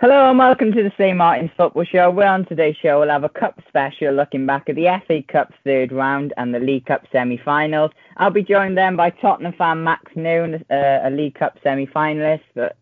Hello and welcome to the St Martin's Football Show. We're on today's show, we'll have a cup special looking back at the FA Cup third round and the League Cup semi-finals. I'll be joined then by Tottenham fan Max Noone, uh, a League Cup semi-finalist. But,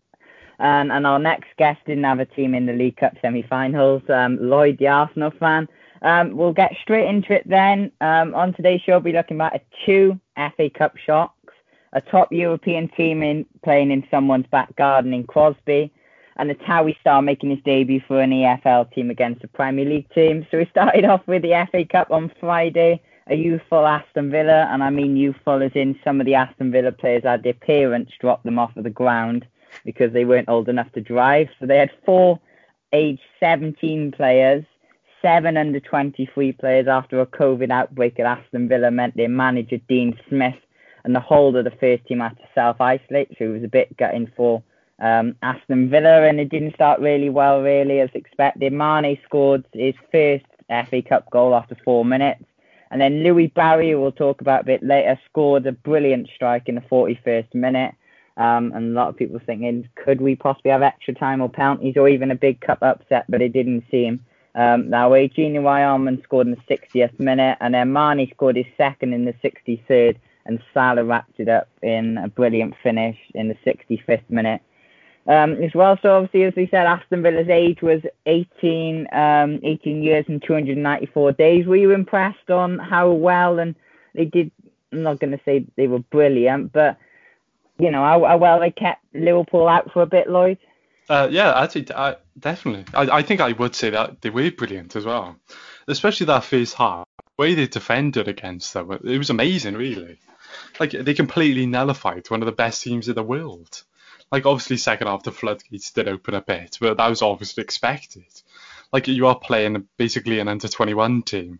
and, our next guest didn't have a team in the League Cup semi-finals, um, Lloyd, the Arsenal fan. Um, we'll get straight into it then. Um, on today's show, we'll be looking back at two FA Cup shocks, a top European team in playing in someone's back garden in Crosby, and it's how Towie Star making his debut for an EFL team against a Premier League team. So we started off with the FA Cup on Friday, a youthful Aston Villa, and I mean youthful as in some of the Aston Villa players had their parents drop them off of the ground because they weren't old enough to drive. So they had four age 17 players, seven under 23 players after a COVID outbreak at Aston Villa meant their manager Dean Smith and the whole of the first team had to self-isolate, so it was a bit gutting for um, Aston Villa, and it didn't start really well, really, as expected. Mane scored his first FA Cup goal after four minutes. And then Louie Barry, who we'll talk about a bit later, scored a brilliant strike in the 41st minute. Um, and a lot of people thinking, could we possibly have extra time or penalties or even a big cup upset? But it didn't seem um, that way. Gini Wijnaldum scored in the 60th minute, and then Mane scored his second in the 63rd, and Salah wrapped it up in a brilliant finish in the 65th minute um, as well. So obviously, as we said, Aston Villa's age was 18, um, 18 years and 294 days. Were you impressed on how well and they did? I'm not going to say they were brilliant, but you know how, how, well they kept Liverpool out for a bit, Lloyd. Uh, yeah, actually, I, definitely. I, I think I would say that they were brilliant as well, especially that first half. The way they defended against them, it was amazing, really. Like they completely nullified one of the best teams in the world. Like obviously second half the floodgates did open a bit, but that was obviously expected. Like you are playing basically an under 21 team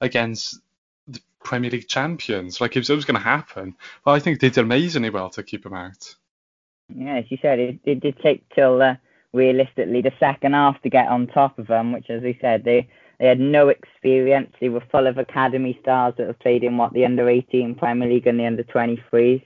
against the Premier League champions. Like it was going to happen, but I think they did amazingly well to keep them out. Yeah, as you said, it, it did take till uh, realistically the second half to get on top of them, which, as we said, they they had no experience. They were full of academy stars that have played in what the under 18 Premier League and the under 23s.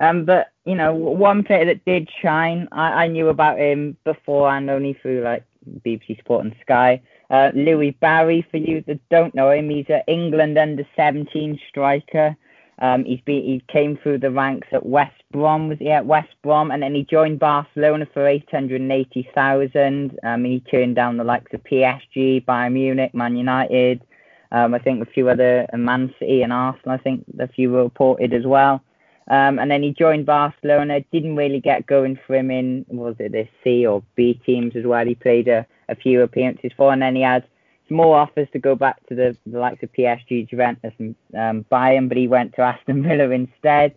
Um, but you know, one player that did shine, I, I knew about him before and only through like BBC Sport and Sky. Uh, Louie Barry, for you that don't know him, he's an England under 17 striker. Um, he's been, he came through the ranks at West Brom, was he at West Brom, and then he joined Barcelona for 880,000. Um, he turned down the likes of PSG, Bayern Munich, Man United. Um, I think a few other, Man City and Arsenal, I think a few were reported as well. Um, and then he joined Barcelona. Didn't really get going for him in was it the C or B teams as well. He played a, a few appearances for, and then he had some more offers to go back to the, the likes of PSG, Juventus, and um, Bayern, but he went to Aston Villa instead.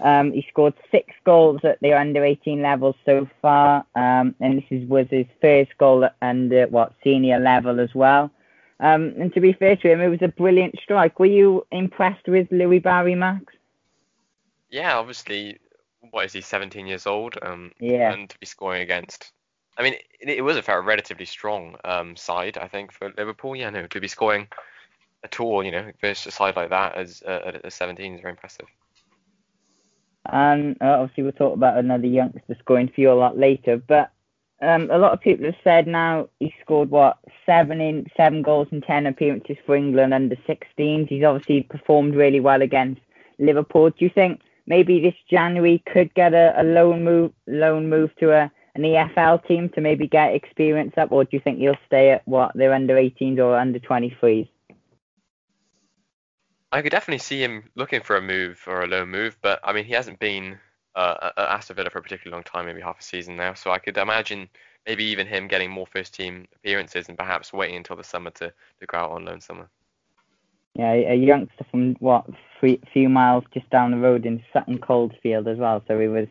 Um, he scored six goals at the under 18 level so far, um, and this is, was his first goal at under what senior level as well. Um, and to be fair to him, it was a brilliant strike. Were you impressed with Louie Barry, Max? Yeah, obviously, what is he, 17 years old? Um, yeah. And to be scoring against, I mean, it, it was a fairly relatively strong um, side, I think, for Liverpool. Yeah, no, to be scoring at all, you know, versus a side like that as uh, at 17 is very impressive. And uh, obviously, we'll talk about another youngster scoring for you a lot later. But um, a lot of people have said now he scored what seven in seven goals and ten appearances for England under 16s. He's obviously performed really well against Liverpool. Do you think? Maybe this January could get a, a loan move loan move to a an EFL team to maybe get experience up, or do you think he'll stay at what they're under 18s or under 23s? I could definitely see him looking for a move or a loan move, but I mean he hasn't been uh, at Aston Villa for a particularly long time, maybe half a season now. So I could imagine maybe even him getting more first team appearances and perhaps waiting until the summer to, to go out on loan somewhere. Yeah, a youngster from what few miles just down the road in Sutton Coldfield as well. So he was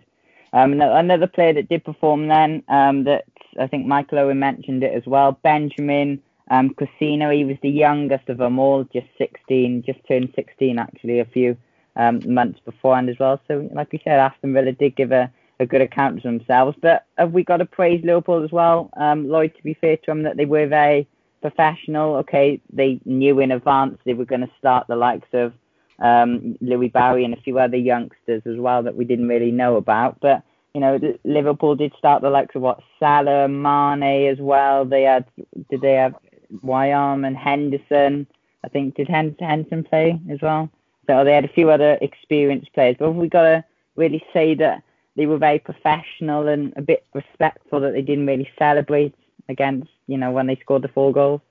um, another player that did perform then. Um, that I think Michael Owen mentioned it as well. Benjamin um, Cassino, he was the youngest of them all, just 16, just turned 16 actually a few um, months beforehand as well. So like we said, Aston Villa did give a, a good account of themselves. But have we got to praise Liverpool as well? Um, Lloyd, to be fair to them, that they were very professional. Okay, they knew in advance they were going to start the likes of um, Louie Barry and a few other youngsters as well that we didn't really know about. But you know, Liverpool did start the likes of what Salah, Mane as well. They had, did they have Wyam and Henderson? I think did Henderson play as well? So they had a few other experienced players. But we got to really say that they were very professional and a bit respectful that they didn't really celebrate against, you know, when they scored the four goals.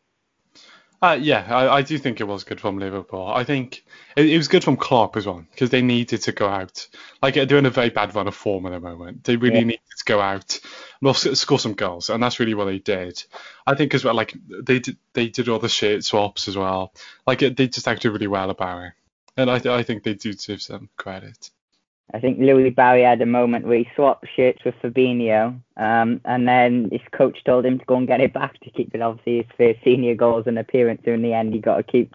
Uh, yeah, I, I, do think it was good from Liverpool. I think it, it was good from Klopp as well because they needed to go out. Like they're in a very bad run of form at the moment. They really yeah. needed to go out and score some goals, and that's really what they did. I think as well, like they did, they did all the shirt swaps as well. Like they just acted really well about it, and I, I think they do deserve some credit. I think Louie Barry had a moment where he swapped shirts with Fabinho, um, and then his coach told him to go and get it back to keep it. Obviously, his first senior goals and appearance. So in the end, he got to keep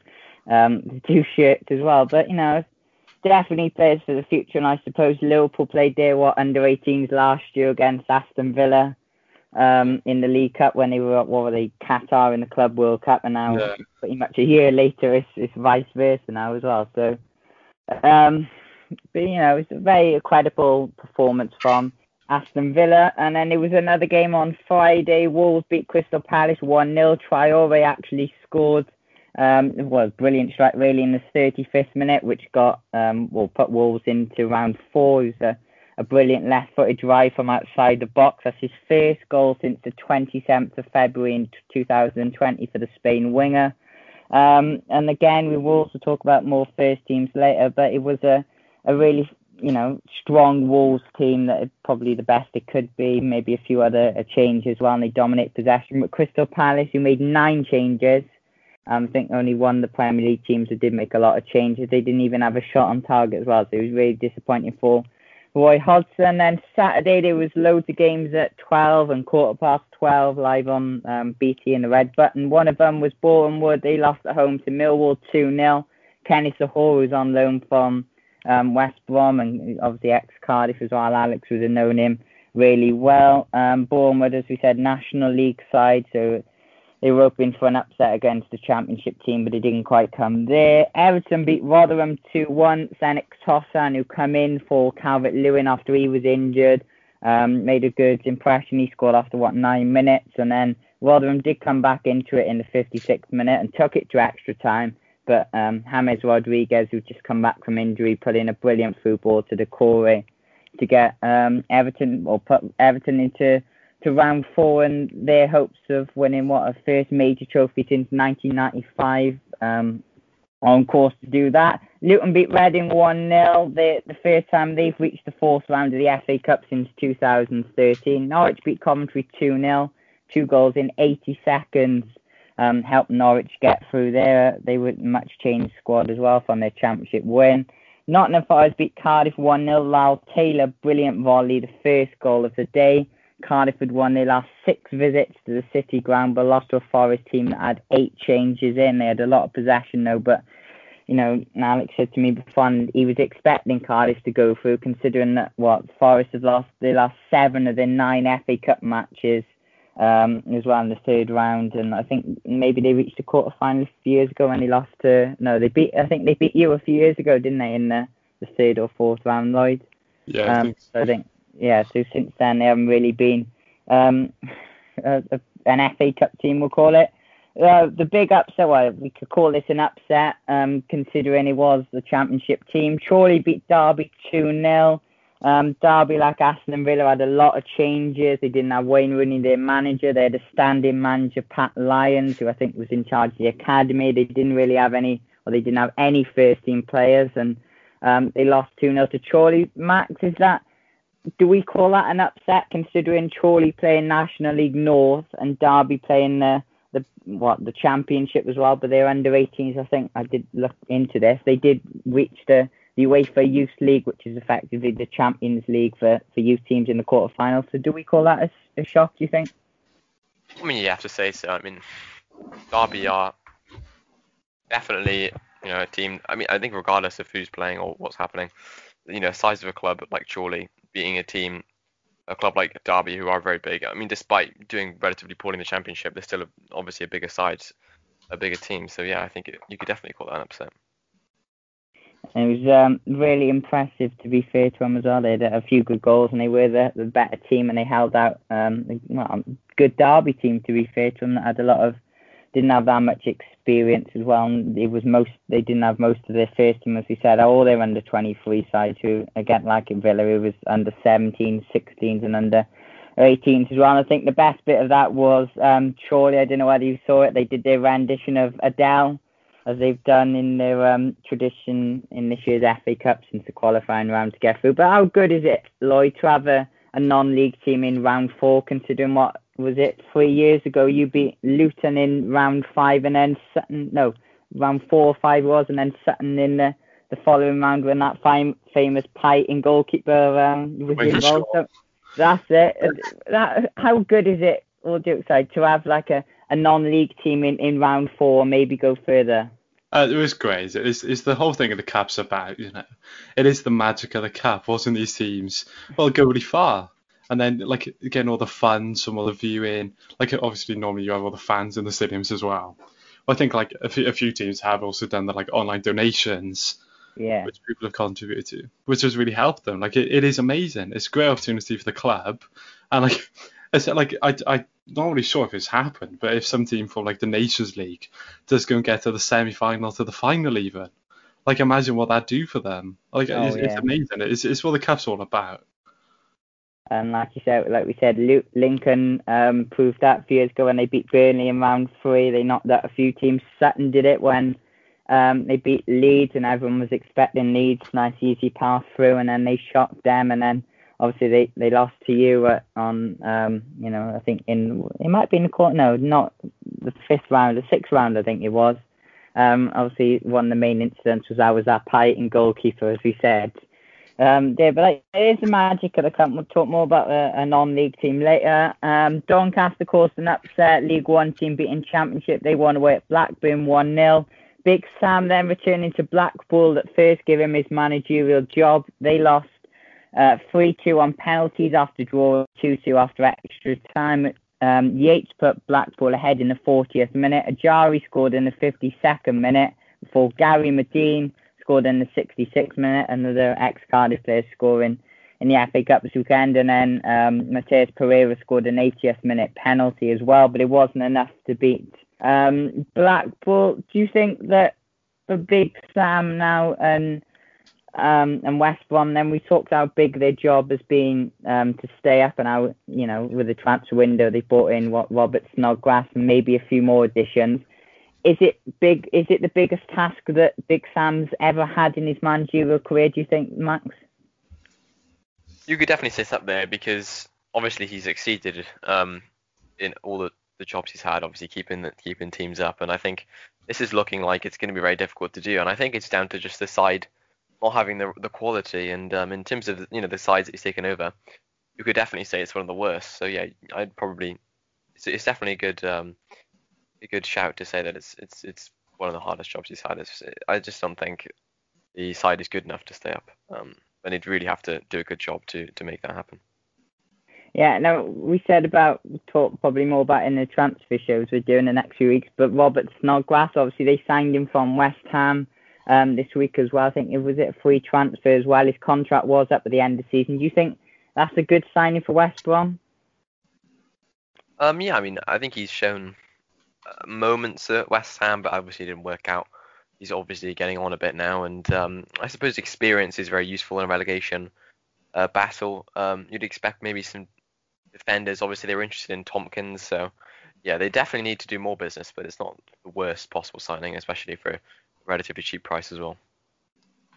um, the two shirts as well. But you know, definitely players for the future. And I suppose Liverpool played their what under 18s last year against Aston Villa um, in the League Cup when they were what were they Qatar in the Club World Cup, and now yeah. pretty much a year later, it's, it's vice versa now as well. So. Um, but you know, it was a very credible performance from Aston Villa. And then there was another game on Friday. Wolves beat Crystal Palace 1 0. Traore actually scored. Um, it was brilliant strike really in the 35th minute, which got um, well put Wolves into round four. It was a, a brilliant left-footed drive from outside the box. That's his first goal since the 27th of February in 2020 for the Spain winger. Um, and again, we will also talk about more first teams later, but it was a a really you know strong Wolves team that is probably the best it could be. Maybe a few other uh, changes while they dominate possession. But Crystal Palace, who made nine changes, um, I think only one of the Premier League teams that did make a lot of changes. They didn't even have a shot on target as well, so it was really disappointing for Roy Hodgson. Then Saturday there was loads of games at 12 and quarter past 12 live on um, BT and the Red Button. One of them was Boreham Wood. They lost at home to Millwall 2 0. Kenny Zohore was on loan from um, West Brom and obviously ex Cardiff as well. Alex would have known him really well. Um, Bournemouth, as we said, National League side, so they were hoping for an upset against the Championship team, but it didn't quite come there. Everton beat Rotherham 2 1. Cenk Tosun, who come in for Calvert Lewin after he was injured, um, made a good impression. He scored after, what, nine minutes, and then Rotherham did come back into it in the 56th minute and took it to extra time. But um, James Rodriguez, who's just come back from injury, put in a brilliant through ball to the Corey to get um, Everton or put Everton into to round four and their hopes of winning what a first major trophy since 1995 um, on course to do that. Luton beat Reading 1 0, the, the first time they've reached the fourth round of the FA Cup since 2013. Norwich beat Coventry 2 0, two goals in 80 seconds um, helped Norwich get through there. They were much changed squad as well from their championship win. Nottingham Forest beat Cardiff 1 0. Lyle Taylor, brilliant volley, the first goal of the day. Cardiff had won their last six visits to the City ground, but lost to a Forest team that had eight changes in. They had a lot of possession though, but you know, Alex said to me before he was expecting Cardiff to go through, considering that what Forest have lost their last seven of their nine FA Cup matches um, as well in the third round. And I think maybe they reached the quarter final a few years ago when they lost to no, they beat I think they beat you a few years ago, didn't they, in the, the third or fourth round, Lloyd? Yeah. Um, I so. I think yeah. So since then they haven't really been um, a, a, an FA Cup team, we'll call it. Uh, the big upset, well, we could call this an upset, um, considering it was the championship team. Chorley beat Derby 2 0. Um, Derby, like Aston Villa, had a lot of changes. They didn't have Wayne Rooney, their manager. They had a standing manager, Pat Lyons, who I think was in charge of the academy. They didn't really have any, or they didn't have any first team players, and um, they lost 2 0 to Chorley. Max, is that, do we call that an upset considering Chorley playing National League North and Derby playing the, the what the championship as well, but they're under 18s. I think I did look into this. They did reach the the UEFA Youth League, which is effectively the Champions League for, for youth teams in the quarterfinals. So do we call that a, a shock, do you think? I mean, you have to say so. I mean, Derby are definitely, you know, a team. I mean, I think regardless of who's playing or what's happening, you know, size of a club like Chorley being a team, a club like Derby, who are very big. I mean, despite doing relatively poorly in the championship, they're still a, obviously a bigger side, a bigger team. So yeah, I think it, you could definitely call that an upset. And it was um, really impressive, to be fair to them as well. They had a few good goals, and they were the, the better team, and they held out. Um, well, good Derby team, to be fair to them, that had a lot of didn't have that much experience as well. And it was most they didn't have most of their first team, as we said. All their under 23 sides who again like in Villa, it was under 17, 16s, and under 18s as well. And I think the best bit of that was um, surely I don't know whether you saw it. They did their rendition of Adele as they've done in their um, tradition in this year's FA Cup since the qualifying round to get through. But how good is it, Lloyd, to have a, a non-league team in round four, considering what was it three years ago you beat Luton in round five and then Sutton no round four or five was and then Sutton in the, the following round when that fine, famous Pighton goalkeeper um, was involved. So that's it. That how good is it? All jokes aside, to have like a, a non-league team in, in round four, maybe go further. Uh, it was great. It's, it's the whole thing of the cap's about, you know. It is the magic of the cap. Watching these teams, well, go really far. And then, like, getting all the fans from all the viewing. Like, obviously, normally you have all the fans in the stadiums as well. I think, like, a few, a few teams have also done the, like, online donations. Yeah. Which people have contributed to, which has really helped them. Like, it, it is amazing. It's a great opportunity for the club. And, like, it's like, I, I not really sure if it's happened, but if some team from like the Nations League does go and get to the semi-final to the final even, like imagine what that do for them. Like oh, it's, yeah. it's, amazing. It's, it's what the cup's all about. And like you said, like we said, Luke, Lincoln um, proved that a few years ago when they beat Burnley in round three. They knocked out a few teams. Sutton did it when um, they beat Leeds, and everyone was expecting Leeds nice easy pass through, and then they shocked them, and then obviously they, they lost to you on um, you know I think in it might be in the quarter no not the fifth round the sixth round I think it was. Um, obviously one of the main incidents was I was that Pighton goalkeeper as we said. Um, yeah but like, it is the magic of the club we'll talk more about a, a non-league team later. Um, Doncaster caused an upset League One team beating Championship they won away at Blackburn 1-0 Big Sam then returning to Blackpool that first gave him his managerial job. They lost uh, 3-2 on penalties after draw, 2-2 after extra time. Um, Yates put Blackpool ahead in the 40th minute. Ajayi scored in the 52nd minute before Gary Madine scored in the 66th minute. Another ex-Cardiff player scoring in the FA Cup this weekend. And then um, Matheus Pereira scored an 80th minute penalty as well, but it wasn't enough to beat um, Blackpool. Do you think that for Big Sam now and um, and West Brom. Then we talked how big their job has been um, to stay up, and how you know with the transfer window they brought in what Robert Snodgrass and maybe a few more additions. Is it big? Is it the biggest task that Big Sam's ever had in his managerial career? Do you think, Max? You could definitely sit up there because obviously he's exceeded um, in all the, the jobs he's had. Obviously keeping the, keeping teams up, and I think this is looking like it's going to be very difficult to do. And I think it's down to just the side not having the the quality. And um, in terms of you know the sides that he's taken over, you could definitely say it's one of the worst. So yeah, I'd probably it's, it's definitely a good um, a good shout to say that it's it's it's one of the hardest jobs he's had. It's, I just don't think the side is good enough to stay up. Um, and he'd really have to do a good job to to make that happen. Yeah, no, we said about talk probably more about in the transfer shows we're doing the next few weeks. But Robert Snodgrass, obviously they signed him from West Ham um, this week as well. I think it was it a free transfer as well. His contract was up at the end of the season. Do you think that's a good signing for West Brom? Um, yeah, I mean, I think he's shown uh, moments at West Ham, but obviously didn't work out. He's obviously getting on a bit now, and um, I suppose experience is very useful in a relegation uh, battle. Um, you'd expect maybe some defenders. Obviously, they were interested in Tomkins, so yeah, they definitely need to do more business, but it's not the worst possible signing, especially for relatively cheap price as well.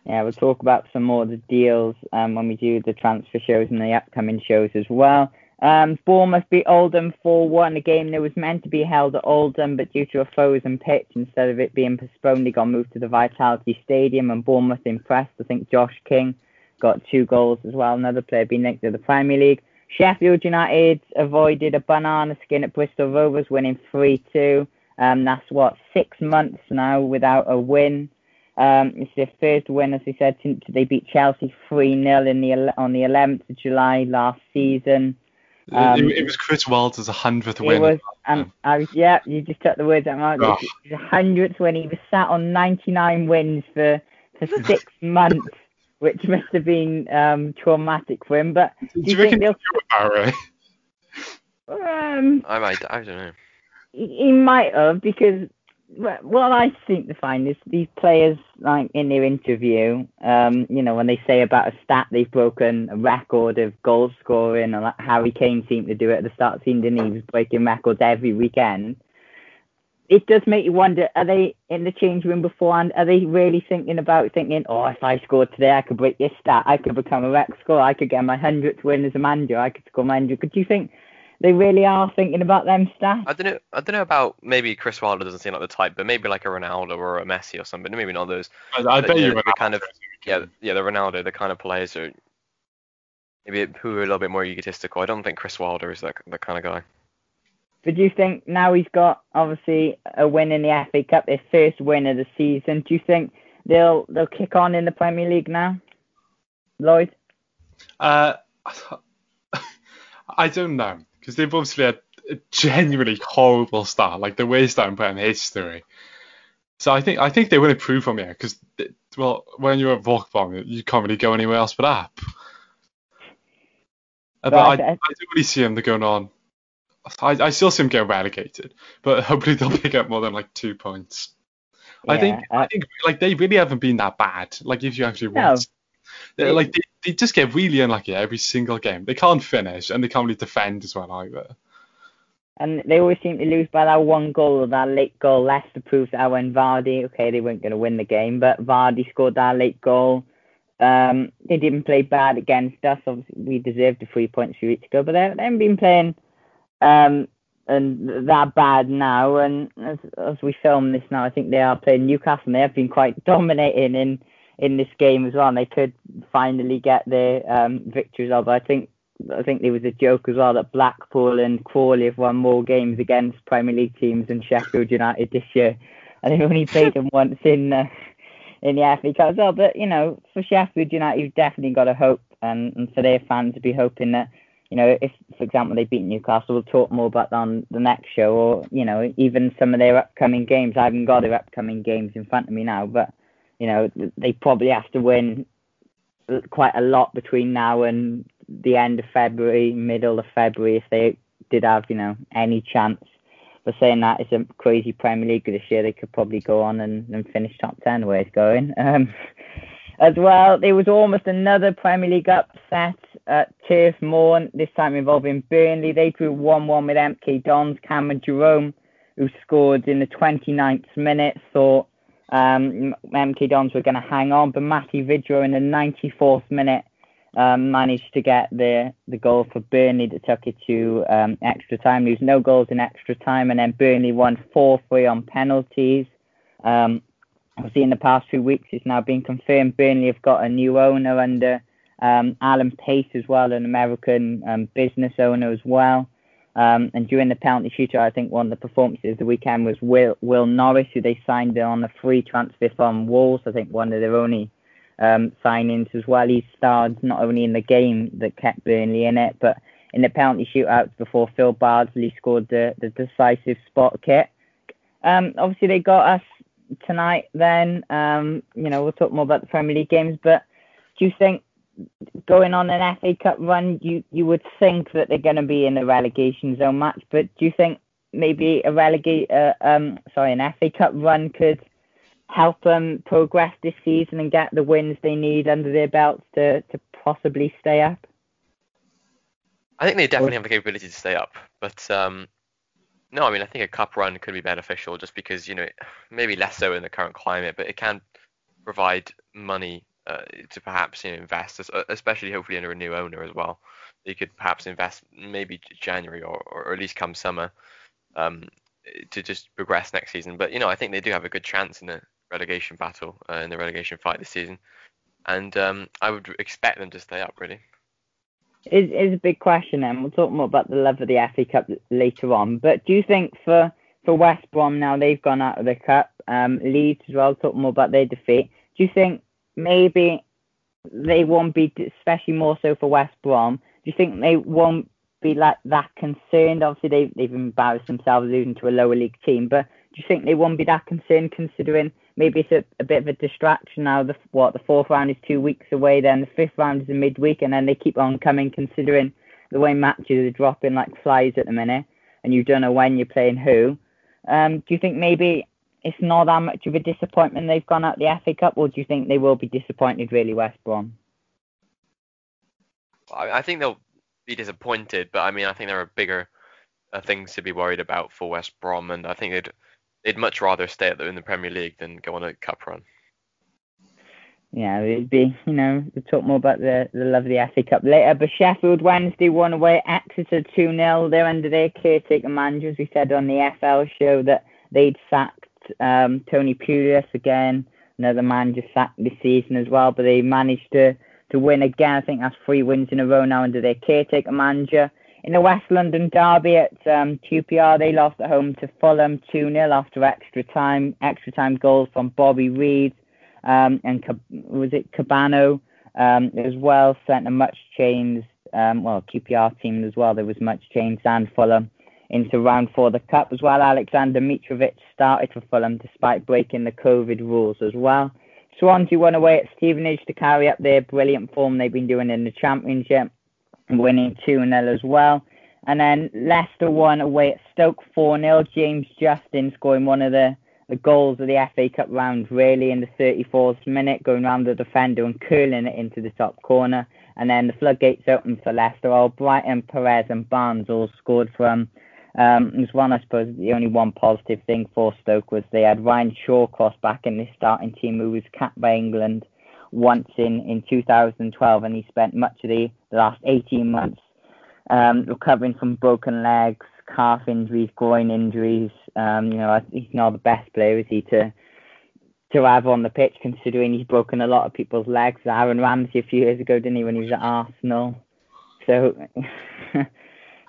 Yeah, we'll talk about some more of the deals um, when we do the transfer shows and the upcoming shows as well. Um, Bournemouth beat Oldham 4-1, a game that was meant to be held at Oldham, but due to a frozen pitch, instead of it being postponed, it got moved to the Vitality Stadium, and Bournemouth impressed. I think Josh King got two goals as well, another player being linked to the Premier League. Sheffield United avoided a banana skin at Bristol Rovers, winning 3-2. Um, that's what six months now without a win. Um, it's their first win, as I said, since they beat Chelsea 3 0 in the on the 11th of July last season. Um, it, it, was Chris Wilder's 100th win. Was, um, I was, yeah, you just took the words out of my mouth. Oh. His 100th win. He was sat on 99 wins for for six months, which must have been um, traumatic for him. But Do do you you think reckon they'll? you're Barry? Um, I might, I don't know. He might have because what I seem to find is these players like in their interview, um, you know, when they say about a stat they've broken a record of goal scoring, and like Harry Kane seemed to do it at the start of the season, didn't he? He was breaking records every weekend. It does make you wonder: Are they in the change room beforehand? Are they really thinking about thinking, "Oh, if I scored today, I could break this stat. I could become a rec scorer. I could get my hundredth win as a manager. I could score my hundred." Could you think they really are thinking about them stats? I don't know. I don't know about maybe Chris Wilder doesn't seem like the type, but maybe like a Ronaldo or a Messi or something. Maybe not those. I, I But, bet you you know, the kind of yeah, yeah, the Ronaldo, the kind of players are maybe who are a little bit more egotistical. I don't think Chris Wilder is that that kind of guy. But do you think now he's got obviously a win in the FA Cup, his first win of the season? Do you think they'll they'll kick on in the Premier League now, Lloyd? Uh, I don't know because they've obviously had a genuinely horrible start, like the worst start in history. So I think I think they will improve from here because well, when you're at Volkswagen, you can't really go anywhere else but up. Uh, but I, Right, I I- don't really see them going on. I, I still see them getting relegated, but hopefully they'll pick up more than like two points. I think Yeah, I think like they really haven't been that bad. Like if you actually No. watch, They're, They- like they, they just get really unlucky every single game. They can't finish and they can't really defend as well either. And they always seem to lose by that one goal or that late goal. Leicester proves that when Vardy, okay, they weren't going to win the game, but Vardy scored that late goal. Um, they didn't play bad against us. Obviously, we deserved the three points a week ago, but they, they haven't been playing um, and that bad now. And as, as we film this now, I think they are playing Newcastle, and they have been quite dominating in in this game as well. And they could finally get their um, victories. Although I think I think there was a joke as well that Blackpool and Crawley have won more games against Premier League teams than Sheffield United this year. And they've only played them once in uh, in the FA Cup as well. But you know, for Sheffield United, you've definitely got to hope, and, and for their fans to be hoping that you know, if for example they beat Newcastle, we'll talk more about that on the next show, or you know, even some of their upcoming games. I haven't got their upcoming games in front of me now, but you know, they probably have to win quite a lot between now and the end of February, middle of February, if they did have, you know, any chance. But saying that, it's a crazy Premier League this year. They could probably go on and, and finish top 10 where it's going. Um, as well, there was almost another Premier League upset at Turf Moor, this time involving Burnley. They drew 1 1 with MK Dons. Cameron Jerome, who scored in the 29th minute, thought um, MK Dons were going to hang on, but Matty Vydra in the 94th minute um, managed to get the the goal for Burnley that took it to um, extra time. There was no goals in extra time, and then Burnley won 4 3 on penalties. Um, obviously, in the past few weeks, it's now been confirmed Burnley have got a new owner under um, Alan Pace as well, an American um, business owner as well. Um, and during the penalty shootout, I think one of the performances the weekend was Will Will Norris, who they signed on a free transfer from Wolves. I think one of their only um, signings as well. He starred not only in the game that kept Burnley in it, but in the penalty shootouts before Phil Bardsley scored the, the decisive spot kick. Um, obviously, they got us tonight. Then, um, you know, we'll talk more about the Premier League games. But do you think going on an FA Cup run, you you would think that they're going to be in a relegation zone match? But do you think maybe a relegate, uh, um, sorry, an FA Cup run could help them progress this season and get the wins they need under their belts to, to possibly stay up? I think they definitely have the capability to stay up, but um, no, I mean I think a cup run could be beneficial just because you know maybe less so in the current climate, but it can provide money uh, to perhaps you know invest, especially hopefully under a new owner as well. You could perhaps invest maybe January or, or at least come summer um, to just progress next season. But you know I think they do have a good chance in the relegation battle uh, in the relegation fight this season, and um, I would expect them to stay up really. Is is a big question, and we'll talk more about the love of the FA Cup later on. But do you think for for West Brom now they've gone out of the cup, um, Leeds as well. Talk more about their defeat. Do you think maybe they won't be, especially more so for West Brom? Do you think they won't be like that concerned? Obviously, they they've embarrassed themselves losing to a lower league team, but do you think they won't be that concerned considering maybe it's a, a bit of a distraction now. The what the fourth round is two weeks away, then the fifth round is a midweek, and then they keep on coming. Considering the way matches are dropping like flies at the minute, and you don't know when you're playing who. Um, do you think maybe it's not that much of a disappointment they've gone out the FA Cup, or do you think they will be disappointed really, West Brom? I think they'll be disappointed, but I mean, I think there are bigger uh, things to be worried about for West Brom, and I think they'd they'd much rather stay the, in the Premier League than go on a cup run. Yeah, it'd be, you know, we'll talk more about the, the lovely FA Cup later. But Sheffield Wednesday won away Exeter 2 0. They're under their caretaker manager, as we said on the FL show, that they'd sacked um, Tony Pulis again, another manager sacked this season as well. But they managed to, to win again. I think that's three wins in a row now under their caretaker manager in the West London derby at um, QPR, they lost at home to Fulham 2 0 after extra time. Extra time goals from Bobby Reid um, and was it Cabano um, as well. Sent a much changed, um, well, QPR team as well. There was much change and Fulham into round four of the cup as well. Alexander Mitrovic started for Fulham despite breaking the COVID rules as well. Swansea won away at Stevenage to carry up their brilliant form they've been doing in the Championship winning 2 0 as well. And then Leicester won away at Stoke 4 0. James Justin scoring one of the, the goals of the FA Cup round, really, in the 34th minute, going round the defender and curling it into the top corner. And then the floodgates opened for Leicester. Albrighton, Perez, and Barnes all scored from. Um, there's one, I suppose, the only one positive thing for Stoke was they had Ryan Shawcross back in the starting team, who was capped by England once in, in 2012, and he spent much of the, the last 18 months um, recovering from broken legs, calf injuries, groin injuries. Um, you know, he's not the best player, is he, to to have on the pitch, considering he's broken a lot of people's legs. Aaron Ramsey a few years ago, didn't he, when he was at Arsenal? So,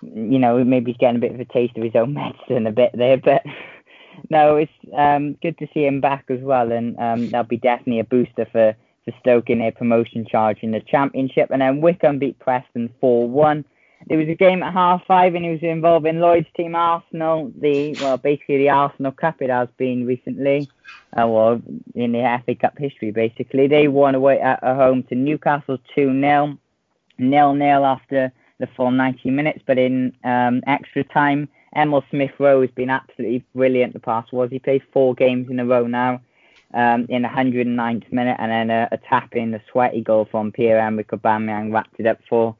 you know, maybe he's getting a bit of a taste of his own medicine a bit there, but no, it's um, good to see him back as well, and um, that'll be definitely a booster for for Stoke in their promotion charge in the Championship. And then Wycombe beat Preston 4 1. There was a game at half five and it was involving Lloyd's team Arsenal, the well basically the Arsenal Cup it has been recently, uh, well in the FA Cup history basically. They won away at home to Newcastle 2 0, nil nil after the full 90 minutes, but in um, extra time, Emil Smith Rowe has been absolutely brilliant the past was he played four games in a row now um, in the 109th minute, and then a, a tap in, a sweaty goal from Pierre-Emerick Aubameyang wrapped it up for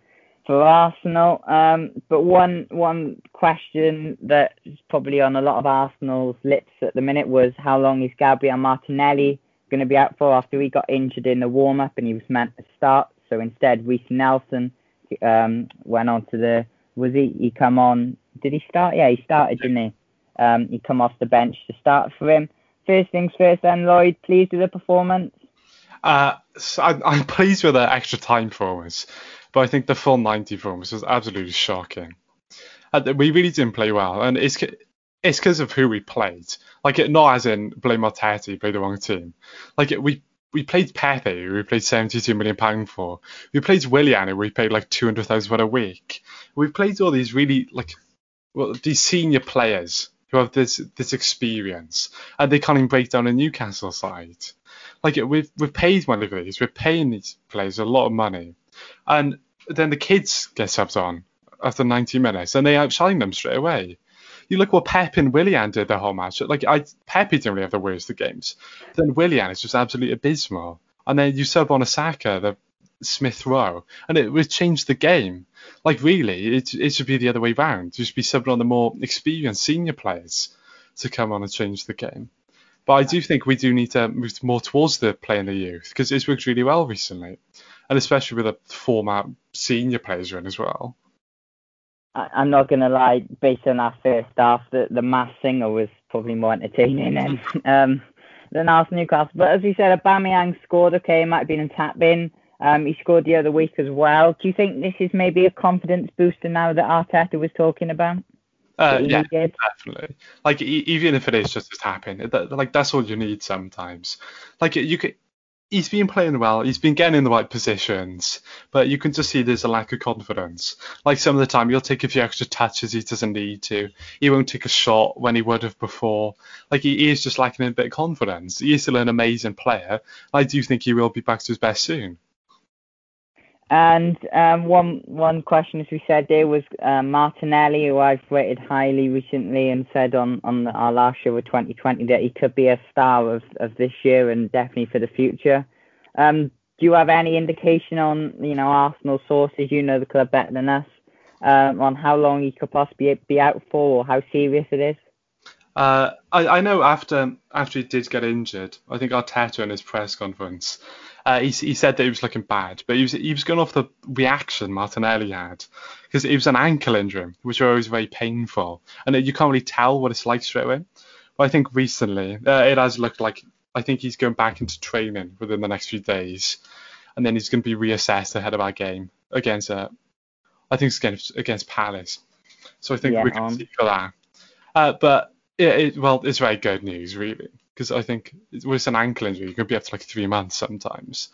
for Arsenal. Um, but one one question that is probably on a lot of Arsenal's lips at the minute was how long is Gabriel Martinelli going to be out for after he got injured in the warm up and he was meant to start. So instead, Reiss Nelson um, went on to the was he he come on? Did he start? Yeah, he started, didn't he? Um, he come off the bench to start for him first things first, then Lloyd, pleased with the performance? Uh, so I'm, I'm pleased with the extra time performance, but I think the full 90 performance was absolutely shocking. And we really didn't play well, and it's it's because of who we played. Like, it, not as in blame Arteta, played the wrong team. Like, it, we we played Pepe, we played 72 million pound for. We played Willian, who we paid like 200,000 for a week. We played all these really like well these senior players who have this this experience, and they can't even break down a Newcastle side. Like we've we've paid one of these, we're paying these players a lot of money, and then the kids get subbed on after 90 minutes, and they outshine them straight away. You look what Pep and Willian did the whole match. Like I, Pep didn't really have the worst of games. Then Willian is just absolutely abysmal. And then you sub on a the Smith Rowe, and it would change the game. Like really, it it should be the other way round. You should be subbing on the more experienced senior players to come on and change the game. But I do think we do need to move more towards the playing the youth because it's worked really well recently, and especially with the format senior players are in as well. I'm not gonna lie, based on our first half, the the mass singer was probably more entertaining than um, than Arsenal Newcastle. But as we said, Aubameyang scored. Okay, might have been a tap in. Um, he scored the other week as well. Do you think this is maybe a confidence booster now that Arteta was talking about? Uh, yeah, definitely. Like even if it is just a tap in, that, like that's all you need sometimes. Like you could, he's been playing well. He's been getting in the right positions, but you can just see there's a lack of confidence. Like some of the time, he'll take a few extra touches he doesn't need to. He won't take a shot when he would have before. Like he is just lacking a bit of confidence. He is still an amazing player. I do think he will be back to his best soon. And um, one one question, as we said there, was uh, Martinelli, who I've rated highly recently and said on, on our last show of 2020 that he could be a star of, of this year and definitely for the future. Um, do you have any indication on, you know, Arsenal sources, you know the club better than us, um, on how long he could possibly be out for or how serious it is? Uh, I, I know after after he did get injured, I think Arteta in his press conference uh, he, he said that he was looking bad, but he was he was going off the reaction Martinelli had because it was an ankle injury, which are always very painful, and you can't really tell what it's like straight away. But I think recently uh, it has looked like I think he's going back into training within the next few days, and then he's going to be reassessed ahead of our game against uh, I think it's against against Palace. So I think yeah, we can um, see for that. Uh, but it, it, well, it's very good news, really because I think it with an ankle injury, you can be up to like three months sometimes.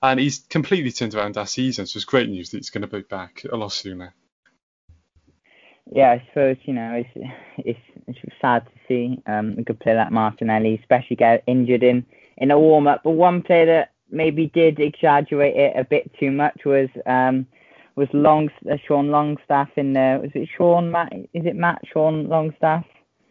And he's completely turned around that season, so it's great news that he's going to be back a lot sooner. Yeah, I suppose you know it's it's, it's sad to see um, a good player like Martinelli, especially get injured in in a warm up. But one player that maybe did exaggerate it a bit too much was um, was Long uh, Sean Longstaff in the was it Sean Matt is it Matt Sean Longstaff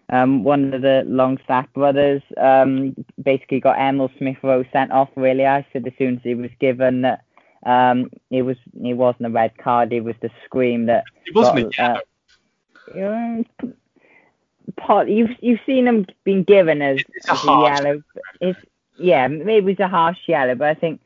um, one of the Longstaff brothers um, basically got Emil Smith Rowe sent off. Really, I said as soon as he was given that um, it was it wasn't a red card. It was the scream that. It wasn't got, uh, part, you've you've seen him being given as, it's as a, a yellow. It's yeah, maybe it's a harsh yellow, but I think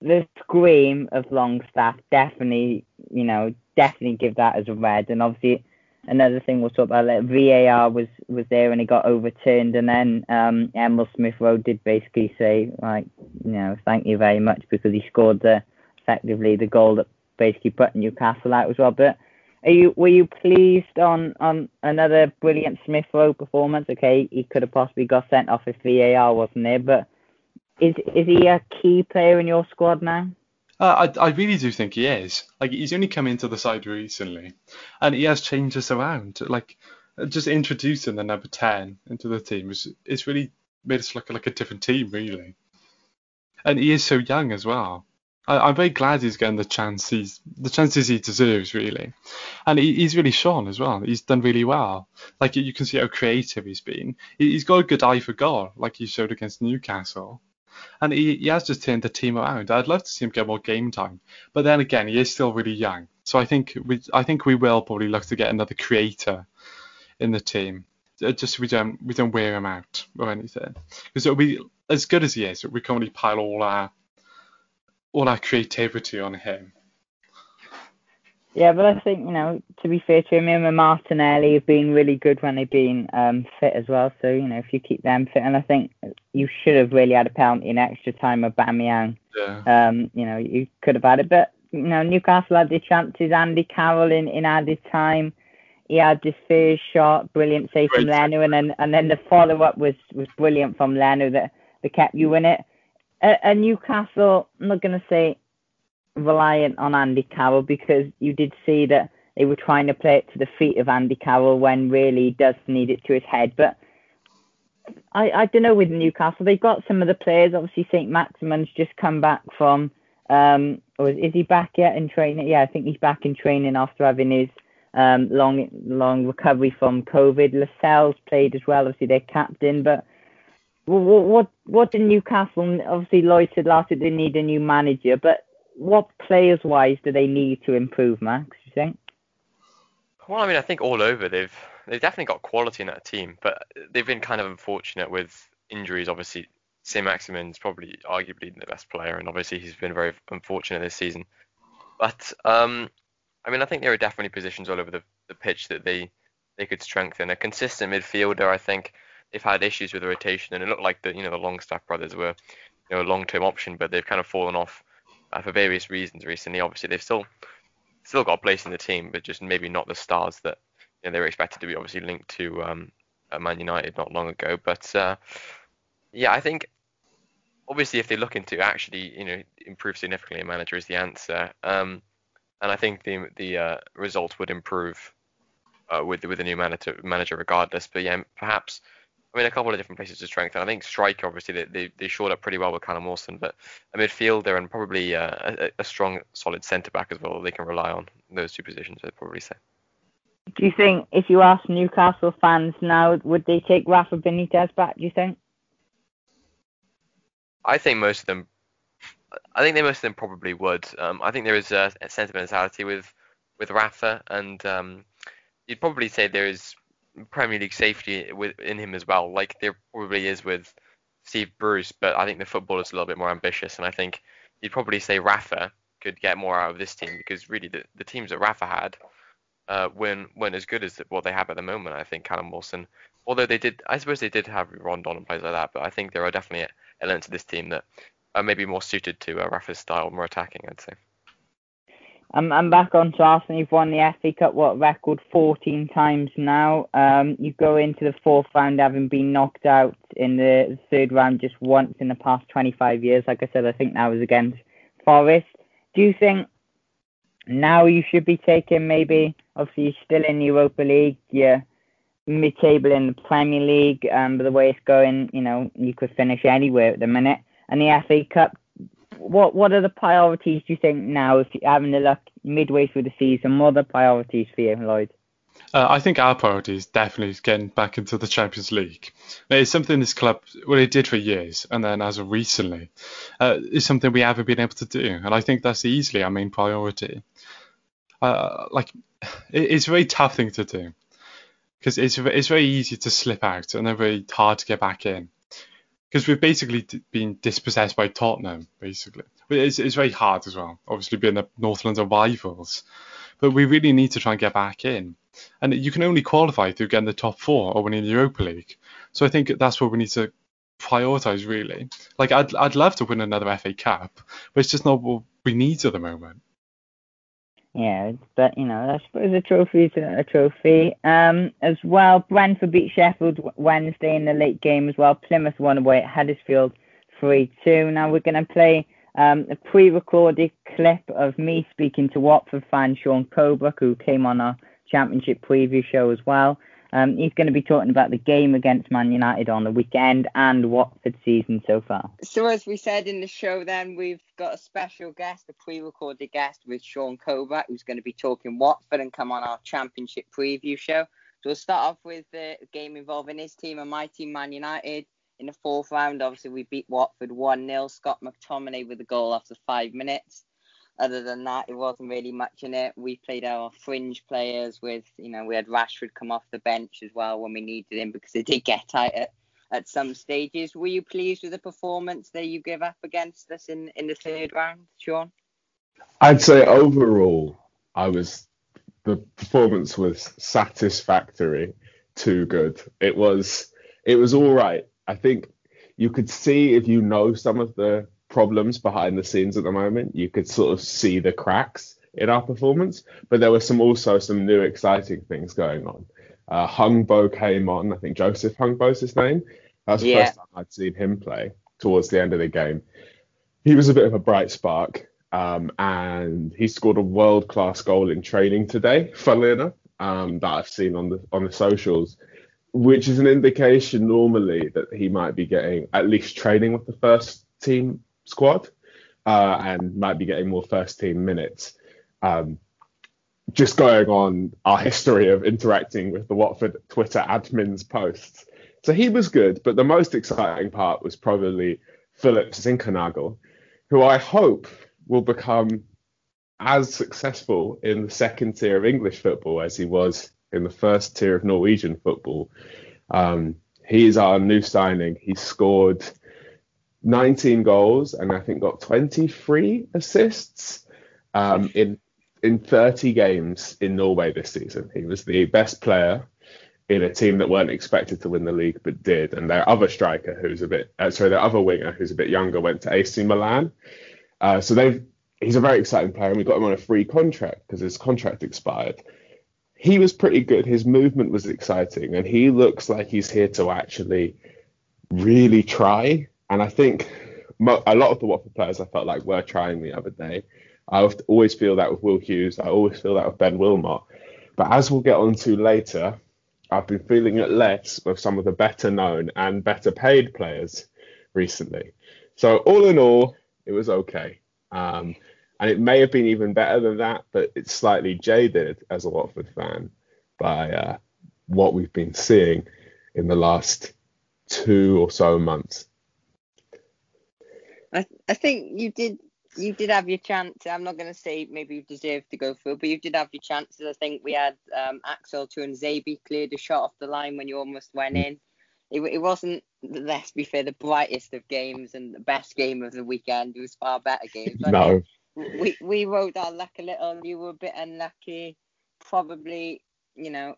the scream of Longstaff definitely, you know, definitely give that as a red. And obviously, another thing we'll talk about like VAR was was there and it got overturned and then um Emil Smith Rowe did basically say like you know thank you very much because he scored the effectively the goal that basically put Newcastle out as well. But are you were you pleased on on another brilliant Smith Rowe performance? Okay he could have possibly got sent off if VAR wasn't there but is is he a key player in your squad now uh, I, I really do think he is. Like he's only come into the side recently, and he has changed us around. Like just introducing the number ten into the team is really made us look like a different team, really. And he is so young as well. I, am very glad he's getting the chance he's the chances he deserves, really. And he, he's really shown as well. He's done really well. Like you can see how creative he's been. He, he's got a good eye for goal, like he showed against Newcastle and he, he has just turned the team around. I'd love to see him get more game time, but then again, he is still really young. So I think we I think we will probably look to get another creator in the team, uh, just so we don't we don't wear him out or anything. Because it'll be as good as he is, we can only pile all our all our creativity on him. Yeah, but I think you know to be fair to him, him and Martinelli have been really good when they've been um, fit as well. So you know if you keep them fit, and I think you should have really had a penalty in extra time of Bamiyang. Yeah. Um, you know you could have had it, but you know Newcastle had their chances. Andy Carroll in, in added time, he had his first shot, brilliant save Great. from Leno, and then and then the follow up was was brilliant from Leno that that kept you in it. And Newcastle, I'm not gonna say reliant on Andy Carroll because you did see that they were trying to play it to the feet of Andy Carroll when really he does need it to his head. But I, I don't know with Newcastle, they've got some of the players. Obviously, St. Maximin's just come back from, um, or is he back yet in training? Yeah, I think he's back in training after having his um, long long recovery from COVID. Lascelles played as well, obviously their captain. But what what what did Newcastle? Obviously, Lloyd said last week they need a new manager, but what players wise do they need to improve, Max? You think? Well, I mean, I think all over they've they've definitely got quality in that team, but they've been kind of unfortunate with injuries. Obviously, St. Maximin's probably arguably the best player, and obviously he's been very unfortunate this season. But um, I mean, I think there are definitely positions all over the, the pitch that they they could strengthen. A consistent midfielder, I think they've had issues with the rotation, and it looked like the you know the Longstaff brothers were you know a long term option, but they've kind of fallen off uh, for various reasons recently. Obviously, they've still still got a place in the team, but just maybe not the stars that you know, they were expected to be. Obviously linked to um, Man United not long ago, but uh, yeah, I think obviously, if they're looking to actually, you know, improve significantly, a manager is the answer. Um, and I think the the uh, results would improve uh, with with a new manager manager regardless. But yeah, perhaps I mean a couple of different places to strengthen. I think striker obviously they they, they shored up pretty well with Callum Wilson, but a midfielder and probably uh, a, a strong solid centre back as well they can rely on those two positions. I'd probably say. Do you think if you ask Newcastle fans now, would they take Rafa Benitez back? Do you think? I think most of them I think they most of them probably would. Um, I think there is a, a sentimentality with with Rafa, and um, you'd probably say there is Premier League safety in him as well, like there probably is with Steve Bruce. But I think the football is a little bit more ambitious, and I think you'd probably say Rafa could get more out of this team because really the, the teams that Rafa had uh, weren't, weren't as good as what they have at the moment. I think Callum Wilson, although they did, I suppose they did have Rondon and players like that, but I think there are definitely elements of this team that are maybe more suited to uh, Rafa's style, more attacking, I'd say. I'm, I'm back on to Arsenal. You've won the FA Cup, what record, 14 times now. Um, you go into the fourth round having been knocked out in the third round just once in the past 25 years. Like I said, I think that was against Forest. Do you think now you should be taking maybe, obviously you're still in Europa League, you're mid-table in the Premier League, um, but the way it's going, you know, you could finish anywhere at the minute and the FA Cup. What what are the priorities do you think now if you're having a look midway through the season? What are the priorities for you, Lloyd? Uh, I think our priority is definitely getting back into the Champions League. It's something this club, well, it did for years, and then as of recently, uh, something we haven't been able to do, and I think that's easily our main priority. Uh, like, it, it's a very tough thing to do because it's it's very easy to slip out and then very hard to get back in because we've basically been dispossessed by Tottenham, basically. It's, it's very hard as well, obviously being the North London rivals. But we really need to try and get back in. And you can only qualify through getting the top four or winning the Europa League. So I think that's what we need to prioritise, really. Like, I'd, I'd love to win another FA Cup, but it's just not what we need at the moment. Yeah, but you know, I suppose a trophy is a trophy. Um, as well, Brentford beat Sheffield Wednesday in the late game as well. Plymouth won away at Huddersfield 3-2. Now we're going to play um, a pre-recorded clip of me speaking to Watford fan Shaun Kobrak, who came on our championship preview show as well. Um, he's going to be talking about the game against Man United on the weekend and Watford season so far. So, as we said in the show, then we've got a special guest, a pre-recorded guest with Shaun Kobrak, who's going to be talking Watford and come on our championship preview show. So we'll start off with the game involving his team and my team, Man United. In the fourth round, obviously we beat Watford 1-0. Scott McTominay with a goal after five minutes other than that, it wasn't really much in it. We played our fringe players with, you know, we had Rashford come off the bench as well when we needed him because it did get tight at, at some stages. Were you pleased with the performance that you gave up against us in, in the third round, Shaun? I'd say overall, I was the performance was satisfactory, too good. It was it was all right. I think you could see if you know some of the problems behind the scenes at the moment. You could sort of see the cracks in our performance, but there were some also some new exciting things going on. Uh, Hungbo came on. I think Joseph Hungbo's his name. That's the yeah. first time I'd seen him play towards the end of the game. He was a bit of a bright spark, um, and he scored a world class goal in training today. Funnily enough, um, that I've seen on the on the socials, which is an indication normally that he might be getting at least training with the first team squad uh, and might be getting more first team minutes. Um, just going on our history of interacting with the Watford Twitter admin's posts. So he was good, but the most exciting part was probably Philip Zinckernagel, who I hope will become as successful in the second tier of English football as he was in the first tier of Norwegian football. Um, he is our new signing. He scored 19 goals and I think got 23 assists um, in in 30 games in Norway this season. He was the best player in a team that weren't expected to win the league but did. And their other striker, who's a bit uh, sorry, their other winger, who's a bit younger, went to AC Milan. Uh, so they've he's a very exciting player, and we got him on a free contract because his contract expired. He was pretty good. His movement was exciting, and he looks like he's here to actually really try and I think mo- a lot of the Watford players I felt like were trying the other day. I always feel that with Will Hughes. I always feel that with Ben Wilmot. But as we'll get on to later, I've been feeling it less with some of the better known and better paid players recently. So all in all, it was okay. Um, and it may have been even better than that, but it's slightly jaded as a Watford fan by uh, what we've been seeing in the last two or so months. I, I think you did you did have your chance. I'm not going to say maybe you deserved to go through, but you did have your chances. I think we had um, Axel Tuanzebe cleared a shot off the line when you almost went in. It, it wasn't, let's be fair, the brightest of games and the best game of the weekend. It was far better games. no. We, we rode our luck a little. You were a bit unlucky. Probably, you know,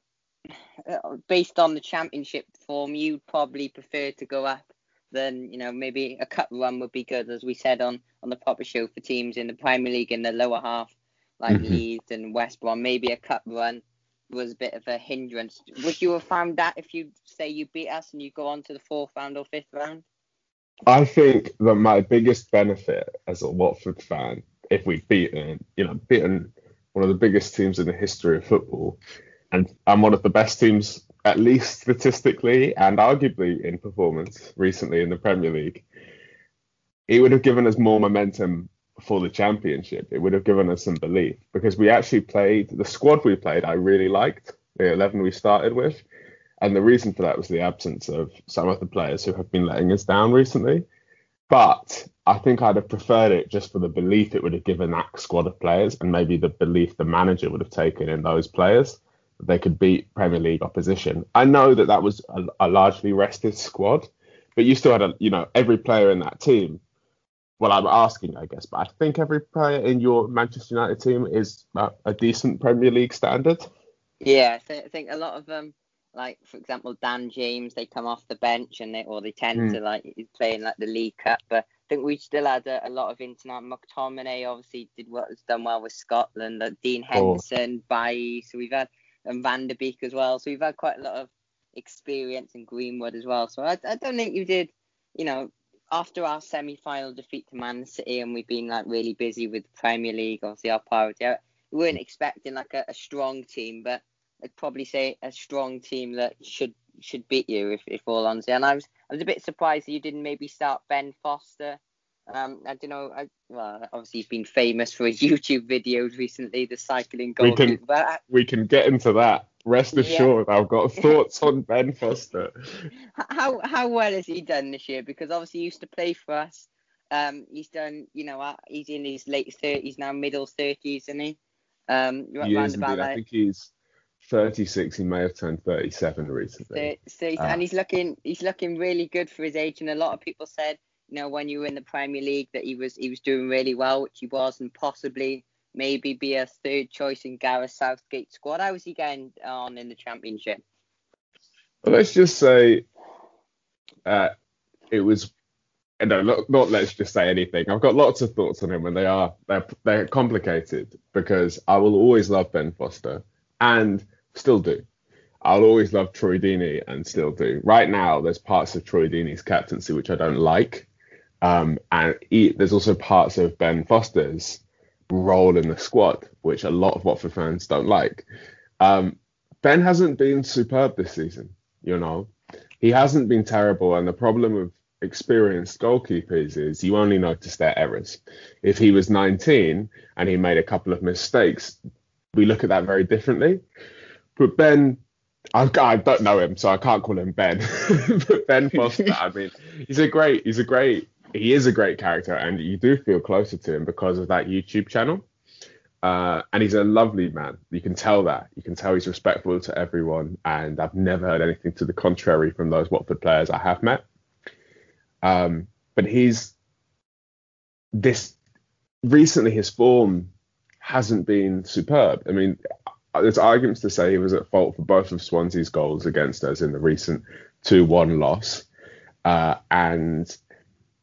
based on the championship form, you'd probably prefer to go up than you know maybe a cup run would be good, as we said on on the proper show for teams in the Premier League in the lower half, like mm-hmm. Leeds and West Brom. Maybe a cup run was a bit of a hindrance. Would you have found that if you say you beat us and you go on to the fourth round or fifth round? I think that my biggest benefit as a Watford fan, if we'd beaten, you know, beaten one of the biggest teams in the history of football, and I'm one of the best teams at least statistically and arguably in performance recently in the Premier League, it would have given us more momentum for the championship. It would have given us some belief because we actually played the squad we played. I really liked the 11 we started with. And the reason for that was the absence of some of the players who have been letting us down recently. But I think I'd have preferred it just for the belief it would have given that squad of players and maybe the belief the manager would have taken in those players they could beat Premier League opposition. I know that that was a, a, largely rested squad, but you still had a, you know, every player in that team. Well, I'm asking, I guess, but I think every player in your Manchester United team is a, a decent Premier League standard. Yeah, I think a lot of them, like for example, Dan James, they come off the bench and they or they tend mm. to like playing like the League Cup, but I think we still had a, a lot of international. McTominay obviously did what was done well with Scotland. Uh, Dean Henderson, oh. so we've had and Van der Beek as well. So we've had quite a lot of experience in Greenwood as well. So I, I don't think you did, you know, after our semi-final defeat to Man City and we've been like really busy with the Premier League, obviously our priority. Uh, we weren't expecting like a, a strong team, but I'd probably say a strong team that should should beat you if, if all honesty. And I was I was a bit surprised that you didn't maybe start Ben Foster um, I don't know. I, well, obviously he's been famous for his YouTube videos recently, the cycling goal. We can, I, we can get into that. Rest assured, yeah. I've got thoughts on Ben Foster. How how well has he done this year? Because obviously he used to play for us. Um, he's done, you know, uh, he's in his late thirties now, middle thirties, isn't he? Um, he is indeed. I think he's 36. He may have turned 37 recently. So, so uh, and he's looking, he's looking really good for his age. And a lot of people said you know, when you were in the Premier League that he was he was doing really well, which he was, and possibly maybe be a third choice in Gareth Southgate squad. How was he getting on in the Championship? Well, let's just say uh, it was. No, not, not let's just say anything. I've got lots of thoughts on him, and they are they're they're complicated because I will always love Ben Foster and still do. I'll always love Troy Deeney and still do. Right now, there's parts of Troy Deeney's captaincy which I don't like. Um, and he, there's also parts of Ben Foster's role in the squad, which a lot of Watford fans don't like. Um, ben hasn't been superb this season, you know. He hasn't been terrible, and the problem with experienced goalkeepers is you only notice their errors. If he was 19 and he made a couple of mistakes, we look at that very differently. But Ben, I, I don't know him, so I can't call him Ben. but Ben Foster, I mean, he's a great, he's a great he is a great character, and you do feel closer to him because of that YouTube channel. Uh, and he's a lovely man. You can tell that. You can tell he's respectful to everyone, and I've never heard anything to the contrary from those Watford players I have met. Um, but he's this recently his form hasn't been superb. I mean, there's arguments to say he was at fault for both of Swansea's goals against us in the recent 2-1 loss, uh, and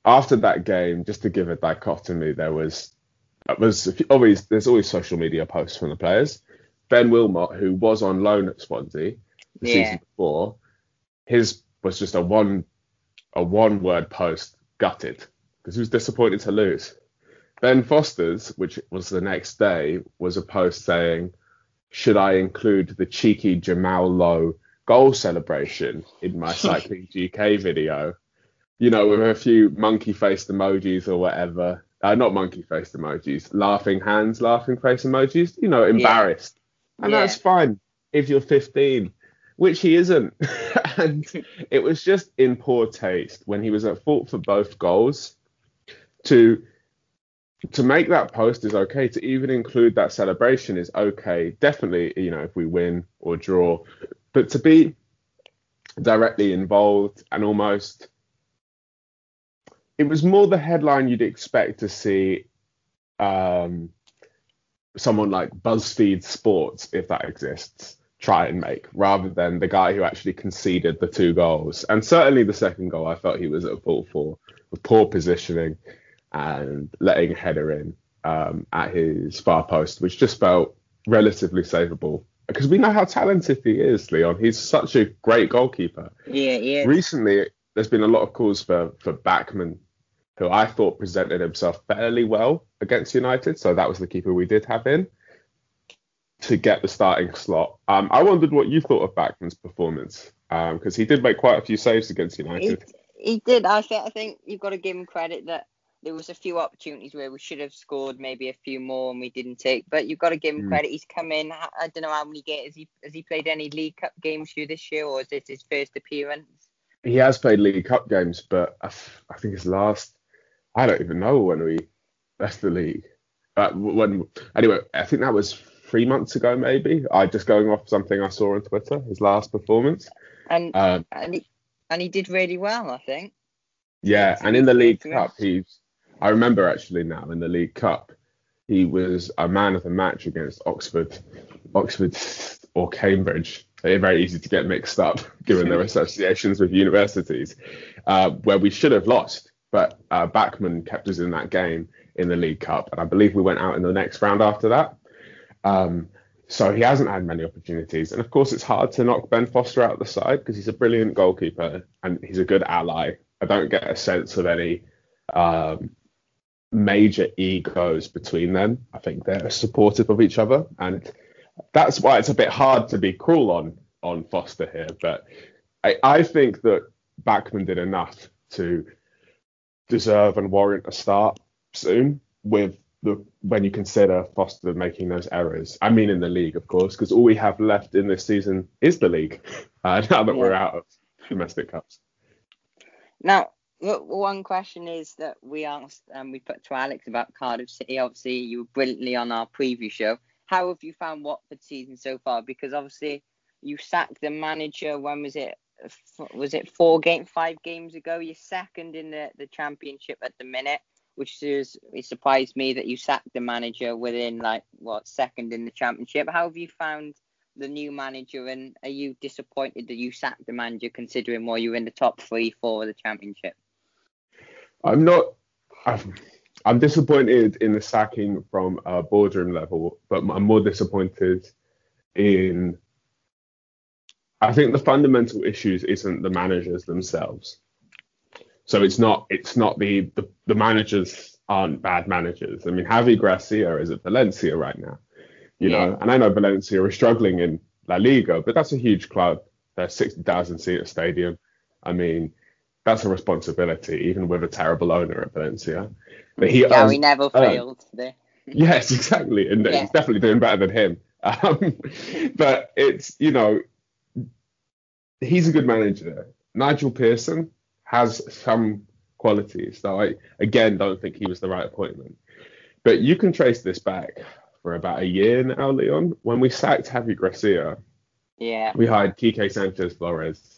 after that game, just to give a dichotomy, there was was always there's always social media posts from the players. Ben Wilmot, who was on loan at Swansea the yeah. season before, his was just a one a one word post, gutted. because he was disappointed to lose. Ben Foster's, which was the next day, was a post saying, "Should I include the cheeky Jamal Lowe goal celebration in my cycling GK video?" You know, with a few monkey faced emojis or whatever. Uh, not monkey faced emojis, laughing hands, laughing face emojis. You know, embarrassed, yeah. and yeah. that's fine if you're 15, which he isn't. and it was just in poor taste when he was at fault for both goals to to make that post is okay to even include that celebration is okay definitely you know if we win or draw but to be directly involved and almost it was more the headline you'd expect to see um, someone like BuzzFeed Sports, if that exists, try and make, rather than the guy who actually conceded the two goals. And certainly the second goal, I felt he was at fault for, with poor positioning and letting a header in um, at his far post, which just felt relatively savable. Because we know how talented he is, Leon. He's such a great goalkeeper. Yeah, yeah. Recently, there's been a lot of calls for for Bachmann, who I thought presented himself fairly well against United. So that was the keeper we did have in to get the starting slot. Um, I wondered what you thought of Bachmann's performance because um, he did make quite a few saves against United. He, he did. I think I think you've got to give him credit that there was a few opportunities where we should have scored maybe a few more and we didn't take. But you've got to give him mm. credit. He's come in. I don't know how many games has he has he played any League Cup games you this year, or is this his first appearance? He has played League Cup games, but I, I think his last. I don't even know when we left the league. Uh, when anyway, I think that was three months ago, maybe. I just going off something I saw on Twitter. His last performance. And um, and he and he did really well, I think. Yeah, and in the League Cup, he's I remember actually now in the League Cup, he was a man of the match against Oxford, Oxford or Cambridge. They're very easy to get mixed up given their associations with universities, uh, where we should have lost. But uh, Bachmann kept us in that game in the League Cup, and I believe we went out in the next round after that. Um, so he hasn't had many opportunities, and of course it's hard to knock Ben Foster out of the side because he's a brilliant goalkeeper and he's a good ally. I don't get a sense of any um, major egos between them. I think they're supportive of each other, and that's why it's a bit hard to be cruel on on Foster here. But I, I think that Bachmann did enough to deserve and warrant a start soon with the when you consider Foster making those errors. I mean in the league, of course, because all we have left in this season is the league. Uh, now that yeah. we're out of domestic cups. Now, one question is that we asked and um, we put to Alex about Cardiff City. Obviously, you were brilliantly on our preview show. How have you found Watford season so far? Because obviously, you sacked the manager. When was it? Was it four game, five games ago? You're second in the, the championship at the minute, which is it surprised me that you sacked the manager within like what second in the championship. How have you found the new manager, and are you disappointed that you sacked the manager considering why you're in the top three, four of the championship? I'm not. I'm, I'm disappointed in the sacking from a boardroom level, but I'm more disappointed in. I think the fundamental issues isn't the managers themselves. So it's not it's not the the, the managers aren't bad managers. I mean, Javi Gracia is at Valencia right now, you yeah. know, and I know Valencia are struggling in La Liga, but that's a huge club. They're 60,000 seat stadium. I mean, that's a responsibility, even with a terrible owner at Valencia. But he yeah, we never failed today. yes, exactly, and yeah. he's definitely doing better than him. Um, but it's you know, he's a good manager. Nigel Pearson has some qualities, though I again don't think he was the right appointment. But you can trace this back for about a year now, Leon. When we sacked Javi Gracia, yeah, we hired Quique Sanchez Flores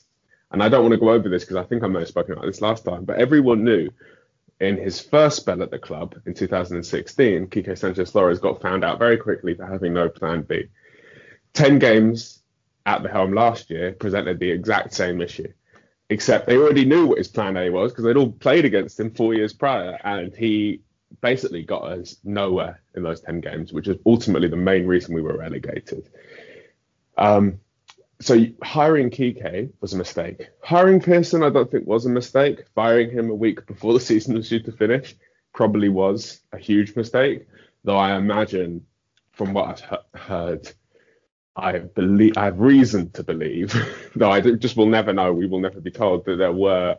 and I don't want to go over this because I think I may have spoken about this last time, but everyone knew in his first spell at the club in 2016, Quique Sanchez Flores got found out very quickly for having no plan B. 10 games at the helm last year presented the exact same issue, except they already knew what his plan A was because they'd all played against him four years prior, and he basically got us nowhere in those 10 games, which is ultimately the main reason we were relegated. Um, so hiring Quique was a mistake. Hiring Pearson, I don't think was a mistake. Firing him a week before the season was due to finish probably was a huge mistake. Though I imagine, from what I've heard, I believe I have reason to believe, though I just will never know. We will never be told that there were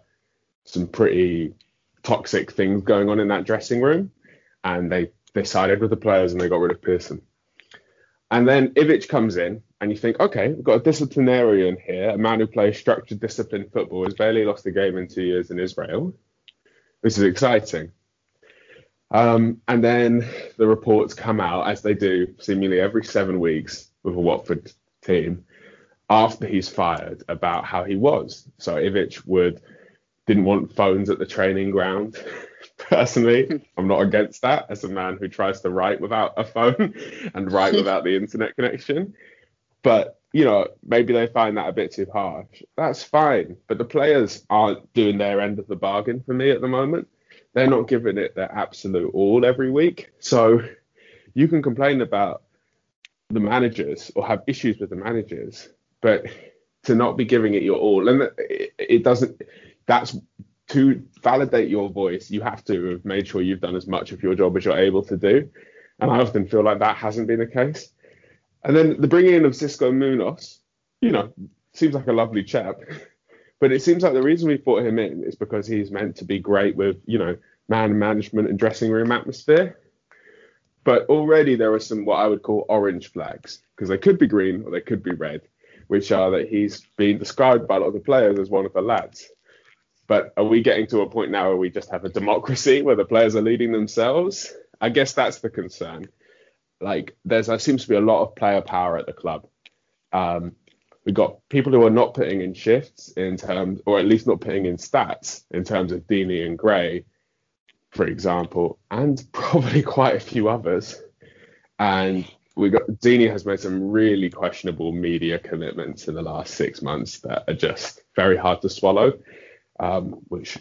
some pretty toxic things going on in that dressing room, and they they sided with the players and they got rid of Pearson. And then Ivic comes in, and you think, okay, we've got a disciplinarian here, a man who plays structured, disciplined football, has barely lost a game in two years in Israel. This is exciting. Um, and then the reports come out, as they do seemingly every seven weeks with a Watford team, after he's fired about how he was. So Ivic would didn't want phones at the training ground. Personally, I'm not against that as a man who tries to write without a phone and write without the internet connection. But you know, maybe they find that a bit too harsh. That's fine. But the players aren't doing their end of the bargain for me at the moment. They're not giving it their absolute all every week. So you can complain about the managers or have issues with the managers, but to not be giving it your all, and it, it doesn't. That's to validate your voice. You have to have made sure you've done as much of your job as you're able to do, and I often feel like that hasn't been the case. And then the bringing in of Xisco Munoz, you know, seems like a lovely chap, but it seems like the reason we brought him in is because he's meant to be great with, you know, man management and dressing room atmosphere. But already there are some what I would call orange flags because they could be green or they could be red, which are that he's been described by a lot of the players as one of the lads. But are we getting to a point now where we just have a democracy where the players are leading themselves? I guess that's the concern. Like there's there seems to be a lot of player power at the club. Um, we've got people who are not putting in shifts in terms, or at least not putting in stats in terms of Deeney and Gray, for example, and probably quite a few others. And we got Deeney has made some really questionable media commitments in the last six months that are just very hard to swallow, um, which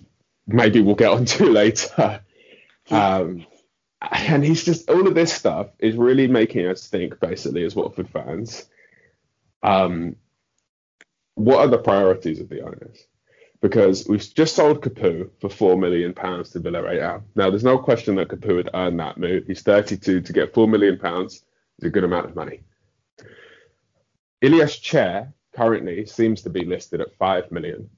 maybe we'll get onto later. Um, and he's just all of this stuff is really making us think, basically, as Watford fans, um, what are the priorities of the owners? Because we've just sold Capoue for four million pounds to Villarreal. Now, there's no question that Capoue would earn that move. He's 32 to get four million pounds is a good amount of money. Ilias Chair currently seems to be listed at five million.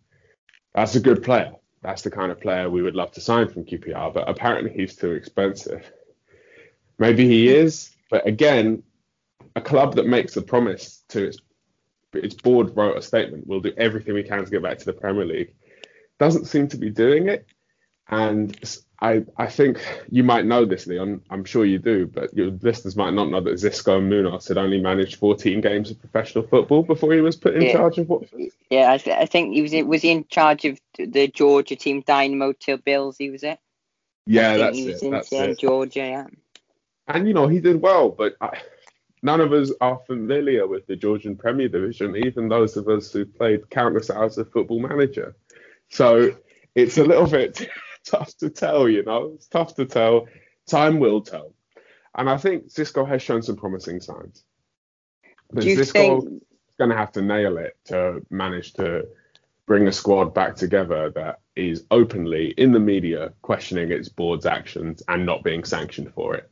That's a good player that's the kind of player we would love to sign from QPR, but apparently he's too expensive. Maybe he is, but again, a club that makes a promise to its its board wrote a statement, we'll do everything we can to get back to the Premier League, doesn't seem to be doing it. And I, I think you might know this, Leon. I'm sure you do, but your listeners might not know that Xisco Munoz had only managed 14 games of professional football before he was put in yeah. charge of what? Yeah, I, th- I, think he was in, was he in charge of the Georgia team, Dinamo Tbilisi. He was it. Yeah, that's it. In, that's it. Georgia, yeah. And you know he did well, but I, none of us are familiar with the Georgian Premier Division, even those of us who played countless hours of Football Manager. So it's a little bit. tough to tell, you know. It's tough to tell. Time will tell. And I think Xisco has shown some promising signs. But Xisco think... is going to have to nail it to manage to bring a squad back together that is openly in the media questioning its board's actions and not being sanctioned for it.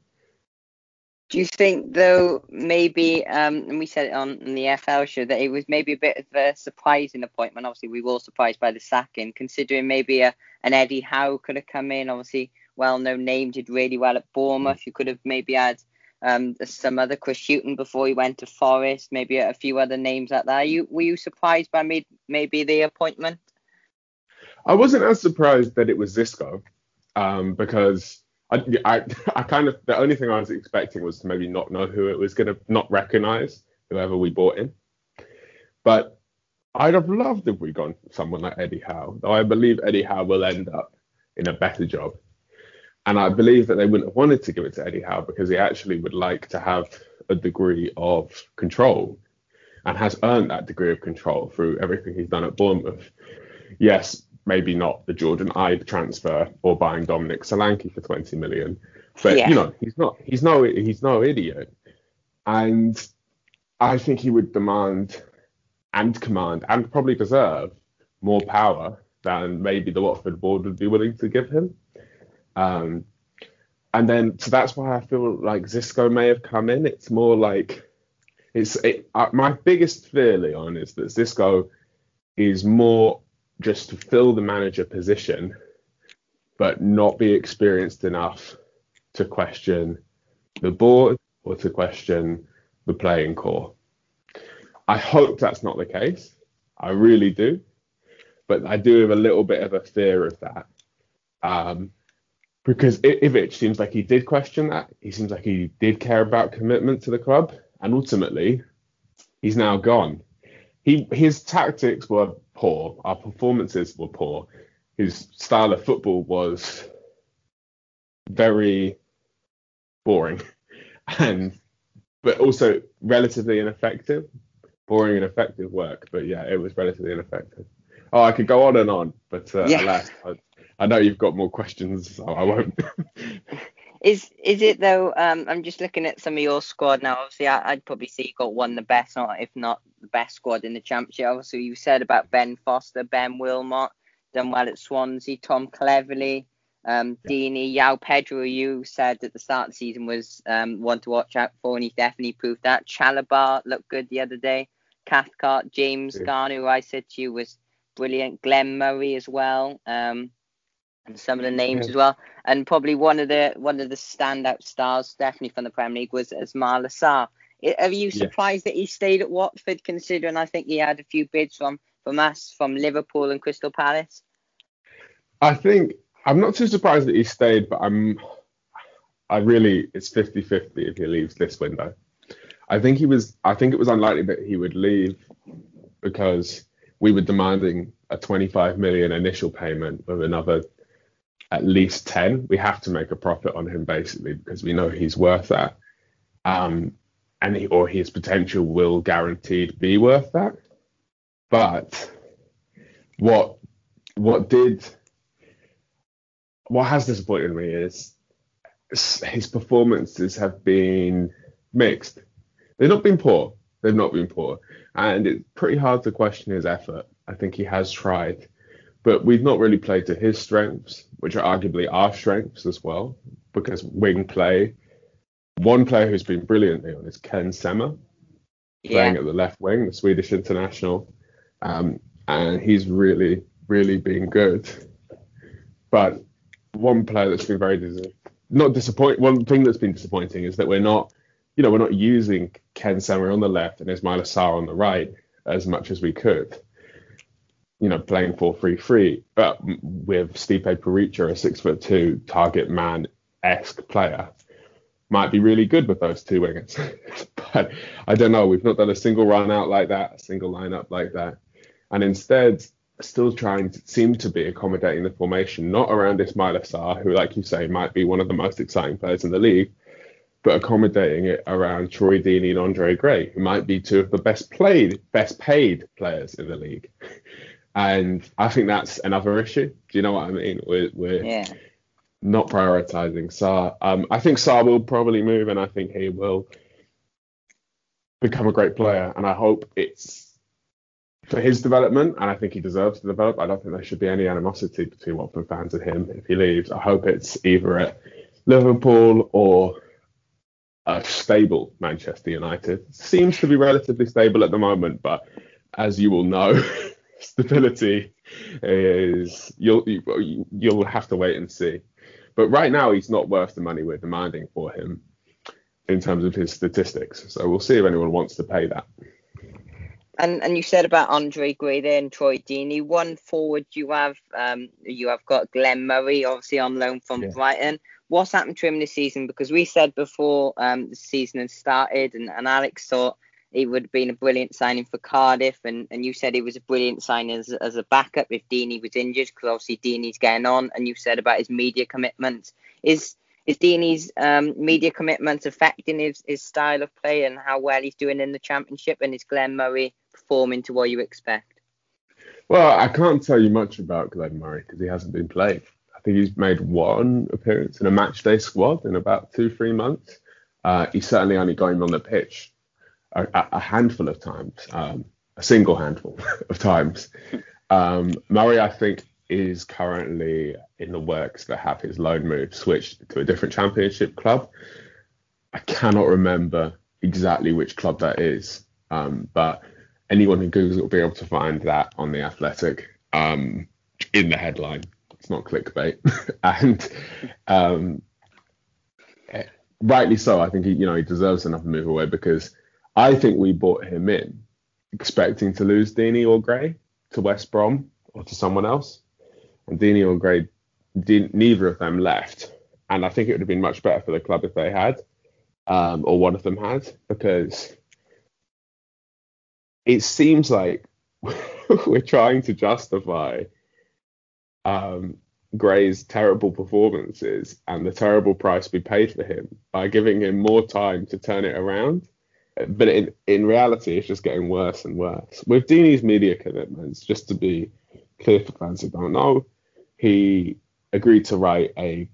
Do you think, though, maybe, um, and we said it on, the FL show, that it was maybe a bit of a surprising appointment? Obviously, we were all surprised by the sacking, considering maybe a, an Eddie Howe could have come in. Obviously, well-known name, did really well at Bournemouth. You could have maybe had um, some other Chris Hughton before he went to Forest, maybe a few other names like that. You were you surprised by maybe the appointment? I wasn't as surprised that it was Xisco um, because I, I, I kind of the only thing I was expecting was to maybe not know who it was going to not recognize whoever we bought in. But I'd have loved if we gone someone like Eddie Howe, though I believe Eddie Howe will end up in a better job. And I believe that they wouldn't have wanted to give it to Eddie Howe because he actually would like to have a degree of control and has earned that degree of control through everything he's done at Bournemouth. Yes, maybe not the Jordan Ibe transfer or buying Dominic Solanke for 20 million. But yeah. you know, he's not he's no he's no idiot. And I think he would demand and command and probably deserve more power than maybe the Watford board would be willing to give him. Um, and then so that's why I feel like Xisco may have come in. It's more like it's it, uh, my biggest fear, Leon, is that Xisco is more just to fill the manager position, but not be experienced enough to question the board or to question the playing core. I hope that's not the case. I really do. But I do have a little bit of a fear of that. Um, because Ivic seems like he did question that. He seems like he did care about commitment to the club. And ultimately, he's now gone. He His tactics were poor. Our performances were poor. His style of football was very boring and but also relatively ineffective. Boring and effective work, but yeah, it was relatively ineffective. Oh, I could go on and on, but uh, yeah. alas, I, I, know you've got more questions, so I won't. is is it though? Um, I'm just looking at some of your squad now. Obviously, I, would probably say you got one of the best, or if not the best squad in the championship. Obviously, you said about Ben Foster, Ben Wilmot, done well at Swansea, Tom Cleverley, um, yeah. Deeney, João Pedro, you said at the start of the season was um, one to watch out for, and he definitely proved that. Chalobah looked good the other day. Cathcart, James yeah. Garner, who I said to you was brilliant. Glenn Murray as well. Um, and some of the names yeah. as well. And probably one of the one of the standout stars, definitely from the Premier League, was Ismaila Sarr. Are you surprised yeah. that he stayed at Watford, considering I think he had a few bids from from us, from Liverpool and Crystal Palace? I think I'm not too surprised that he stayed, but I'm I really it's 50-50 if he leaves this window. I think he was I think it was unlikely that he would leave because we were demanding a 25 million initial payment with another at least 10. We have to make a profit on him basically because we know he's worth that. Um, and he, or his potential will guaranteed be worth that. But what what did what has disappointed me is his performances have been mixed. They've not been poor. They've not been poor. And it's pretty hard to question his effort. I think he has tried. But we've not really played to his strengths, which are arguably our strengths as well, because wing play. One player who's been brilliantly on is Ken Sema, playing yeah. at the left wing, the Swedish international. Um, and he's really, really been good. But one player that's been very dis- not disappointing. One thing that's been disappointing is that we're not, you know, we're not using Ken Sema on the left and Ismaila Sarr on the right as much as we could. You know, playing 4-3-3, but with Stipe Perica, a six foot two target man esque player, might be really good with those two wingers. but I don't know. We've not done a single run out like that, a single lineup like that, and instead still trying to seem to be accommodating the formation, not around Ismaila Sarr, who, like you say, might be one of the most exciting players in the league, but accommodating it around Troy Deeney and Andre Gray, who might be two of the best played, best paid players in the league. And I think that's another issue. Do you know what I mean? We're, we're yeah. not prioritizing Sarr. Um, I think Sarr will probably move, and I think he will become a great player. And I hope it's for his development, and I think he deserves to develop. I don't think there should be any animosity between Watford fans and him if he leaves. I hope it's either at Liverpool or a stable Manchester United. Seems to be relatively stable at the moment, but as you will know, stability is you'll you'll have to wait and see. But right now, he's not worth the money we're demanding for him in terms of his statistics. So we'll see if anyone wants to pay that. And and you said about Andre Gray there and Troy Deeney. One forward you have um you have got Glenn Murray, obviously on loan from yeah. Brighton. What's happened to him this season? Because we said before um the season had started and, and Alex thought he would have been a brilliant signing for Cardiff, and, and you said he was a brilliant signing as, as a backup if Deeney was injured, because obviously Deeney's getting on, and you said about his media commitments. Is is Deeney's um, media commitments affecting his, his style of play and how well he's doing in the championship, and is Glenn Murray performing to what you expect? Well, I can't tell you much about Glenn Murray because he hasn't been playing. I think he's made one appearance in a matchday squad in about two, three months. Uh, he's certainly only going on the pitch a, a handful of times. Um, a single handful of times. Um, Murray, I think, is currently in the works to have his loan move switched to a different championship club. I cannot remember exactly which club that is, um, but anyone who Googles will be able to find that on the Athletic um, in the headline. It's not clickbait, and um, rightly so. I think he, you know, he deserves another move away because I think we bought him in expecting to lose Deeney or Gray to West Brom or to someone else, and Deeney or Gray, didn't, neither of them left, and I think it would have been much better for the club if they had, um, or one of them had, because it seems like we're trying to justify um, Gray's terrible performances and the terrible price we paid for him by giving him more time to turn it around. But in, in reality, it's just getting worse and worse. With Deeney's media commitments, just to be clear for fans who don't know, he agreed to write a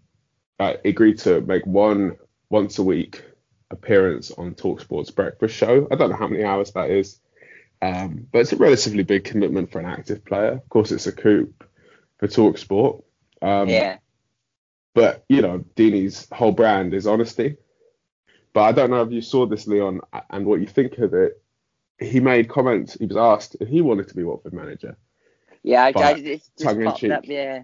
uh, agreed to make one once a week appearance on Talksport's breakfast show. I don't know how many hours that is, um, but it's a relatively big commitment for an active player. Of course, it's a coup for Talksport. Um, yeah. But you know, Deeney's whole brand is honesty. But I don't know if you saw this, Leon, and what you think of it. He made comments. He was asked if he wanted to be Watford manager. Yeah, I, I just, popped up. Yeah.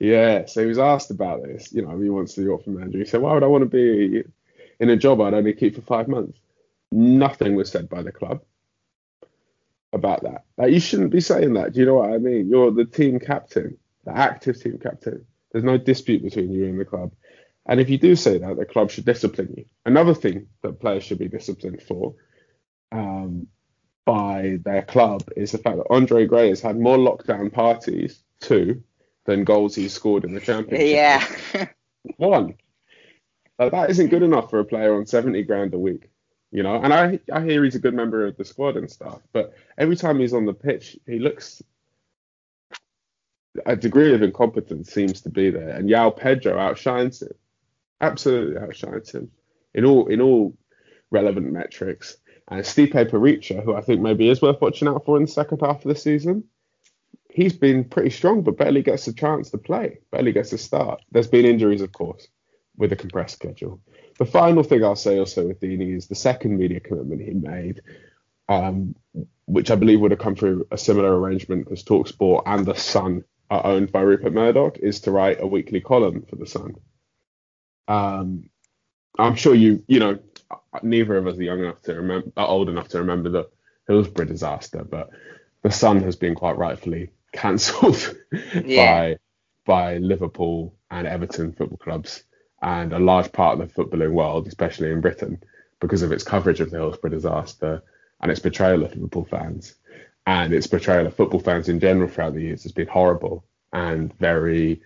Yeah, so he was asked about this. You know, he wants to be Watford manager. He said, "Why would I want to be in a job I'd only keep for five months?" Nothing was said by the club about that. Like, you shouldn't be saying that. Do you know what I mean? You're the team captain the active team captain. There's no dispute between you and the club. And if you do say that, the club should discipline you. Another thing that players should be disciplined for um, by their club is the fact that Andre Gray has had more lockdown parties, two, than goals he scored in the championship. Yeah. One. Like, that isn't good enough for a player on 70 grand a week. You know, and I I hear he's a good member of the squad and stuff, but every time he's on the pitch, he looks a degree of incompetence seems to be there, and João Pedro outshines him. Absolutely outshines him in all in all relevant metrics. And Stipe Perica, who I think maybe is worth watching out for in the second half of the season, he's been pretty strong, but barely gets a chance to play, barely gets a start. There's been injuries, of course, with a compressed schedule. The final thing I'll say also with Deeney is the second media commitment he made, um, which I believe would have come through a similar arrangement as Talksport and the Sun are owned by Rupert Murdoch is to write a weekly column for the Sun. Um, I'm sure you you know neither of us are young enough to remember, are old enough to remember the Hillsborough disaster, but the Sun has been quite rightfully cancelled yeah. by by Liverpool and Everton football clubs and a large part of the footballing world, especially in Britain, because of its coverage of the Hillsborough disaster and its betrayal of Liverpool fans and its portrayal of football fans in general throughout the years has been horrible and very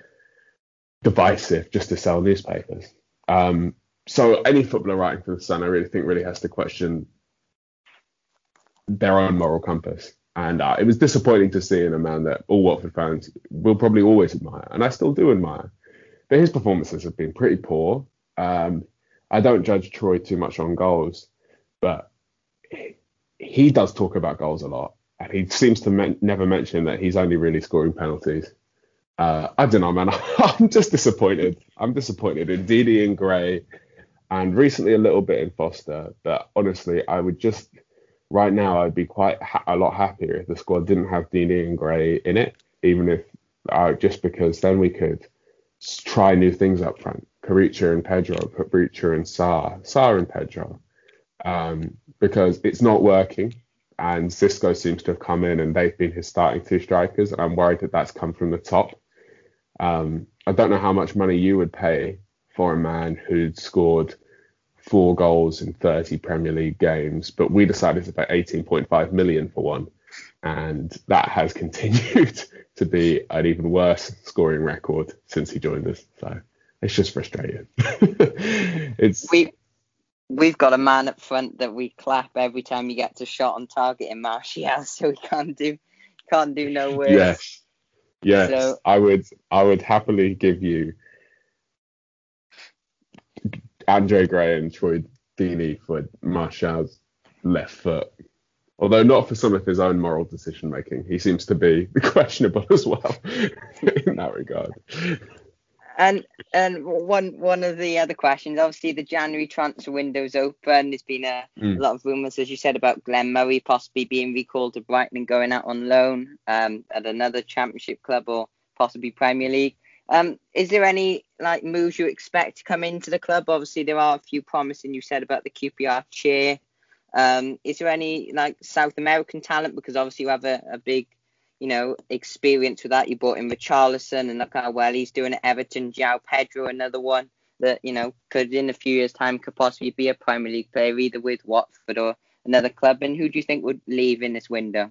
divisive just to sell newspapers. Um, so any footballer writing for the Sun, I really think, really has to question their own moral compass. And uh, it was disappointing to see in a man that all Watford fans will probably always admire, and I still do admire. But his performances have been pretty poor. Um, I don't judge Troy too much on goals, but he does talk about goals a lot and he seems to never mention that he's only really scoring penalties. Uh, I don't know, man. I'm just disappointed. I'm disappointed in Deeney and Gray, and recently a little bit in Foster. But honestly, I would just right now I'd be quite ha- a lot happier if the squad didn't have Deeney and Gray in it, even if uh, just because then we could try new things up front. Perica and Pedro, Perica and Sarr, Sarr and Pedro, um, because it's not working and Xisco seems to have come in and they've been his starting two strikers, and I'm worried that that's come from the top. Um, I don't know how much money you would pay for a man who'd scored four goals in 30 Premier League games, but we decided to pay 18.5 million for one, and that has continued to be an even worse scoring record since he joined us. So it's just frustrating. it's we we've got a man up front that we clap every time he gets a shot on target in Martial, so he can't do can't do no worse. Yes, yes, so, I would I would happily give you Andre Gray and Troy Deeney for Martial's left foot Although not for some of his own moral decision making, he seems to be questionable as well in that regard. And and one one of the other questions, obviously the January transfer window's open. There's been a, mm. lot of rumours, as you said, about Glenn Murray possibly being recalled to Brighton and going out on loan um, at another Championship club or possibly Premier League. Um, is there any like moves you expect to come into the club? Obviously, there are a few promising. You said about the QPR chair. Um, is there any like South American talent? Because obviously you have a, a big, you know, experience with that. You brought in Richarlison and look how well he's doing at Everton. João Pedro, another one that you know could in a few years' time could possibly be a Premier League player, either with Watford or another club. And who do you think would leave in this window?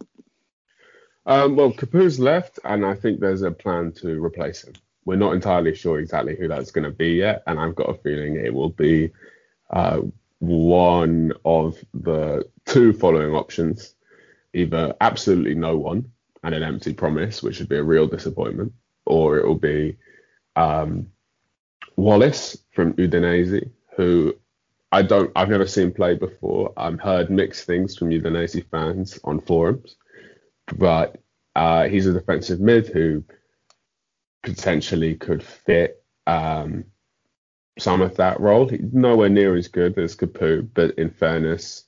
Um, well, Capoue's left, and I think there's a plan to replace him. We're not entirely sure exactly who that's going to be yet, and I've got a feeling it will be uh, one of the two following options either absolutely no one and an empty promise, which would be a real disappointment, or it will be um, Wallace from Udinese, who I don't, I've never seen play before. I've heard mixed things from Udinese fans on forums, but uh, he's a defensive mid who potentially could fit um, some of that role. He's nowhere near as good as Capoue, but in fairness,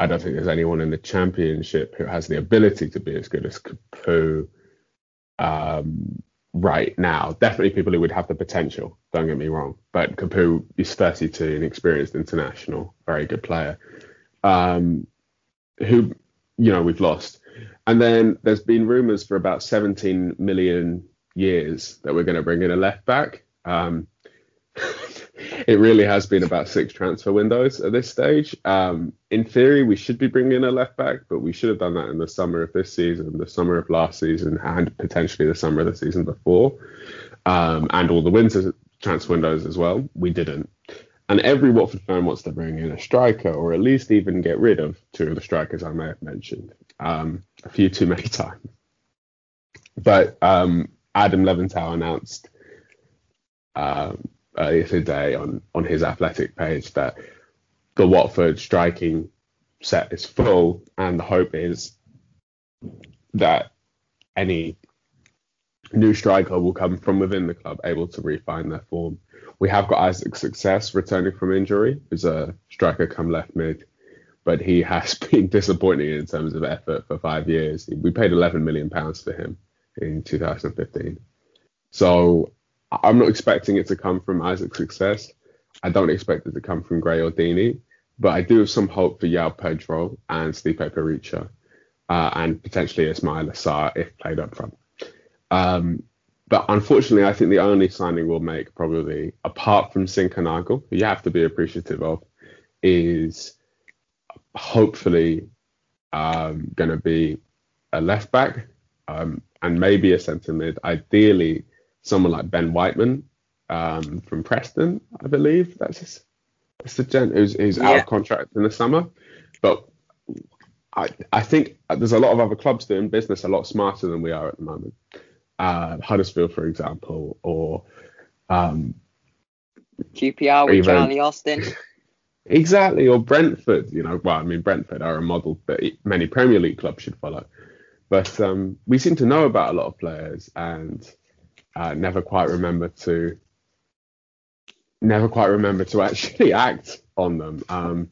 I don't think there's anyone in the championship who has the ability to be as good as Capoue um, right now. Definitely people who would have the potential, don't get me wrong. But Capoue is 32, an experienced international, very good player, um, who, you know, we've lost. And then there's been rumours for about 17 million years that we're going to bring in a left back. Um, it really has been about six transfer windows at this stage. Um, in theory, we should be bringing in a left back, but we should have done that in the summer of this season, the summer of last season, and potentially the summer of the season before, um, and all the winter transfer windows as well. We didn't. And every Watford fan wants to bring in a striker, or at least even get rid of two of the strikers I may have mentioned um, a few too many times. But um, Adam Leventhal announced um, Uh, earlier today on on his athletic page that the Watford striking set is full, and the hope is that any new striker will come from within the club, able to refine their form. We have got Isaac Success returning from injury, who's a striker come left mid, but he has been disappointing in terms of effort for five years. We paid 11 million pounds for him in 2015. So I'm not expecting it to come from Isaac Success. I don't expect it to come from Gray or Deeney, but I do have some hope for João Pedro and Stipe Perica, uh, and potentially Ismaila Sarr if played up front. Um, but unfortunately, I think the only signing we'll make, probably apart from Zinckernagel, who you have to be appreciative of, is hopefully um, going to be a left back um, and maybe a centre mid. Ideally, someone like Ben Whiteman um, from Preston, I believe. That's his, that's the gent who's, who's yeah. out of contract in the summer. But I, I think there's a lot of other clubs doing business a lot smarter than we are at the moment. Uh, Huddersfield, for example, or um, QPR with even, Charlie Austin. exactly, or Brentford. You know, well, I mean, Brentford are a model that many Premier League clubs should follow. But um, we seem to know about a lot of players, and uh, never quite remember to never quite remember to actually act on them. Um,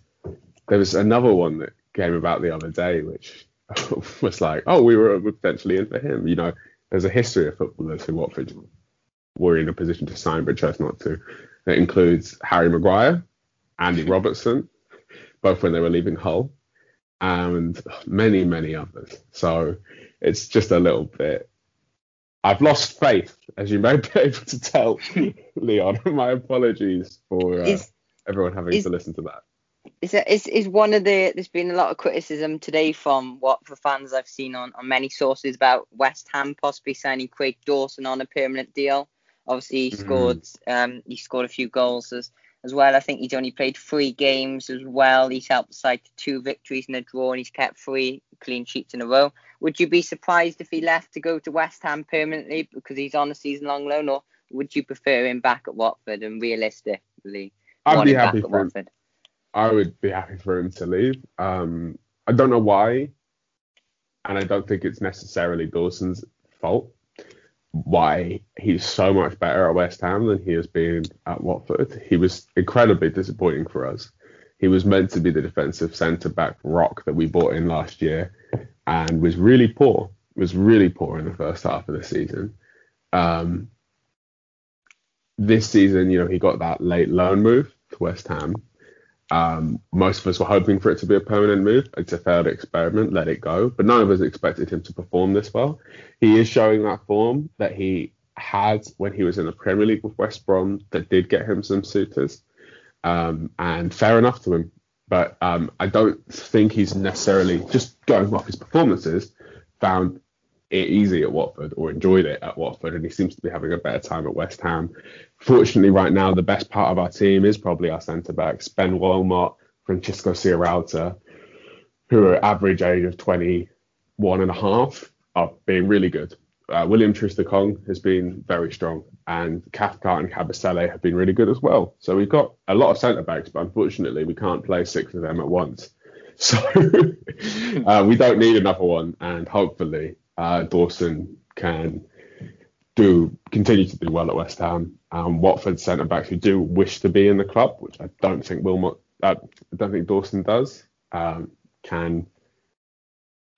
there was another one that came about the other day, which was like, oh, we were potentially in for him. You know, there's a history of footballers who Watford were in a position to sign but chose not to. It includes Harry Maguire, Andy Robertson, both when they were leaving Hull, and many, many others. So it's just a little bit I've lost faith, as you may be able to tell, Leon. My apologies for uh, is, everyone having is, to listen to that. Is, is is one of the there's been a lot of criticism today from Watford fans I've seen on, on many sources about West Ham possibly signing Craig Dawson on a permanent deal. Obviously he mm-hmm. scored um he scored a few goals as as well. I think he's only played three games as well. He's helped the side to two victories and a draw, and he's kept three clean sheets in a row. Would you be surprised if he left to go to West Ham permanently because he's on a season-long loan, or would you prefer him back at Watford? And realistically, I'd be happy for him. I would be happy for him to leave. Um, I don't know why, and I don't think it's necessarily Dawson's fault why he's so much better at West Ham than he has been at Watford. He was incredibly disappointing for us. He was meant to be the defensive centre back rock that we bought in last year and was really poor. Was really poor in the first half of the season. Um, this season, you know, he got that late loan move to West Ham. Um, most of us were hoping for it to be a permanent move. It's a failed experiment, let it go. But none of us expected him to perform this well. He is showing that form that he had when he was in the Premier League with West Brom that did get him some suitors. Um, and fair enough to him. But um, I don't think he's necessarily, just going off his performances, found it easy at Watford or enjoyed it at Watford, and he seems to be having a better time at West Ham. Fortunately, right now, the best part of our team is probably our centre backs, Ben Wilmot, Francisco Sierralta, who are average age of 21 and a half, are being really good. Uh, William Troost-Ekong has been very strong, and Cathcart and Kabasele have been really good as well. So we've got a lot of centre backs, but unfortunately, we can't play six of them at once. So uh, we don't need another one, and hopefully uh, Dawson can do continue to do well at West Ham. Um, Watford centre backs who do wish to be in the club, which I don't think Wilmot, uh, I don't think Dawson does, um, can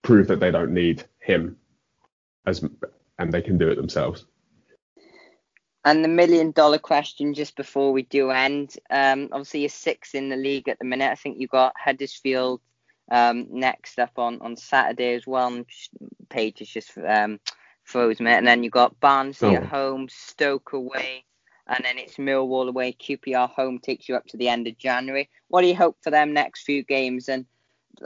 prove that they don't need him as and they can do it themselves. And the million dollar question just before we do end, um, obviously you're six in the league at the minute. I think you got Huddersfield um, next up on, on Saturday as well. Page is just um, froze me. And then you got Barnsley oh. at home, Stoke away, and then it's Millwall away. QPR home takes you up to the end of January. What do you hope for them next few games? And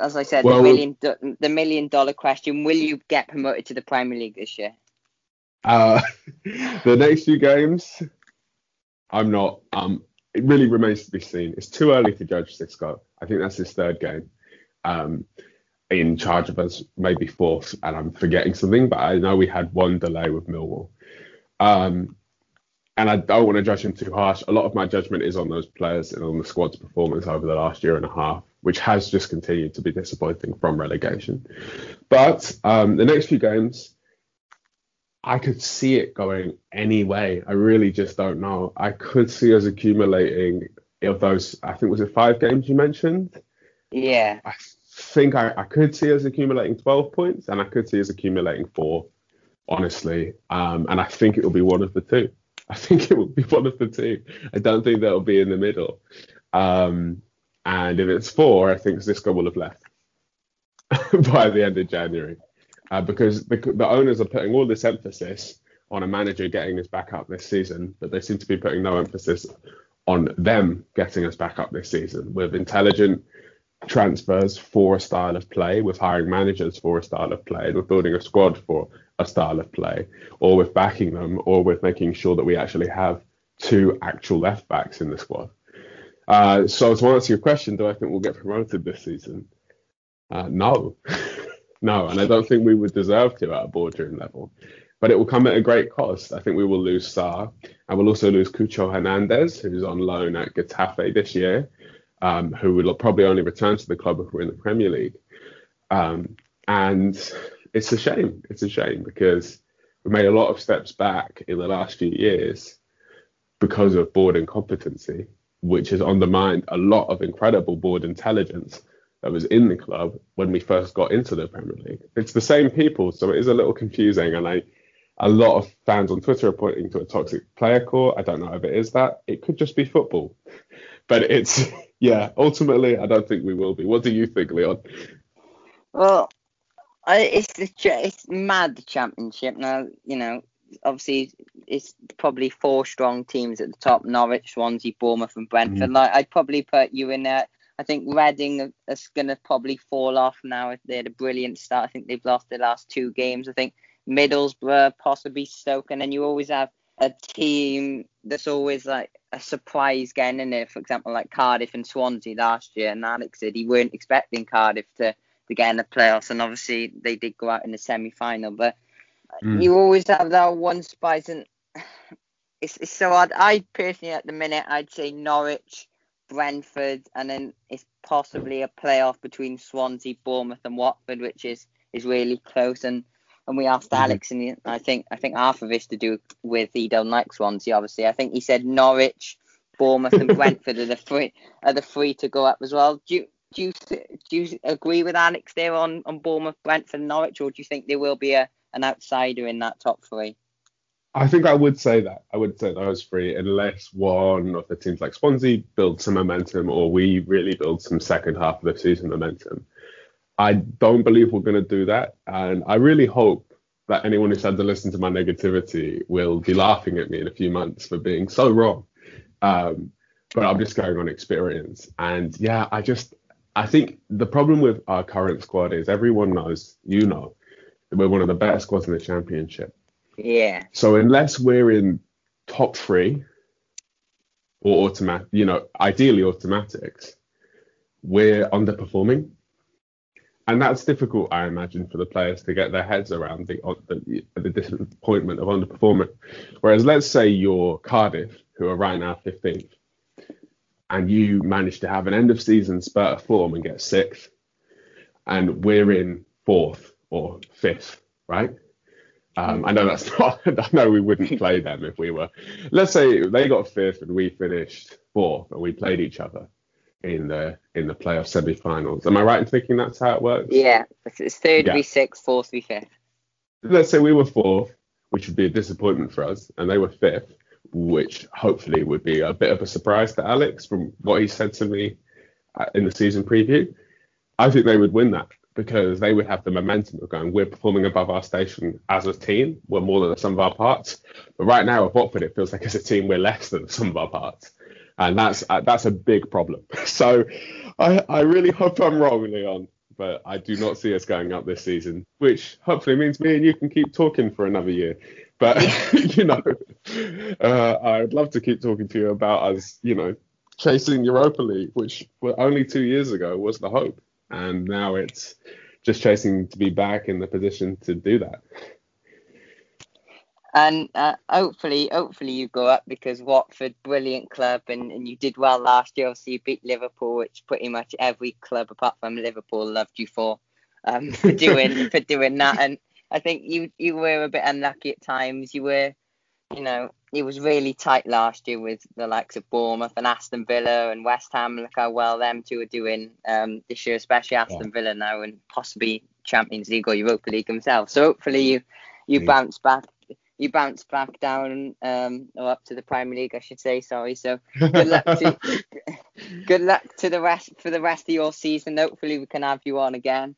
as I said, well, the million the million dollar question: Will you get promoted to the Premier League this year? Uh, the next few games, I'm not. Um, it really remains to be seen. It's too early to judge Xisco. I think that's his third game um, in charge of us, maybe fourth, and I'm forgetting something, but I know we had one delay with Millwall. Um, and I don't want to judge him too harsh. A lot of my judgment is on those players and on the squad's performance over the last year and a half, which has just continued to be disappointing from relegation. But um, the next few games, I could see it going any way. I really just don't know. I could see us accumulating of those. I think was it five games you mentioned. Yeah. I think I, I could see us accumulating 12 points and I could see us accumulating four, honestly. Um, and I think it will be one of the two. I think it will be one of the two. I don't think that'll be in the middle. Um, and if it's four, I think Xisco will have left by the end of January. Uh, because the, the owners are putting all this emphasis on a manager getting us back up this season, but they seem to be putting no emphasis on them getting us back up this season with intelligent transfers for a style of play, with hiring managers for a style of play, with building a squad for a style of play, or with backing them, or with making sure that we actually have two actual left backs in the squad. Uh, so to answer your question, do I think we'll get promoted this season? Uh, no, no, and I don't think we would deserve to at a boardroom level. But it will come at a great cost. I think we will lose Sarr, and we'll also lose Cucho Hernandez, who's on loan at Getafe this year um, who will probably only return to the club if we're in the Premier League. Um, and it's a shame. It's a shame because we made a lot of steps back in the last few years because of board incompetency, which has undermined a lot of incredible board intelligence that was in the club when we first got into the Premier League. It's the same people, so it is a little confusing. And I, a lot of fans on Twitter are pointing to a toxic player core. I don't know if it is that. It could just be football, but it's yeah, ultimately, I don't think we will be. What do you think, Leon? Well, I, it's the it's mad the championship now. You know, obviously it's probably four strong teams at the top: Norwich, Swansea, Bournemouth, and Brentford. Mm. Like I'd probably put you in there. I think Reading is going to probably fall off now if they had a brilliant start. I think they've lost their last two games. I think Middlesbrough, possibly Stoke, and then you always have a team that's always like a surprise getting in there. For example, like Cardiff and Swansea last year, and Alex said he weren't expecting Cardiff to, to get in the playoffs, and obviously they did go out in the semi final. But mm. you always have that one surprise, and it's, it's so odd. I personally, at the minute, I'd say Norwich, Brentford, and then it's possibly a playoff between Swansea, Bournemouth, and Watford, which is is really close. And and we asked mm-hmm. Alex, and I think I think half of it's to do with he don't like Swansea. Obviously, I think he said Norwich, Bournemouth, and Brentford are the three are the three to go up as well. Do you do you, do you agree with Alex there on on Bournemouth, Brentford, and Norwich, or do you think there will be a an outsider in that top three? I think I would say that. I would say those three, unless one of the teams like Swansea builds some momentum or we really build some second half of the season momentum. I don't believe we're going to do that. And I really hope that anyone who's had to listen to my negativity will be laughing at me in a few months for being so wrong. Um, but I'm just going on experience. And yeah, I just, I think the problem with our current squad is everyone knows, you know, we're one of the better squads in the championship. Yeah. So unless we're in top three or automatic, you know, ideally automatics, we're underperforming. And that's difficult, I imagine, for the players to get their heads around the uh, the, uh, the disappointment of underperforming. Whereas, let's say you're Cardiff, who are right now 15th, and you manage to have an end of season spurt of form and get sixth, and we're in fourth or fifth, right? Um, I know that's not. I know we wouldn't play them if we were. Let's say they got fifth and we finished fourth, and we played each other in the in the playoff semi-finals. Am I right in thinking that's how it works? Yeah, it's third yeah. v sixth, fourth v fifth. Let's say we were fourth, which would be a disappointment for us, and they were fifth, which hopefully would be a bit of a surprise to Alex from what he said to me uh, in the season preview. I think they would win that because they would have the momentum of going, we're performing above our station as a team. We're more than the sum of our parts. But right now with Watford, it feels like as a team, we're less than the sum of our parts. And that's uh, that's a big problem. So I, I really hope I'm wrong, Leon, but I do not see us going up this season, which hopefully means me and you can keep talking for another year. But, you know, uh, I'd love to keep talking to you about us, you know, chasing Europa League, which only two years ago was the hope and now it's just chasing to be back in the position to do that. And uh, hopefully, hopefully you go up because Watford, brilliant club, and, and you did well last year. Obviously, you beat Liverpool, which pretty much every club apart from Liverpool loved you for, um, for doing for doing that. And I think you you were a bit unlucky at times. You were, you know, it was really tight last year with the likes of Bournemouth and Aston Villa and West Ham. Look how well them two are doing um, this year, especially Aston yeah. Villa now and possibly Champions League or Europa League themselves. So hopefully you you yeah. bounce back. You bounce back down um, or up to the Premier League, I should say. Sorry. So good luck to good luck to the rest for the rest of your season. Hopefully we can have you on again.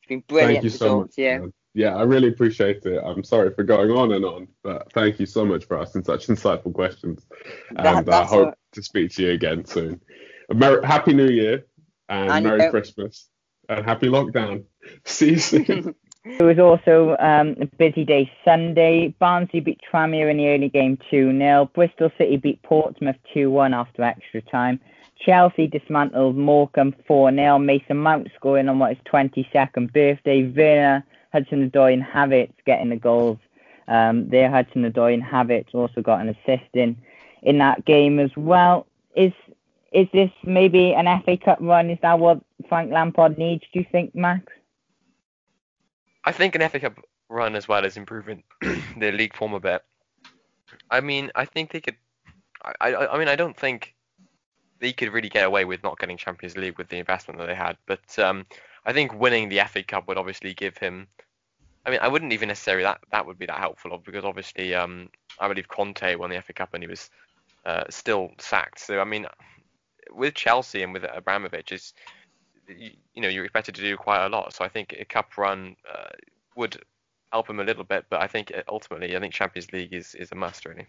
It's been brilliant Thank you to so talk much, to you yeah, I really appreciate it. I'm sorry for going on and on, but thank you so much for asking such insightful questions. And I hope to speak to you again soon. Happy New Year and, and Merry Christmas and happy lockdown. See you soon. it was also um, a busy day Sunday. Barnsley beat Tranmere in the early game 2 0. Bristol City beat Portsmouth 2 1 after extra time. Chelsea dismantled Morecambe 4 0. Mason Mount scoring on what is 22nd birthday. Werner Hudson Odoi and Havertz getting the goals. Um, there, Hudson Odoi and Havertz also got an assist in in that game as well. Is is this maybe an FA Cup run? Is that what Frank Lampard needs? Do you think, Max? I think an FA Cup run as well as improving their league form a bit. I mean, I think they could. I, I, I mean, I don't think they could really get away with not getting Champions League with the investment that they had. But um, I think winning the FA Cup would obviously give him I mean, I wouldn't even necessarily that that would be that helpful because obviously, um, I believe Conte won the FA Cup and he was uh, still sacked. So I mean, with Chelsea and with Abramovich, is you, you, know you're expected to do quite a lot. So I think a cup run uh, would help him a little bit, but I think uh, ultimately, I think Champions League is is a must really.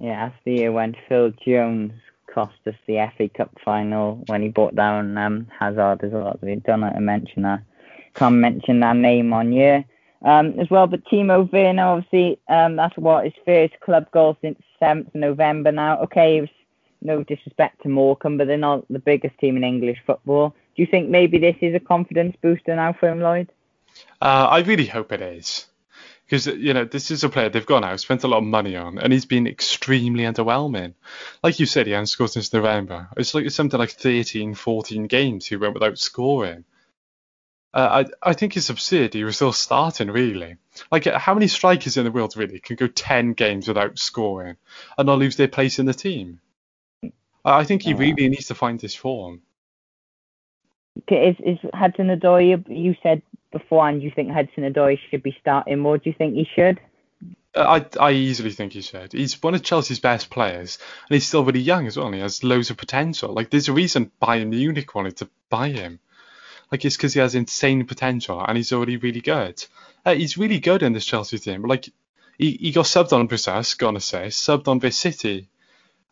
Yeah, that's the year when Phil Jones cost us the FA Cup final when he brought down um, Hazard as well. We don't know to mention that can't mention that name on you um, as well. But Timo Werner, obviously, um, that's what his first club goal since 7th November now. Okay, was no disrespect to Morecambe, but they're not the biggest team in English football. Do you think maybe this is a confidence booster now for him, Lloyd? Uh, I really hope it is. because you know this is a player they've gone out, spent a lot of money on, and he's been extremely underwhelming. Like you said, he hasn't scored since November. It's like something like 13, 14 games he went without scoring. Uh, I I think it's absurd he was still starting really. Like how many strikers in the world really can go 10 games without scoring and not lose their place in the team? I think he really needs to find his form. Is, is Hudson Odoi, you said before, and you think Hudson Odoi should be starting more? Do you think he should? Uh, I, I easily think he should. He's one of Chelsea's best players, and he's still really young as well. And he has loads of potential. Like there's a reason Bayern Munich wanted to buy him. Like it's because he has insane potential, and he's already really good. Uh, he's really good in this Chelsea team. Like he, he got subbed on Brisas, gonna say, subbed on this City,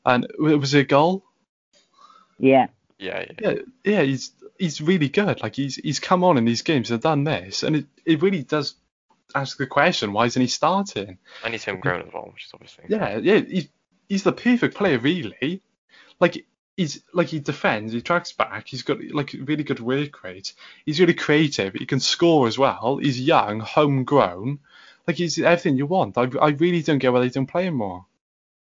and it was a goal. Yeah. Yeah, yeah, yeah. He's he's really good. Like he's he's come on in these games and done this, and it, it really does ask the question: Why isn't he starting? And he's homegrown as well, which is obviously. Yeah, yeah. He's he's the perfect player, really. Like he's like he defends, he tracks back, he's got like really good work rate. He's really creative. He can score as well. He's young, homegrown. Like he's everything you want. I I really don't get why they don't play him more.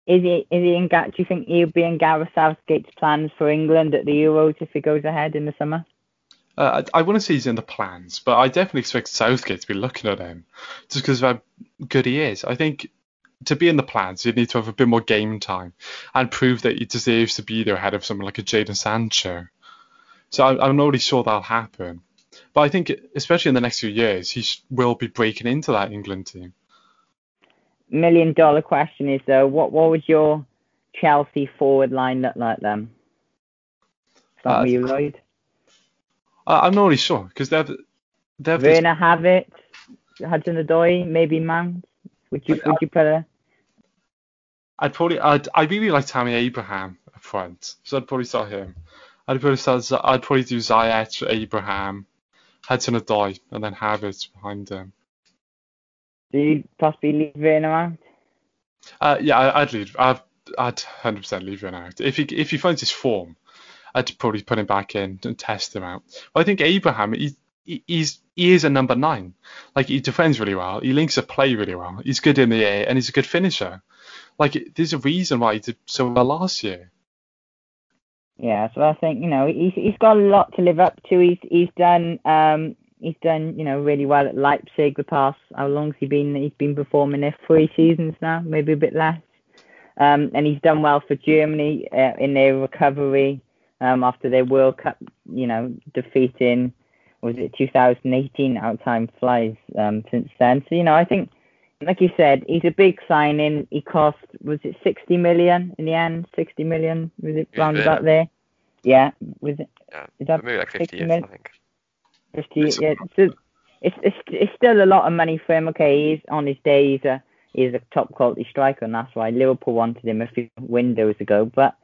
Is he is he in? Do you think he'll be in Gareth Southgate's plans for England at the Euros if he goes ahead in the summer? Uh, I, I want to say he's in the plans, but I definitely expect Southgate to be looking at him just because of how good he is. I think to be in the plans, you need to have a bit more game time and prove that he deserves to be there ahead of someone like a Jadon Sancho. So I, I'm not really sure that'll happen. But I think, especially in the next few years, he will be breaking into that England team million dollar question is though, what what would your Chelsea forward line look like then? Start uh, you, Lloyd. I'm not really sure because they've they've Werner this... Havertz, Hudson Odoi, maybe Mount. Would you would you put a? I'd probably I'd I really like Tammy Abraham up front, so I'd probably start him. I'd probably start I'd probably do Ziyech, Abraham, Hudson Odoi, and then Havertz behind him. Do you possibly leave Werner out? Uh, yeah, I'd leave. I'd, I'd 100% leave Werner out. If he if he finds his form, I'd probably put him back in and test him out. But I think Abraham, he, he's he is a number nine. Like he defends really well. He links a play really well. He's good in the air and he's a good finisher. Like there's a reason why he did so well last year. Yeah, so I think you know he's he's got a lot to live up to. He's he's done um he's done, you know, really well at Leipzig the past. How long's he been? He's been performing there three seasons now, maybe a bit less. Um, and he's done well for Germany uh, in their recovery um, after their World Cup, you know, defeating was it 2018? Out time flies um, since then. So you know, I think, like you said, he's a big signing. He cost was it 60 million in the end? 60 million was it round about there? Yeah, was it? Yeah, is that maybe like 50 years, I think. 50, it's, yeah, it's, it's, it's, it's still a lot of money for him. Okay, he's on his day, he's a, he's a top quality striker, and that's why Liverpool wanted him a few windows ago. But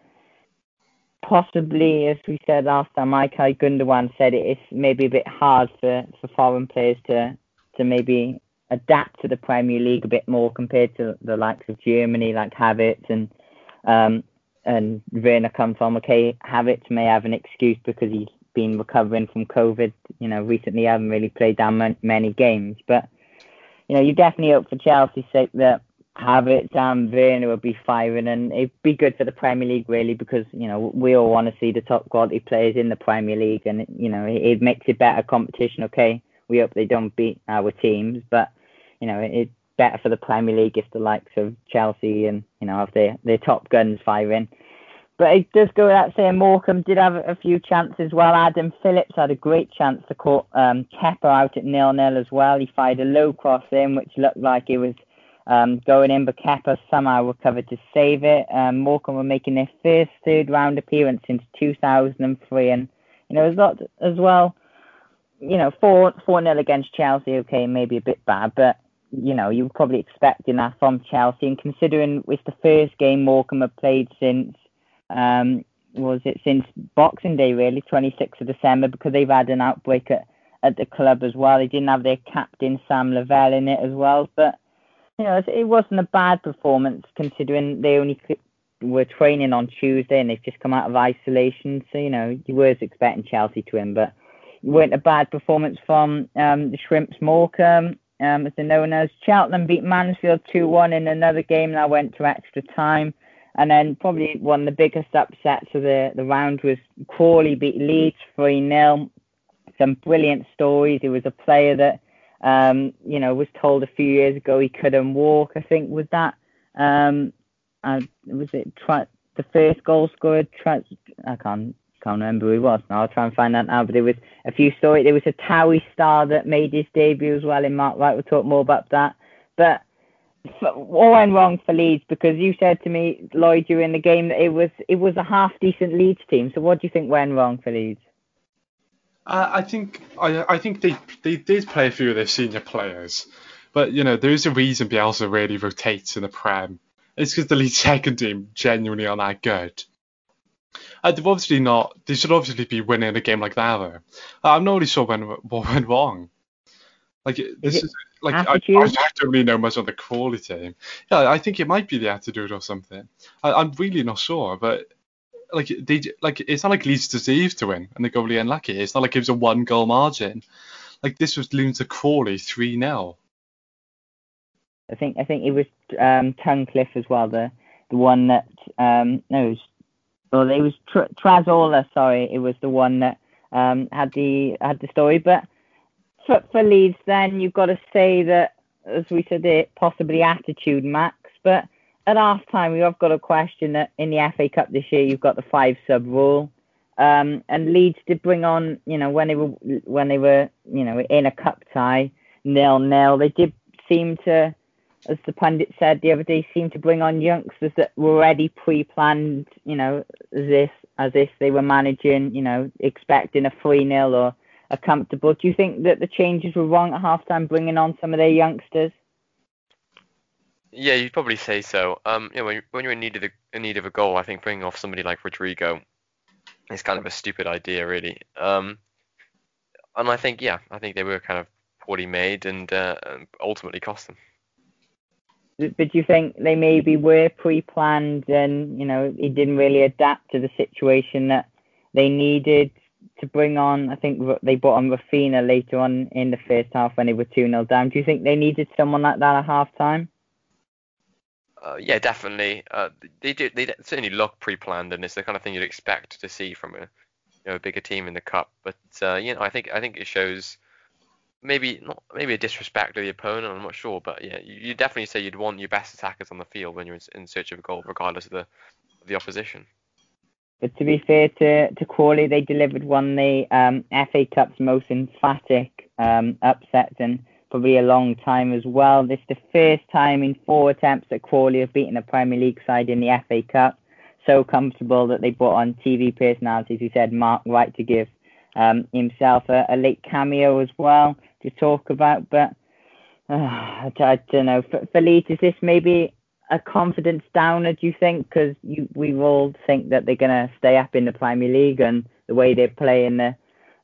possibly, as we said last time, Ilkay Gundogan said it, it's maybe a bit hard for, for foreign players to, to maybe adapt to the Premier League a bit more compared to the likes of Germany, like Havertz and um, and Werner come from. Okay, Havertz may have an excuse because he's been recovering from COVID. You know, recently I haven't really played that many games, but you know, you definitely hope for Chelsea's sake that Havertz and Werner will be firing, and it'd be good for the Premier League really because you know we all want to see the top quality players in the Premier League, and you know it, it makes it better competition. Okay, we hope they don't beat our teams, but you know it's better for the Premier League if the likes of Chelsea and you know have their their top guns firing. But it does go without saying Morecambe did have a few chances well. Adam Phillips had a great chance to caught um, Kepa out at nil nil as well. He fired a low cross in, which looked like it was um, going in, but Kepa somehow recovered to save it. Um, Morecambe were making their first third round appearance since 2003, and you know, as lot as well. You know, four four nil against Chelsea. Okay, maybe a bit bad, but you know, you were probably expecting that from Chelsea. And considering it's the first game Morecambe have played since um, was it since Boxing Day, really, 26th of December, because they've had an outbreak at, at the club as well. They didn't have their captain, Sam Lavelle, in it as well. But, you know, it wasn't a bad performance considering they only were training on Tuesday and they've just come out of isolation. So, you know, you was expecting Chelsea to win, but it weren't a bad performance from um, the Shrimps Morecambe. Um, as they're known as. Cheltenham beat Mansfield 2-1 in another game that went to extra time. And then probably one of the biggest upsets of the, the round was Crawley beat Leeds 3-0. Some brilliant stories. It was a player that, um, you know, was told a few years ago he couldn't walk. I think was that, um, uh, was it the first goal scorer? I can't can't remember who he was now. I'll try and find that now. But there was a few stories. There was a Towie star that made his debut as well in Mark Wright. We'll talk more about that. But what went wrong for Leeds? Because you said to me, Lloyd, during the game that it was it was a half decent Leeds team. So what do you think went wrong for Leeds? Uh, I think I, I think they they did play a few of their senior players, but you know there is a reason Bielsa really rotates in the Prem. It's because the Leeds second team genuinely aren't that good. Uh, they've obviously not. They should obviously be winning a game like that. Though. I'm not really sure when what went wrong. Like this is, is like I, I, don't really know much on the Crawley team. Yeah, I think it might be the attitude or something. I, am really not sure, but like they like it's not like Leeds deserved to win and they got really unlucky. It's not like it was a one goal margin. Like this was to Crawley three 0 I think I think it was um, Tunnicliffe as well. The the one that um, no, it was well, it was Tr- Tsaroulla. Sorry, it was the one that um, had the had the story. But for, for Leeds, then you've got to say that, as we said, it possibly attitude, Max. But at half time, we have got a question that in the FA Cup this year, you've got the five sub rule. Um, and Leeds did bring on, you know, when they were when they were, you know, in a cup tie, nil nil. They did seem to as the pundit said the other day, seemed to bring on youngsters that were already pre-planned, you know, as if as if they were managing, you know, expecting a 3 0 or a comfortable. Do you think that the changes were wrong at halftime, bringing on some of their youngsters? Yeah, you'd probably say so. Um, you know, when, when you're in need of a, in need of a goal, I think bringing off somebody like Rodrigo is kind of a stupid idea, really. Um, and I think, yeah, I think they were kind of poorly made and uh, ultimately cost them but do you think they maybe were pre-planned and you know he didn't really adapt to the situation that they needed to bring on? I think they brought on Raphinha later on in the first half when they were two 0 down. Do you think they needed someone like that at half time? Uh, yeah, definitely. Uh, they do. They certainly look pre-planned, and it's the kind of thing you'd expect to see from a you know a bigger team in the cup. But uh, you know, I think I think it shows maybe not maybe a disrespect of the opponent. I'm not sure, but yeah, you, you definitely say you'd want your best attackers on the field when you're in, in search of a goal, regardless of the the opposition. But to be fair to to Crawley, they delivered one of the um, FA Cup's most emphatic um, upsets in probably a long time as well. This is the first time in four attempts that Crawley have beaten a Premier League side in the FA Cup. So comfortable that they brought on TV personalities who said Mark Wright to give um, himself a, a, late cameo as well to talk about. But uh, I, I, don't know. For, Leeds, is this maybe a confidence downer? Do you think? Because we all think that they're going to stay up in the Premier League and the way they're playing, the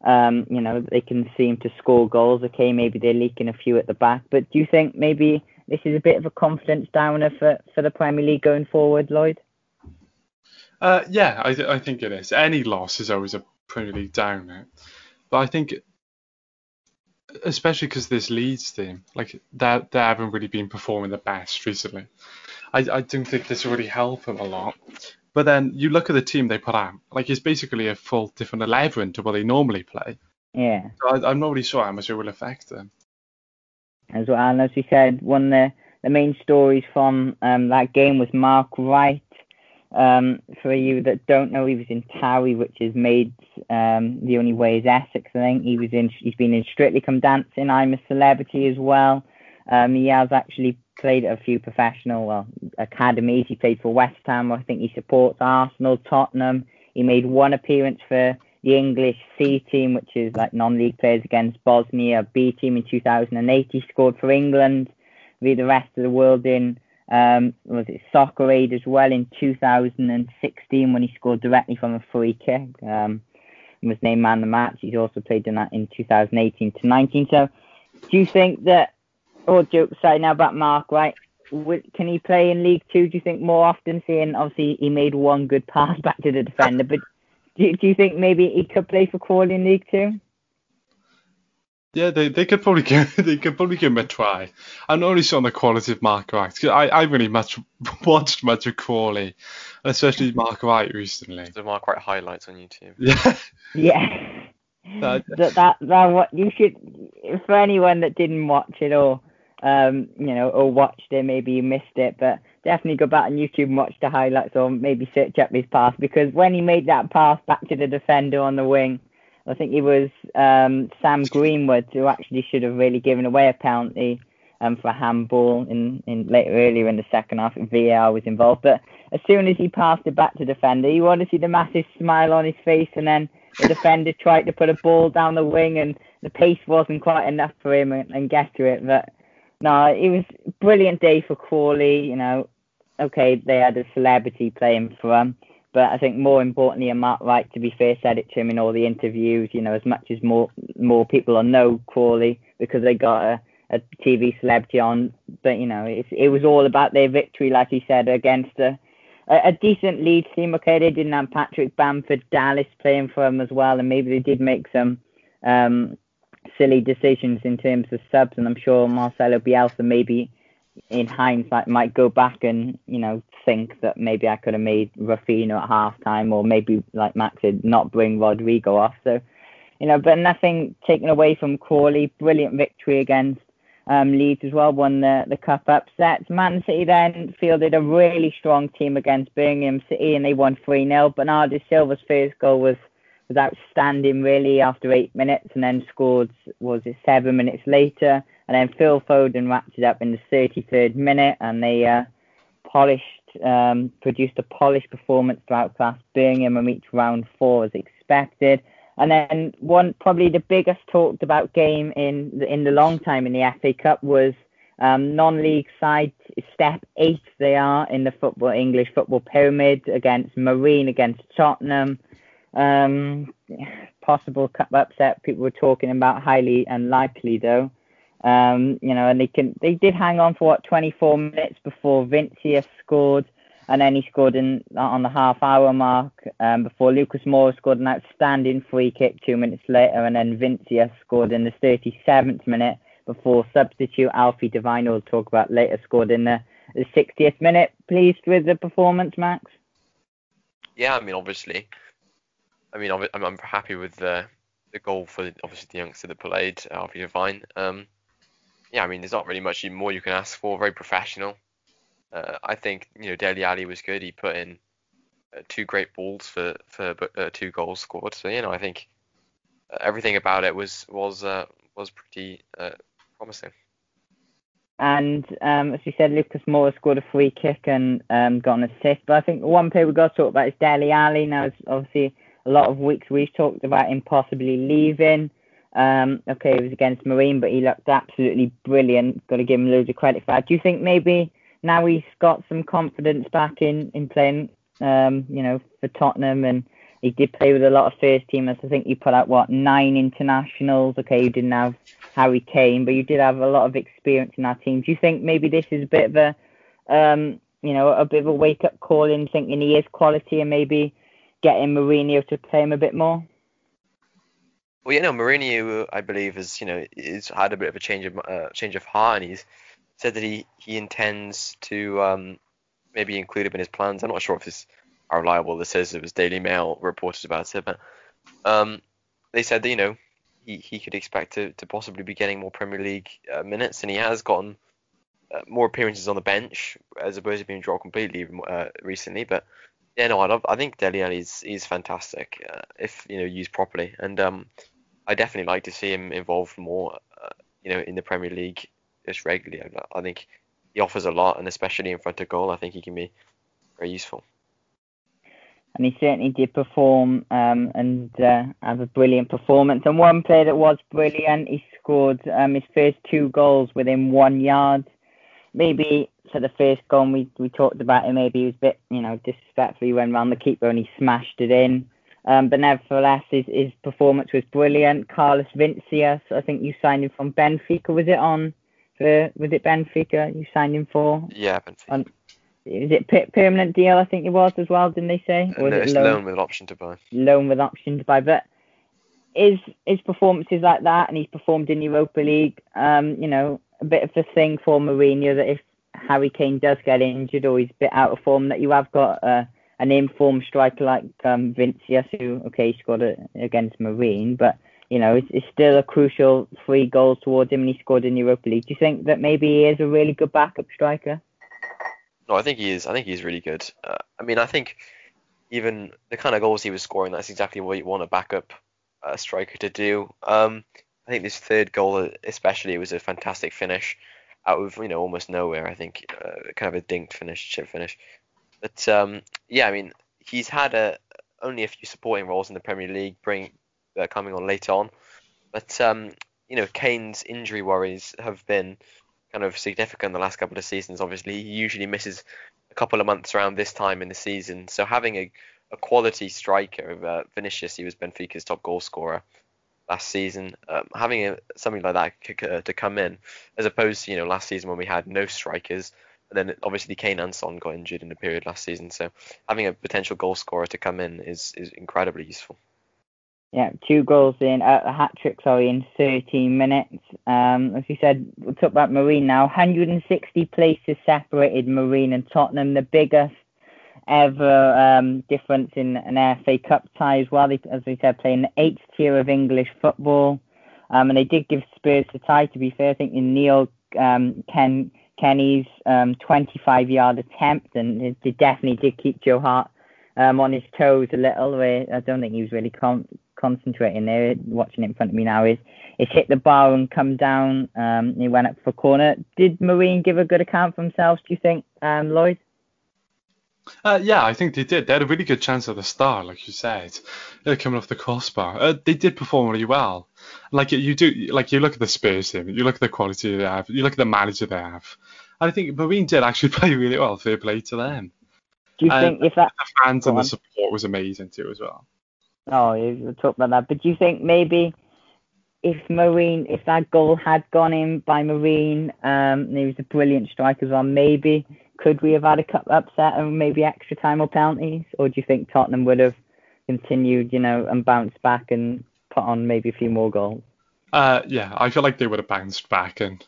um, you know, they can seem to score goals. Okay, maybe they're leaking a few at the back, but do you think maybe this is a bit of a confidence downer for, for the Premier League going forward, Lloyd? Uh, yeah, I, th- I think it is. Any loss is always a Premier League downer, but I think especially because this Leeds team, like they they haven't really been performing the best recently. I I don't think this will really help them a lot. But then you look at the team they put out, like it's basically a full different eleven to what they normally play. Yeah. So I, am not really sure how much it will affect them. As well, and as you said, one of the, the main stories from um, that game was Mark Wright um, for you that don't know, he was in Towie, which is made um, the only way is Essex. I think he was in. He's been in Strictly Come Dancing. I'm a Celebrity as well. Um, he has actually played at a few professional well academies. He played for West Ham. I think he supports Arsenal, Tottenham. He made one appearance for the English C team, which is like non-league players against Bosnia B team in 2008. He scored for England. The rest of the world in um, was it Soccer Aid as well in 2016 when he scored directly from a free kick. Um, and was named man of the match. He's also played in that in 2018 to 19. So, do you think that? Or joke aside now about Mark Wright? Can he play in League Two? Do you think more often? Seeing obviously he made one good pass back to the defender, but do, do you think maybe he could play for Crawley in League Two? Yeah, they, they could probably give they could probably give him a try. I'm only on the quality of Mark Wright. 'cause I I really much watched much of Crawley, especially Mark Wright recently. The Mark Wright highlights on YouTube. Yeah, Yeah. That- that, that that what you should for anyone that didn't watch it or um you know or watched it maybe you missed it but definitely go back on YouTube and watch the highlights or maybe search up his pass because when he made that pass back to the defender on the wing I think it was um Sam Greenwood who actually should have really given away a penalty um for a handball in in later earlier in the second half VAR was involved but as soon as he passed it back to defender you want to see the massive smile on his face and then the defender tried to put a ball down the wing and the pace wasn't quite enough for him and, and get to it. But no, it was a brilliant day for Crawley. You know, okay, they had a celebrity playing for them, but I think more importantly, and Mark Wright, to be fair, said it to him in all the interviews. You know, as much as more more people will know Crawley because they got a, a TV celebrity on, but you know, it, it was all about their victory, like he said, against a a, a decent Leeds team. Okay, they didn't have Patrick Bamford Dallas playing for them as well, and maybe they did make some um, silly decisions in terms of subs. And I'm sure Marcelo Bielsa maybe in hindsight might go back and you know think that maybe I could have made Raphinha at half time, or maybe like Max said, not bring Rodrigo off. So you know, but nothing taken away from Crawley. Brilliant victory against um, Leeds as well, won the, the cup upsets. Man City then fielded a really strong team against Birmingham City and they won 3 0. Bernardo Silva's first goal was, was outstanding, really, after eight minutes and then scored, was it seven minutes later? And then Phil Foden wrapped it up in the 33rd minute and they uh, polished, um, produced a polished performance to outclass Birmingham and reached round four as expected. And then one probably the biggest talked about game in the, in the long time in the FA Cup was um, non-league side step eight. They are in the football English football pyramid against Marine against Tottenham. Um, possible cup upset. People were talking about highly unlikely though. Um, you know, and they can they did hang on for what 24 minutes before Vinicius scored and then he scored in on the half hour mark um, before Lucas Moura scored an outstanding free kick two minutes later, and then Vinicius scored in the 37th minute before substitute Alfie Devine, we'll talk about later, scored in the, the 60th minute. Pleased with the performance, Max? Yeah, I mean, obviously, I mean, I'm, I'm happy with the the goal for obviously the youngster that played Alfie Devine. Um, yeah, I mean, there's not really much more you can ask for. Very professional. Uh, I think you know Dele Alli was good. He put in uh, two great balls for for uh, two goals scored. So you know I think uh, everything about it was was uh, was pretty uh, promising. And um, as you said, Lucas Moura scored a free kick and um, got an assist. But I think one player we've got to talk about is Dele Alli. Now, it's obviously a lot of weeks we've talked about him possibly leaving. Um, okay, it was against Marine, but he looked absolutely brilliant. Got to give him loads of credit for that. Do you think maybe now he's got some confidence back in in playing, um, you know, for Tottenham, and he did play with a lot of first teamers. I think you put out what nine internationals. Okay, you didn't have Harry Kane, but you did have a lot of experience in that team. Do you think maybe this is a bit of a, um, you know, a bit of a wake up call in thinking he is quality and maybe getting Mourinho to play him a bit more? Well, you know, Mourinho, I believe, has you know, has had a bit of a change of uh, change of heart, and he's said that he he intends to um, maybe include him in his plans. I'm not sure if this how reliable this is. It was Daily Mail reported about it, but um, they said that you know he, he could expect to, to possibly be getting more Premier League uh, minutes, and he has gotten uh, more appearances on the bench as opposed to being dropped completely uh, recently. But yeah, no, I love. I think Dele Alli is is fantastic uh, if you know used properly, and um, I definitely like to see him involved more, uh, you know, in the Premier League just regularly. I, I think he offers a lot, and especially in front of goal, I think he can be very useful. And he certainly did perform um, and uh, have a brilliant performance. And one player that was brilliant, he scored um, his first two goals within one yard. Maybe for the first goal, we, we talked about it, maybe he was a bit, you know, disrespectful. He went around the keeper and he smashed it in. Um, but nevertheless, his, his performance was brilliant. Carlos Vinicius, I think you signed him from Benfica, was it on? For, was it Benfica you signed him for? Yeah, Benfica. On, is it permanent deal? I think it was as well, didn't they say? Or no, it's loan? loan? with option to buy. Loan with option to buy, but his his performances like that, and he's performed in Europa League. Um, you know, a bit of a thing for Mourinho that if Harry Kane does get injured or he's a bit out of form, that you have got uh, an informed striker like um, Vinicius, who okay he scored a, against Marine, but you know it's, it's still a crucial three goals towards him, and he scored in Europa League. Do you think that maybe he is a really good backup striker? No, I think he is. I think he's really good. Uh, I mean, I think even the kind of goals he was scoring, that's exactly what you want a backup uh, striker to do. Um, I think this third goal, especially, was a fantastic finish out of you know almost nowhere. I think uh, kind of a dinked finish, chip finish. But um, yeah, I mean, he's had a only a few supporting roles in the Premier League, bring uh, coming on later on. But um, you know, Kane's injury worries have been kind of significant the last couple of seasons. Obviously, he usually misses a couple of months around this time in the season. So having a, a quality striker, uh, Vinicius, he was Benfica's top goal scorer last season. Um, having a, something like that uh, to come in, as opposed to you know last season when we had no strikers, and then obviously Kane and Son got injured in the period last season. So having a potential goal scorer to come in is is incredibly useful. Yeah, two goals in uh, a hat trick, sorry, in 13 minutes. Um, as you said, we'll talk about Marine now. 160 places separated Marine and Tottenham, the biggest ever um, difference in an FA Cup tie as well. They, as we said, playing the eighth tier of English football. Um, and they did give Spurs the tie, to be fair. I think in Neil um, Ken, Kengni's um, 25 yard attempt, and they definitely did keep Joe Hart um, on his toes a little. I don't think he was really con- concentrating there. Watching it in front of me now is it's hit the bar and come down. Um, he went up for corner. Did Marine give a good account for themselves? Do you think, Lloyd? Uh, yeah, I think they did. They had a really good chance at the start, like you said, uh, coming off the crossbar. Uh, they did perform really well. Like you do, like you look at the Spurs team, you look at the quality they have, you look at the manager they have. And I think Marine did actually play really well. Fair play to them. Do you think if that the fans and the support was amazing too as well? Oh, you talk about that, but do you think maybe if Marine, if that goal had gone in by Marine, um, he was a brilliant striker as well, maybe could we have had a cup upset and maybe extra time or penalties, or do you think Tottenham would have continued, you know, and bounced back and put on maybe a few more goals? Uh, yeah, I feel like they would have bounced back and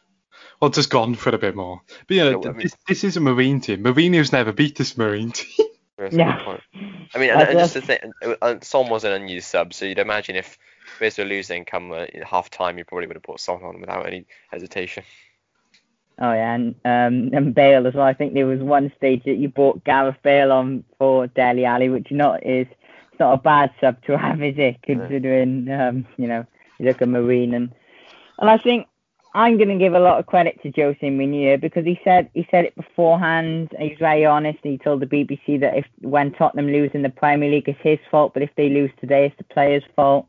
well, just gone for a bit more. But yeah, I mean, this, this is a Marine team. Mourinho's never beat this Marine team. yeah. I mean, and, and just to say, Son was an unused sub, so you'd imagine if Spurs were losing come uh, half time, you probably would have put Son on without any hesitation. Oh yeah, and um, and Bale as well. I think there was one stage that you bought Gareth Bale on for Dele Alli, which not is it's not a bad sub to have, is it? Considering um, you know you look at Marine and and I think I'm going to give a lot of credit to Jose Mourinho because he said he said it beforehand. He's very honest. and He told the BBC that if when Tottenham lose in the Premier League, it's his fault, but if they lose today, it's the players' fault.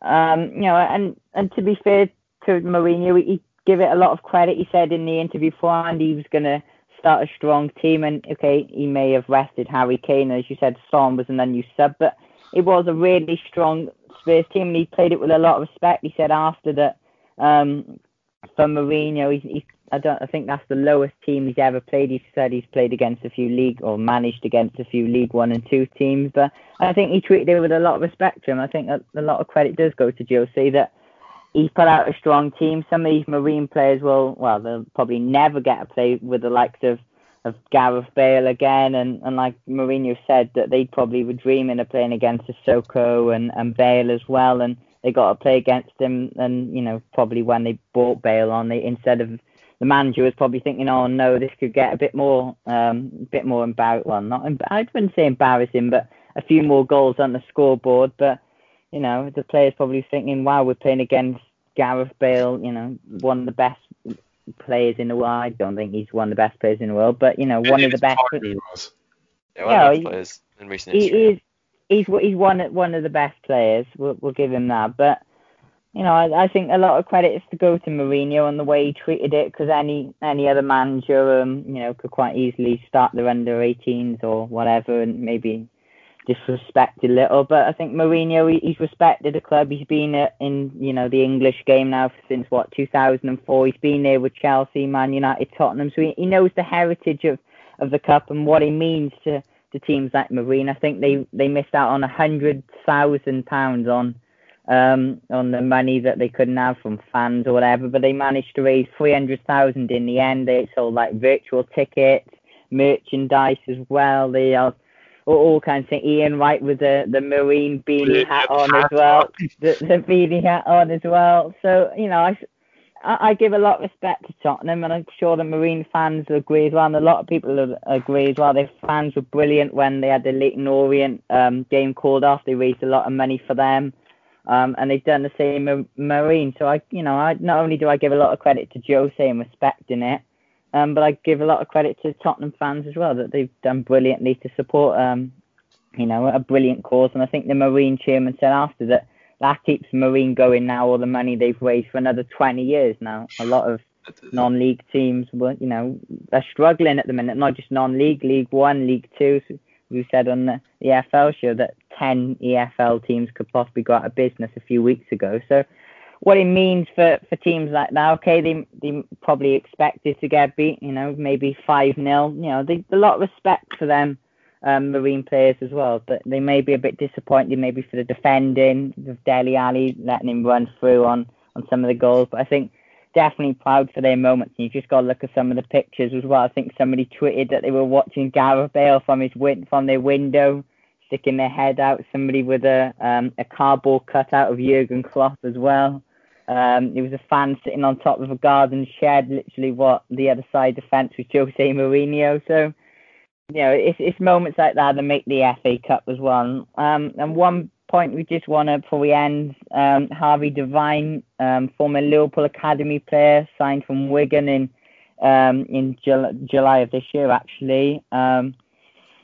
Um, you know, and and to be fair to Mourinho, he give it a lot of credit. He said in the interview beforehand he was going to start a strong team, and okay, he may have rested Harry Kane, as you said, Son was an unused sub, but it was a really strong Spurs team, and he played it with a lot of respect. He said after that, um, for Mourinho, he's, I don't. I think that's the lowest team he's ever played. He said he's played against a few league or managed against a few League One and Two teams, but I think he treated it with a lot of respect him. I think a, a lot of credit does go to Jose that he's put out a strong team. Some of these Marine players will, well, they'll probably never get a play with the likes of, of Gareth Bale again. And, and like Mourinho said, that they probably were dreaming of playing against Sissoko and, and Bale as well. And they got to play against him. And, you know, probably when they bought Bale on, they instead of the manager was probably thinking, oh no, this could get a bit more, um, a bit more embarrassing. Well, not, I wouldn't say embarrassing, but a few more goals on the scoreboard. But you know, the players probably thinking, wow, we're playing against Gareth Bale, you know, one of the best players in the world. I don't think he's one of the best players in the world, but you know, one of the best. Yeah, one players in recent he is. He's he's one one of the best players. We'll, we'll give him that. But you know, I, I think a lot of credit is to go to Mourinho on the way he treated it, because any any other manager, um, you know, could quite easily start their under 18s or whatever, and maybe disrespect a little, but I think Mourinho he's respected the club. He's been in you know the English game now since what 2004. He's been there with Chelsea, Man United, Tottenham, so he, he knows the heritage of of the cup and what it means to to teams like Marine. I think they they missed out on a hundred thousand pounds on um, on the money that they couldn't have from fans or whatever, but they managed to raise 300,000 in the end. They sold like virtual tickets, merchandise as well. They are all, all kinds of things. Ian Wright with the, the marine beanie hat on as well, the, the beanie hat on as well. So, you know, I, I, give a lot of respect to Tottenham, and I'm sure the Marine fans agree as well, and a lot of people agree as well. Their fans were brilliant when they had the Leyton Orient um, game called off. They raised a lot of money for them, um, and they've done the same with Marine. So I, you know, I not only do I give a lot of credit to Jose and respecting it, um, but I give a lot of credit to Tottenham fans as well that they've done brilliantly to support, um, you know, a brilliant cause. And I think the Marine chairman said after that that keeps Marine going now. All the money they've raised for another 20 years now. A lot of non-league teams, were, you know, they're struggling at the minute. Not just non-league, League One, League Two. We said on the, the EFL show that 10 EFL teams could possibly go out of business a few weeks ago. So what it means for, for teams like that, okay, they they probably expected to get beat, you know, maybe 5 0. You know, they, a lot of respect for them um, Marine players as well. But they may be a bit disappointed maybe for the defending of Dele Alli letting him run through on, on some of the goals. But I think definitely proud for their moments. And you just got to look at some of the pictures as well. I think somebody tweeted that they were watching Gareth Bale from his win- from their window, sticking their head out. Somebody with a um, a cardboard cutout of Jurgen Klopp as well. Um, there was a fan sitting on top of a garden shed, literally what the other side of the fence was Jose Mourinho. So you know, it's, it's moments like that that make the FA Cup as well. Um, and one point we just want to, before we end, um, Harvey Devine, um, former Liverpool Academy player, signed from Wigan in um, in July, July of this year, actually. Um,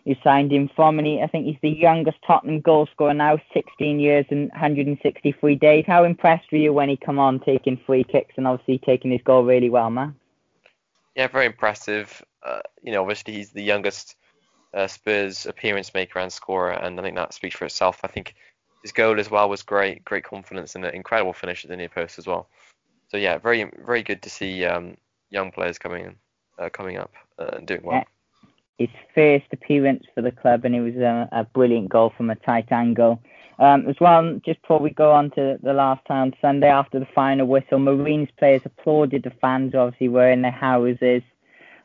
you signed him from, and he, I think he's the youngest Tottenham goal scorer now, 16 years and 163 days. How impressed were you when he come on taking free kicks and obviously taking his goal really well, man? Yeah, very impressive. Uh, you know, obviously he's the youngest uh, Spurs appearance maker and scorer, and I think that speaks for itself. I think his goal as well was great, great confidence and an incredible finish at the near post as well. So yeah, very very good to see um, young players coming uh, coming up uh, and doing well. His first appearance for the club, and it was a, a brilliant goal from a tight angle. Um, as well, just before we go on to the last time Sunday after the final whistle, Marines players applauded the fans. Obviously, were in their houses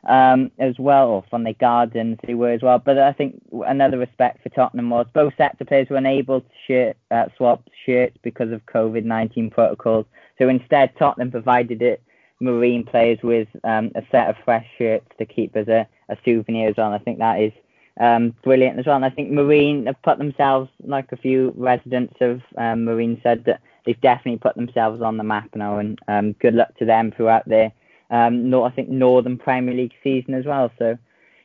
um, as well, or from their gardens they were as well. But I think another respect for Tottenham was both sector players were unable to shirt, uh, swap shirts because of COVID-19 protocols. So instead, Tottenham provided it Marine players with um, a set of fresh shirts to keep as a, a souvenir as well. I think that is um, brilliant as well. And I think Marine have put themselves, like a few residents of um, Marine said, that they've definitely put themselves on the map now. And um, good luck to them throughout their um, I think Northern Premier League season as well. So,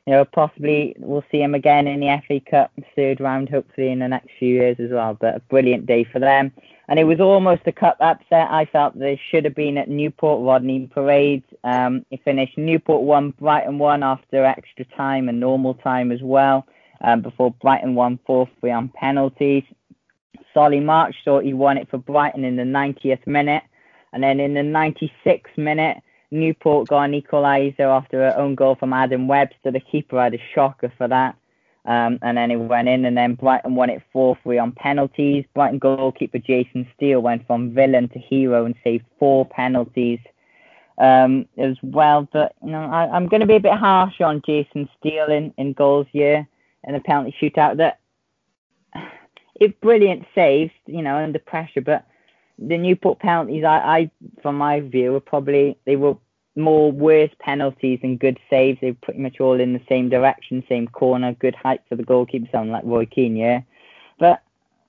you know, possibly we'll see them again in the FA Cup third round, hopefully in the next few years as well. But a brilliant day for them. And it was almost a cup upset. I felt they should have been at Newport Rodney Parade. Um, it finished Newport 1, Brighton 1 after extra time and normal time as well, um, before Brighton won 4 3 on penalties. Solly March thought he won it for Brighton in the 90th minute. And then in the 96th minute, Newport got an equaliser after an own goal from Adam Webster. The keeper had a shocker for that. Um, and then it went in, and then Brighton won it 4 3 on penalties. Brighton goalkeeper Jason Steele went from villain to hero and saved four penalties um, as well. But you know, I, am going to be a bit harsh on Jason Steele in, in goals here in the penalty shootout. That it's brilliant saves, you know, under pressure, but the Newport penalties, I, I, from my view, were probably they were more worse penalties than good saves. They were pretty much all in the same direction, same corner, good height for the goalkeeper, sound like Roy Keane, yeah. But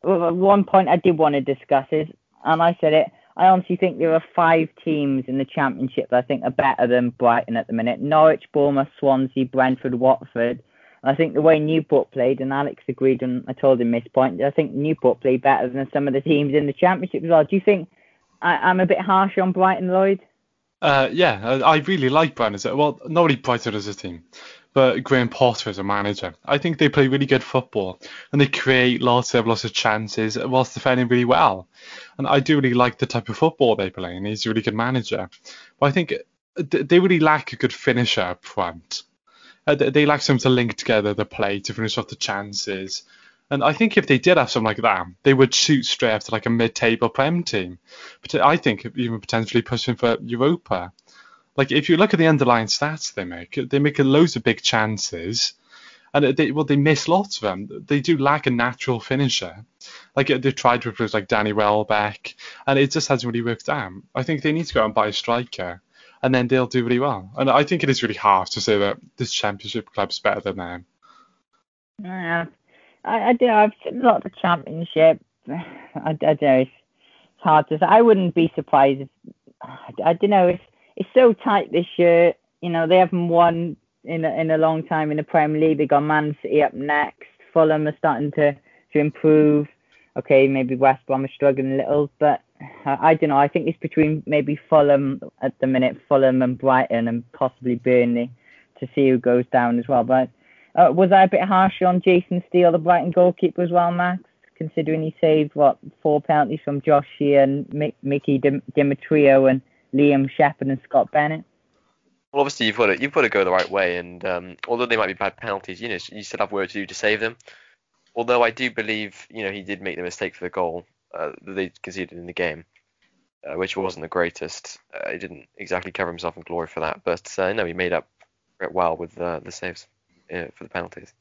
one point I did want to discuss is, and I said it, I honestly think there are five teams in the championship that I think are better than Brighton at the minute. Norwich, Bournemouth, Swansea, Brentford, Watford. I think the way Newport played, and Alex agreed, and I told him this point, I think Newport played better than some of the teams in the Championship as well. Do you think I, am a bit harsh on Brighton, Lloyd? Uh, yeah, I really like Brighton as a well, not really Brighton as a team, but Graham Potter as a manager. I think they play really good football and they create lots of lots of chances whilst defending really well. And I do really like the type of football they play, and he's a really good manager. But I think they really lack a good finisher up front uh, they lack something to link together the play to finish off the chances. And I think if they did have something like that, they would shoot straight after like a mid-table Prem team. But I think even potentially pushing for Europa. Like if you look at the underlying stats they make, they make loads of big chances, and they well they miss lots of them. They do lack a natural finisher. Like they've tried to replace like Danny Welbeck, and it just hasn't really worked out. I think they need to go out and buy a striker, and then they'll do really well. And I think it is really hard to say that this championship club's better than them. Yeah, I, I do. I've seen a lot of championship. I, I don't know. It's, it's hard to say. I wouldn't be surprised if I, I don't know. It's it's so tight this year. You know, they haven't won in a, in a long time in the Premier League. They got Man City up next. Fulham are starting to to improve. Okay, maybe West Brom are struggling a little, but I, I don't know. I think it's between maybe Fulham at the minute, Fulham and Brighton, and possibly Burnley to see who goes down as well. But uh, was I a bit harsh on Jason Steele, the Brighton goalkeeper as well, Max? Considering he saved what four penalties from Josh Sheehan, Mickey Demetriou, and Liam Shephard and Scott Bennett. Well, obviously you've got to you've got to go the right way, and um, although they might be bad penalties, you know you still have work to do to save them. Although I do believe you know he did make the mistake for the goal uh, that they conceded in the game, uh, which wasn't the greatest. Uh, he didn't exactly cover himself in glory for that, but uh, no, he made up well with uh, the saves uh, for the penalties.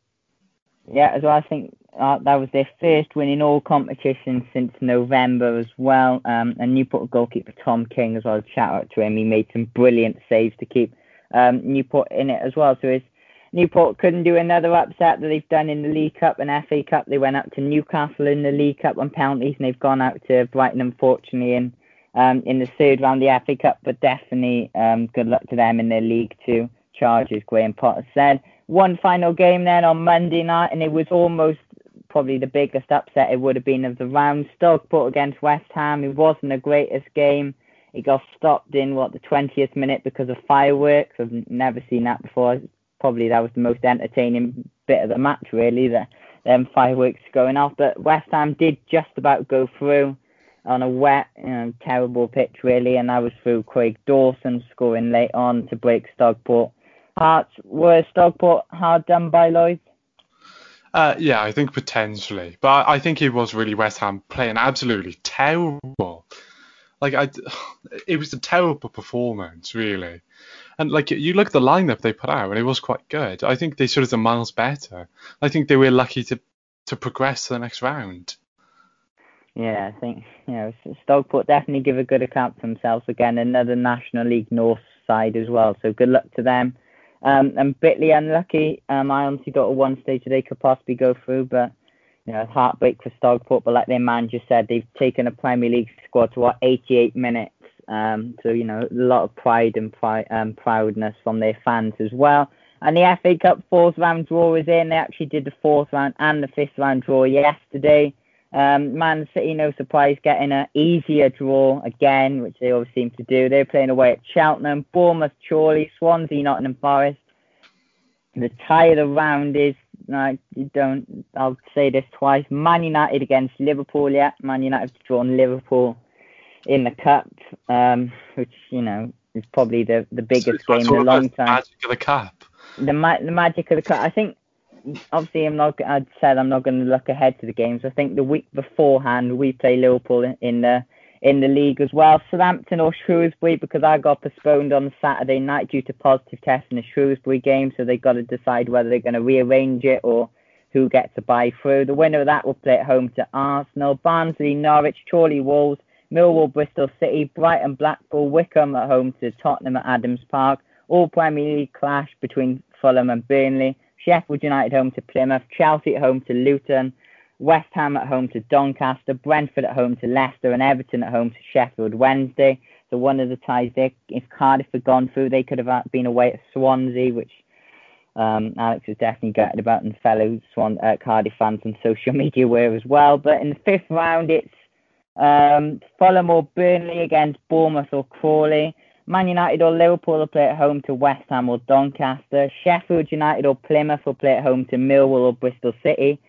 Yeah, as well. I think uh, that was their first win in all competitions since November as well. Um, and Newport goalkeeper Tom King as well. Shout out to him. He made some brilliant saves to keep um, Newport in it as well. So his Newport couldn't do another upset that they've done in the League Cup and FA Cup. They went up to Newcastle in the League Cup on penalties, and they've gone out to Brighton, unfortunately, in um, in the third round of the FA Cup. But definitely, um, good luck to them in their League Two charges. Graham Potter said one final game then on Monday night, and it was almost probably the biggest upset it would have been of the round. Stockport against West Ham. It wasn't the greatest game. It got stopped in what the 20th minute because of fireworks. I've never seen that before. Probably that was the most entertaining bit of the match, really. The them fireworks going off. But West Ham did just about go through on a wet, you know, terrible pitch, really, and that was through Craig Dawson scoring late on to break Stockport Hearts were Stockport hard done by Lloyd? Uh, yeah, I think potentially, but I think it was really West Ham playing absolutely terrible. Like I, it was a terrible performance, really. And like you look at the lineup they put out, and it was quite good. I think they should have done miles better. I think they were lucky to to progress to the next round. Yeah, I think you know Stockport definitely give a good account for themselves again. Another National League North side as well. So good luck to them. Um, and bitly unlucky. Um, I honestly thought at one stage they could possibly go through, but you know, heartbreak for Stockport. But like their manager said, they've taken a Premier League squad to what 88 minutes. Um, so you know, a lot of pride and pride, um, proudness from their fans as well. And the FA Cup fourth round draw is in. They actually did the fourth round and the fifth round draw yesterday. Um, Man City, no surprise, getting an easier draw again, which they always seem to do. They're playing away at Cheltenham, Bournemouth, Chorley, Swansea, Nottingham Forest. The tie of the round is, I don't, I'll say this twice, Man United against Liverpool. Yeah, Man United have drawn Liverpool in the cup, um, which you know is probably the the biggest so game in a long time. Magic of the cup. The ma- the magic of the cup. I think obviously I'm not. I said I'm not going to look ahead to the games. I think the week beforehand we play Liverpool in the in the league as well. Southampton or Shrewsbury because I got postponed on Saturday night due to positive tests in the Shrewsbury game, so they've got to decide whether they're going to rearrange it or who gets to buy through. The winner of that will play at home to Arsenal, Barnsley, Norwich, Chorley, Wolves, Millwall, Bristol City, Brighton, Blackpool, Wycombe at home to Tottenham at Adams Park. All Premier League clash between Fulham and Burnley. Sheffield United home to Plymouth, Chelsea at home to Luton, West Ham at home to Doncaster, Brentford at home to Leicester, and Everton at home to Sheffield Wednesday. So one of the ties there, if Cardiff had gone through, they could have been away at Swansea, which um, Alex was definitely gutted about, and fellow Swan uh, Cardiff fans on social media were as well. But in the fifth round, it's um, Fulham or Burnley against Bournemouth or Crawley. Man United or Liverpool will play at home to West Ham or Doncaster. Sheffield United or Plymouth will play at home to Millwall or Bristol City.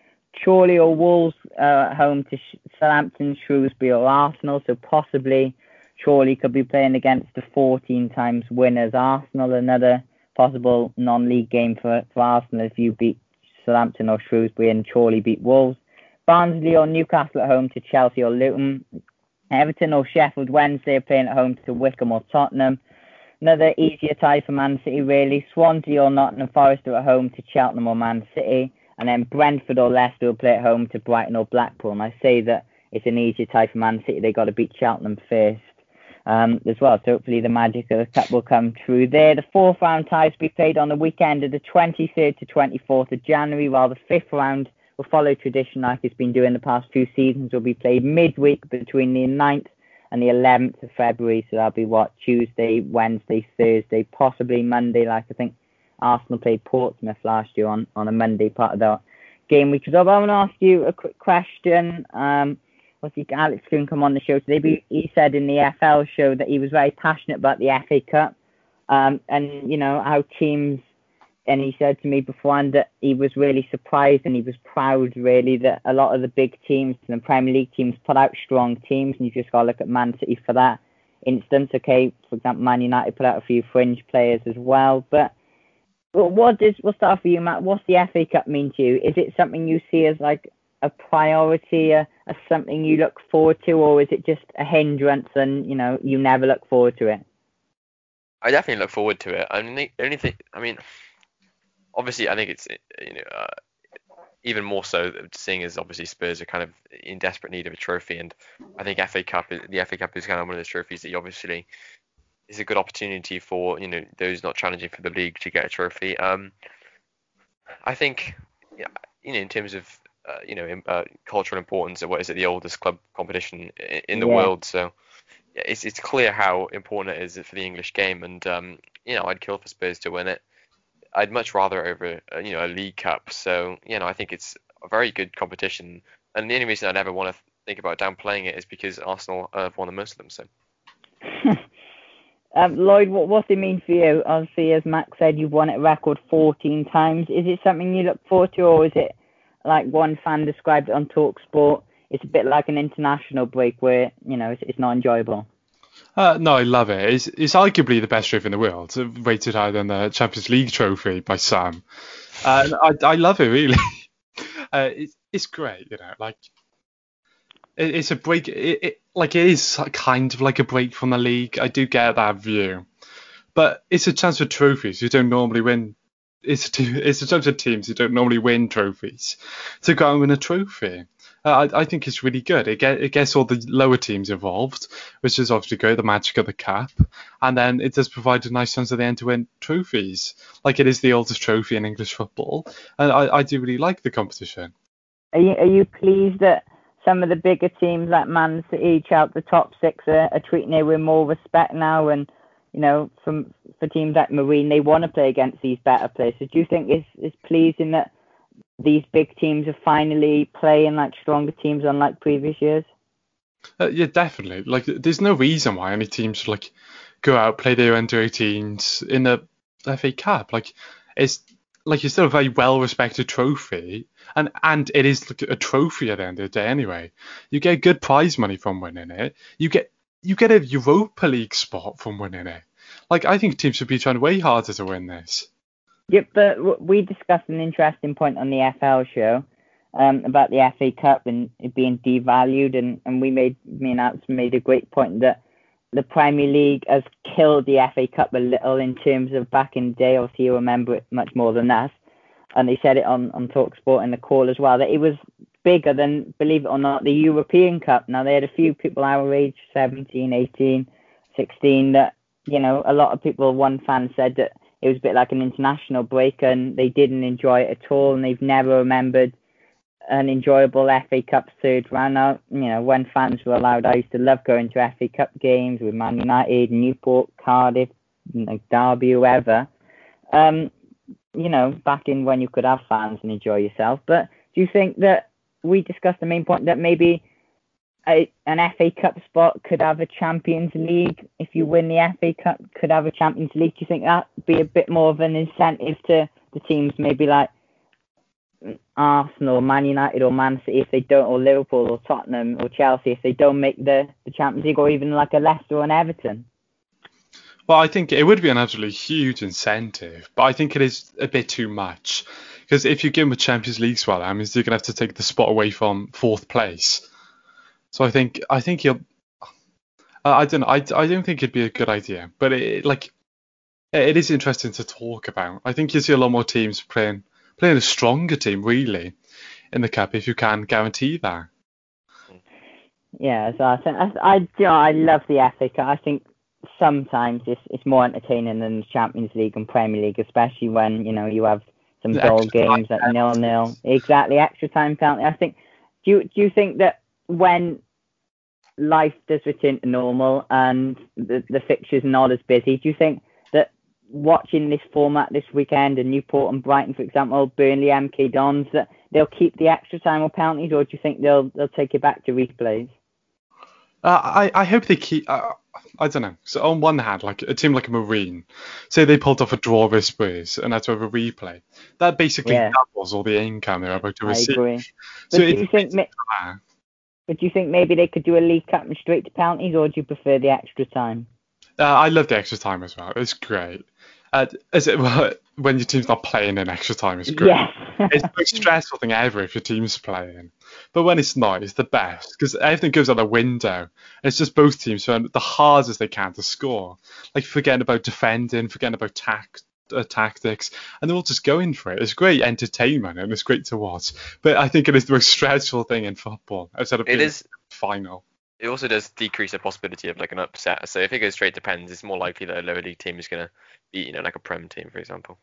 Chorley or Wolves uh, at home to Southampton, Shrewsbury or Arsenal. So possibly Chorley could be playing against the 14 times winners Arsenal. Another possible non-league game for, for Arsenal if you beat Southampton or Shrewsbury and Chorley beat Wolves. Barnsley or Newcastle at home to Chelsea or Luton. Everton or Sheffield Wednesday playing at home to Wycombe or Tottenham. Another easier tie for Man City, really. Swansea or Nottingham Forest are at home to Cheltenham or Man City. And then Brentford or Leicester will play at home to Brighton or Blackpool. And I say that it's an easier tie for Man City. They've got to beat Cheltenham first um, as well. So hopefully the magic of the cup will come true there. The fourth round ties will be played on the weekend of the 23rd to 24th of January, while the fifth round will follow tradition like it's been doing the past few seasons. Will be played midweek between the 9th and the 11th of February. So that'll be what Tuesday, Wednesday, Thursday, possibly Monday. Like I think Arsenal played Portsmouth last year on on a Monday part of the game week. So I want to ask you a quick question. Um, Alex couldn't come on the show today, he said in the FL show that he was very passionate about the FA Cup, um, and you know how teams. And he said to me beforehand that he was really surprised and he was proud, really, that a lot of the big teams and the Premier League teams put out strong teams, and you just got to look at Man City for that instance. Okay, for example, Man United put out a few fringe players as well, but what does we'll start for you, Matt? What's the FA Cup mean to you? Is it something you see as like a priority, a, a something you look forward to, or is it just a hindrance and you know you never look forward to it? I definitely look forward to it. I mean, the only thing, I mean, obviously, I think it's you know uh, even more so seeing as obviously Spurs are kind of in desperate need of a trophy, and I think FA Cup, the FA Cup is kind of one of those trophies that you obviously is a good opportunity for you know those not challenging for the league to get a trophy. Um, I think, you know, in terms of uh, you know, uh, cultural importance what is it the oldest club competition in the yeah. world. So it's it's clear how important it is for the English game, and um, you know, I'd kill for Spurs to win it. I'd much rather over uh, you know a League Cup. So you know, I think it's a very good competition, and the only reason I'd ever want to think about downplaying it is because Arsenal have won the most of them. So. Um, Lloyd, what, what's it mean for you? Obviously, as Max said, you've won it record 14 times. Is it something you look forward to, or is it like one fan described it on Talksport, it's a bit like an international break where you know it's, it's not enjoyable. Uh, no, I love it. It's, it's arguably the best trophy in the world, rated higher than the Champions League trophy by Sam. Uh, I, I love it really. uh, it's, it's great, you know. Like it, it's a break. It, it like it is kind of like a break from the league. I do get that view, but it's a chance for trophies. You don't normally win it's a, it's a bunch of teams who don't normally win trophies to go and win a trophy. Uh, I, I, think it's really good. It, get, it gets all the lower teams involved, which is obviously good, the magic of the cap, and then it does provide a nice chance at the end to win trophies. Like it is the oldest trophy in English football, and I, I do really like the competition. Are you, are you pleased that some of the bigger teams like Man City, out the top six, are, are treating it with more respect now and you know, from for teams like Marine, they want to play against these better players. So do you think it's it's pleasing that these big teams are finally playing like stronger teams unlike previous years? Uh, yeah, definitely. Like, there's no reason why any teams should like go out play their under 18s in the FA Cup. Like, it's like it's still a very well respected trophy, and and it is like a trophy at the end of the day anyway. You get good prize money from winning it. You get you get a Europa League spot from winning it. Like I think teams should be trying way harder to win this. Yep, but we discussed an interesting point on the FL show um, about the FA Cup and it being devalued, and, and we made me and Alex made a great point that the Premier League has killed the FA Cup a little in terms of back in the day. Obviously, you remember it much more than us, and they said it on on Talksport in the call as well that it was bigger than, believe it or not, the European Cup. Now, they had a few people our age, 17, 18, 16, that, you know, a lot of people, one fan said that it was a bit like an international break and they didn't enjoy it at all and they've never remembered an enjoyable FA Cup third round. Now, you know, when fans were allowed, I used to love going to FA Cup games with Man United, Newport, Cardiff, like Derby, whoever. Um, you know, back in when you could have fans and enjoy yourself. But do you think that we discussed the main point that maybe a, an FA Cup spot could have a Champions League. If you win the FA Cup, could have a Champions League. Do you think that would be a bit more of an incentive to the teams, maybe like Arsenal, Man United, or Man City, if they don't, or Liverpool, or Tottenham, or Chelsea, if they don't make the, the Champions League, or even like a Leicester or an Everton? Well, I think it would be an absolutely huge incentive, but I think it is a bit too much Because if you give him a Champions League spot, that means you're gonna have to take the spot away from fourth place. So I think I think he'll. I don't know. I, I don't think it'd be a good idea, but it, like it is interesting to talk about. I think you see a lot more teams playing playing a stronger team really in the cup if you can guarantee that. Yeah, so I think I, I, you know, I love the FA Cup. I think sometimes it's it's more entertaining than the Champions League and Premier League, especially when you know you have some The goal games at nil nil. Exactly, extra time penalty. I think. Do you do you think that when life does return to normal and the the fixtures not as busy, do you think that watching this format this weekend and Newport and Brighton, for example, Burnley, MK Dons, that they'll keep the extra time or penalties, or do you think they'll they'll take it back to replays? Uh, I I hope they keep. Uh, I don't know. So on one hand, like a team like a Marine, say they pulled off a draw with Spurs and had to have a replay, that basically Yeah. doubles all the income they're about to I receive. agree. So But do if you think ma- But do you think maybe they could do a League Cup and straight to penalties, or do you prefer the extra time? Uh, I love the extra time as well. It's great. Uh, is it well, when your team's not playing in extra time? It's great. Yes. it's the most stressful thing ever if your team's playing. But when it's not, it's the best because everything goes out the window. It's just both teams trying the hardest they can to score. Like forgetting about defending, forgetting about tact, uh, tactics, and they're all just going for it. It's great entertainment and it's great to watch. But I think it is the most stressful thing in football outside of It being is. final. It also does decrease the possibility of like an upset. So if it goes straight to pens, it's more likely that a lower league team is gonna beat, you know, like a Prem team, for example.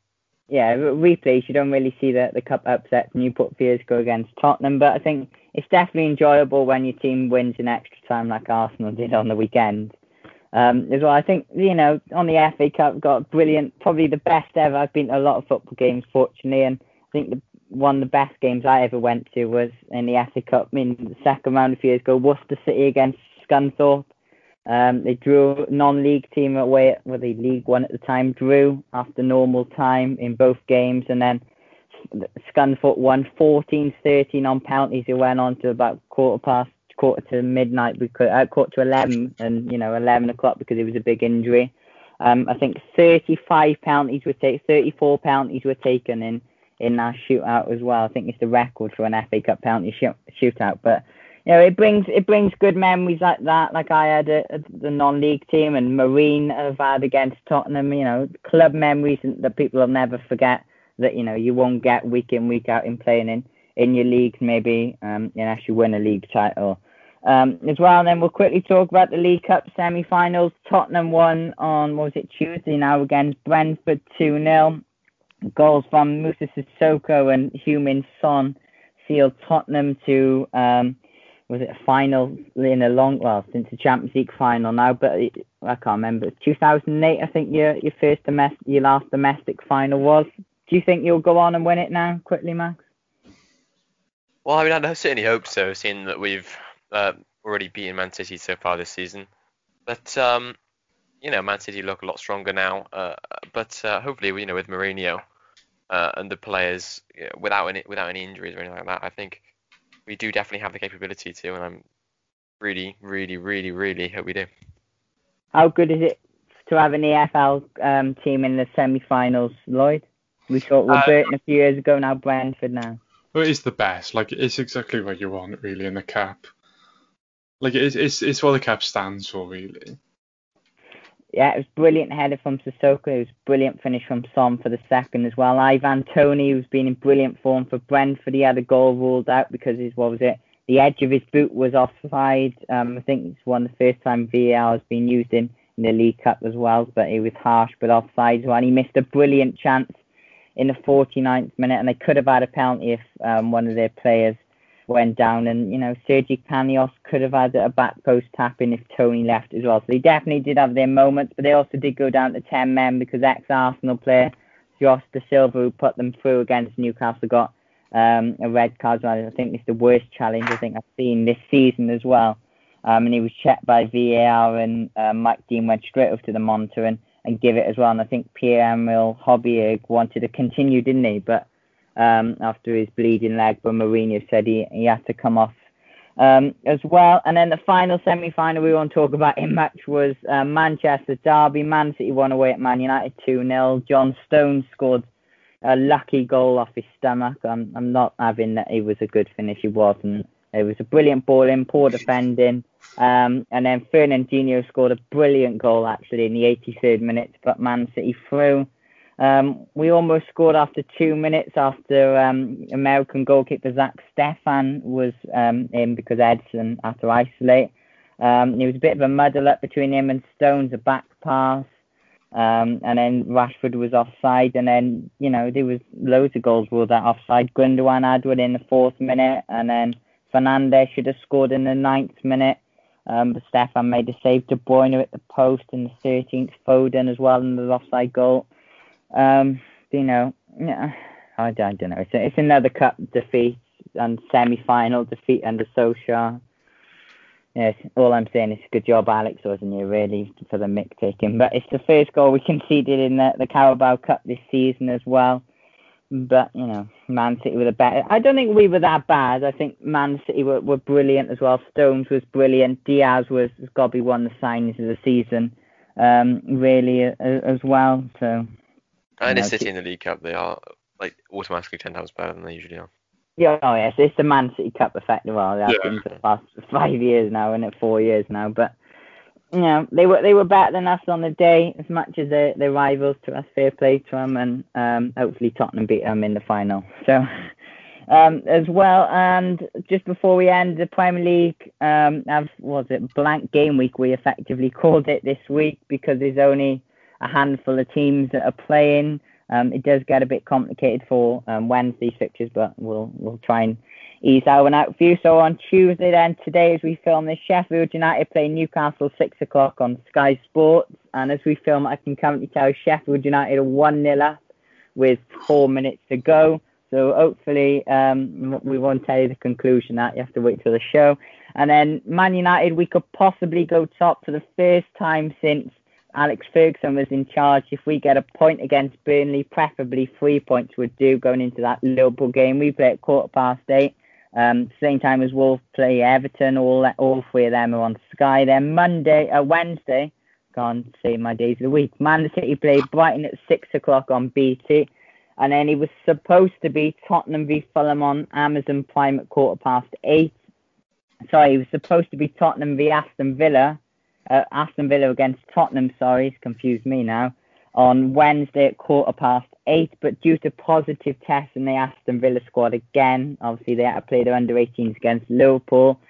yeah, replays, you don't really see the, the cup upsets Newport you fears go against Tottenham, but I think it's definitely enjoyable when your team wins in extra time like Arsenal did on the weekend. Um, as well, I think, you know, on the FA Cup, got brilliant, probably the best ever. I've been to a lot of football games, fortunately, and I think the, one of the best games I ever went to was in the FA Cup in the second round a few years ago, Worcester City against Scunthorpe. Um, they drew non-league team away at well, the League One at the time drew after normal time in both games, and then Scunthorpe won 14-13 on penalties. It went on to about quarter past quarter to midnight because uh, quarter to 11 and you know 11 o'clock because it was a big injury. Um, I think 35 penalties were taken, 34 penalties were taken in in that shootout as well. I think it's the record for an FA Cup penalty shoot, shootout, but you know, it brings it brings good memories like that. Like I had a, a, the non-league team and Marine have had against Tottenham. You know, club memories that people will never forget. That you know you won't get week in week out in playing in in your league maybe um, and actually win a league title. Um, as well, and then we'll quickly talk about the League Cup semi-finals. Tottenham won on what was it Tuesday now against Brentford two 0 Goals from Moussa Sissoko and Heung-min Son sealed Tottenham to um, was it a final in a long well since the Champions League final now, but it, I can't remember. 2008, I think your your first domestic, your last domestic final was. Do you think you'll go on and win it now, quickly, Max? Well, I mean, I certainly hope so, seeing that we've uh, already beaten Man City so far this season. But um, you know, Man City look a lot stronger now. Uh, but uh, hopefully, you know, with Mourinho uh, and the players you know, without any without any injuries or anything like that, I think we do definitely have the capability to, and I'm really, really, really, really hope we do. How good is it to have an EFL um, team in the semi-finals, Lloyd? We saw it with Uh, Burton a few years ago, now Brentford now. Well, it is the best. Like it's exactly what you want really in the cap. Like it's it's it's what the cap stands for really. Yeah, it was brilliant header from Sissoko. It was brilliant finish from Son for the second as well. Ivan Toney, who's been in brilliant form for Brentford, he had a goal ruled out because his what was it? The edge of his boot was offside. Um, I think it's one of the first time VAR has been used in, in the League Cup as well, but it was harsh but offside as well. And he missed a brilliant chance in the 49th minute, and they could have had a penalty if um, one of their players went down. And, you know, Sergi Canós could have had a back post tap in if Toney left as well. So they definitely did have their moments, but they also did go down to 10 men because ex Arsenal player Josh Dasilva, who put them through against Newcastle, got um, a red card. I think it's the worst challenge I think I've seen this season as well. Um, and he was checked by VAR, and uh, Mike Dean went straight up to the monitor and, and give it as well. And I think Pierre-Emile Højbjerg wanted to continue, didn't he? But um, after his bleeding leg, but Mourinho said he, he had to come off um, as well. And then the final semi-final we want to talk about in match was uh, Manchester Derby. Man City won away at Man United 2-0. John Stones scored a lucky goal off his stomach. I'm I'm not having that he was a good finish. He wasn't. It was a brilliant ball in, poor defending. Um, and then Fernandinho scored a brilliant goal actually in the 83rd minute put Man City through. Um, we almost scored after two minutes after um, American goalkeeper Zack Steffen was um, in because Ederson had to isolate. Um, there was a bit of a muddle up between him and Stones, a back pass. Um, and then Rashford was offside, and then you know there was loads of goals ruled out offside. Gundogan had one in the fourth minute, and then Fernandes should have scored in the ninth minute. Um, but Steffen made a save. De Bruyne at the post in the 13th. Foden as well in the offside goal. Um, you know, yeah, I, I don't know. It's, it's another cup defeat and semi-final defeat under Solskjaer. Yes, all I'm saying is good job, Alex, wasn't you, really, for the mick taking. But it's the first goal we conceded in the, the Carabao Cup this season as well. But, you know, Man City were the better. I don't think we were that bad. I think Man City were, were brilliant as well. Stones was brilliant. Dias was, has got to be one of the signings of the season, um, really, uh, as well. So. And know, City in the League Cup, they are like automatically 10 times better than they usually are. Yeah, oh yes, it's the Man City Cup effect well. That's yeah. been for the past five years now, and it four years now. But know, they were they were better than us on the day, as much as they're, they're rivals to us. Fair play to them, and um, hopefully Tottenham beat them in the final. So. Um, as well. And just before we end the Premier League, um, have, was it blank game week? We effectively called it this week because there's only a handful of teams that are playing. Um, it does get a bit complicated for um, Wednesday fixtures, but we'll we'll try and ease our for you. So on Tuesday, then today, as we film this, Sheffield United play Newcastle six o'clock on Sky Sports, and as we film, I can currently tell Sheffield United are one nil up with four minutes to go. So hopefully, um, we won't tell you the conclusion. That you have to wait till the show. And then Man United, we could possibly go top for the first time since Alex Ferguson was in charge, if we get a point against Burnley, preferably three points would do going into that Liverpool game. We play at quarter past eight. Um, same time as Wolves play Everton. All all three of them are on Sky. Then Monday, uh, Wednesday, can't say my days of the week. Man City play Brighton at six o'clock on BT, and then it was supposed to be Tottenham v Fulham on Amazon Prime at quarter past eight. Sorry, it was supposed to be Tottenham v Aston Villa uh, Aston Villa against Tottenham, sorry, it's confused me now, on Wednesday at quarter past eight. But due to positive tests in the Aston Villa squad again, obviously they had to play their under 18s against Liverpool.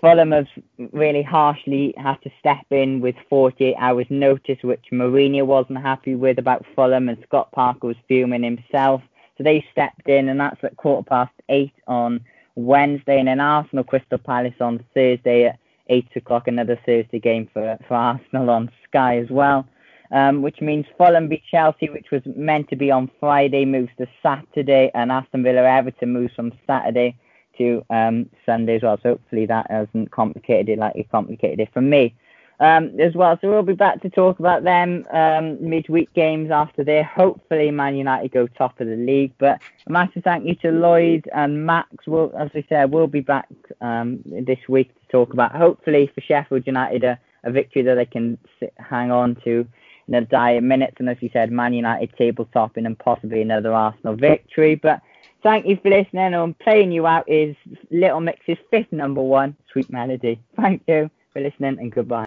Fulham have really harshly had to step in with 48 hours notice, which Mourinho wasn't happy with about Fulham, and Scott Parker was fuming himself. So they stepped in, and that's at quarter past eight on Wednesday, and then Arsenal Crystal Palace on Thursday at eight o'clock, another Thursday game for, for Arsenal on Sky as well. Um, which means Fulham beat Chelsea, which was meant to be on Friday, moves to Saturday, and Aston Villa Everton moves from Saturday to um, Sunday as well. So hopefully that hasn't complicated it like it complicated it for me um, as well. So we'll be back to talk about them um, midweek games after there. Hopefully, Man United go top of the league. But a massive thank you to Lloyd and Max. We'll, as I said, we'll be back um, this week to talk about hopefully for Sheffield United a, a victory that they can sit, hang on to in the dire minutes. And as you said, Man United tabletopping and possibly another Arsenal victory. But thank you for listening. And playing you out is Little Mix's fifth number one, Sweet Melody. Thank you for listening and goodbye.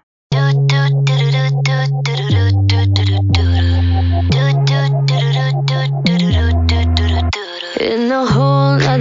In whole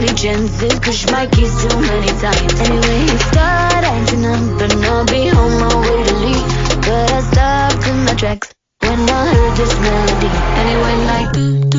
many chances, push my keys too many times. Anyway, he started acting up, and I'll be on my way to leave. But I stopped in my tracks when I heard this melody, and it went like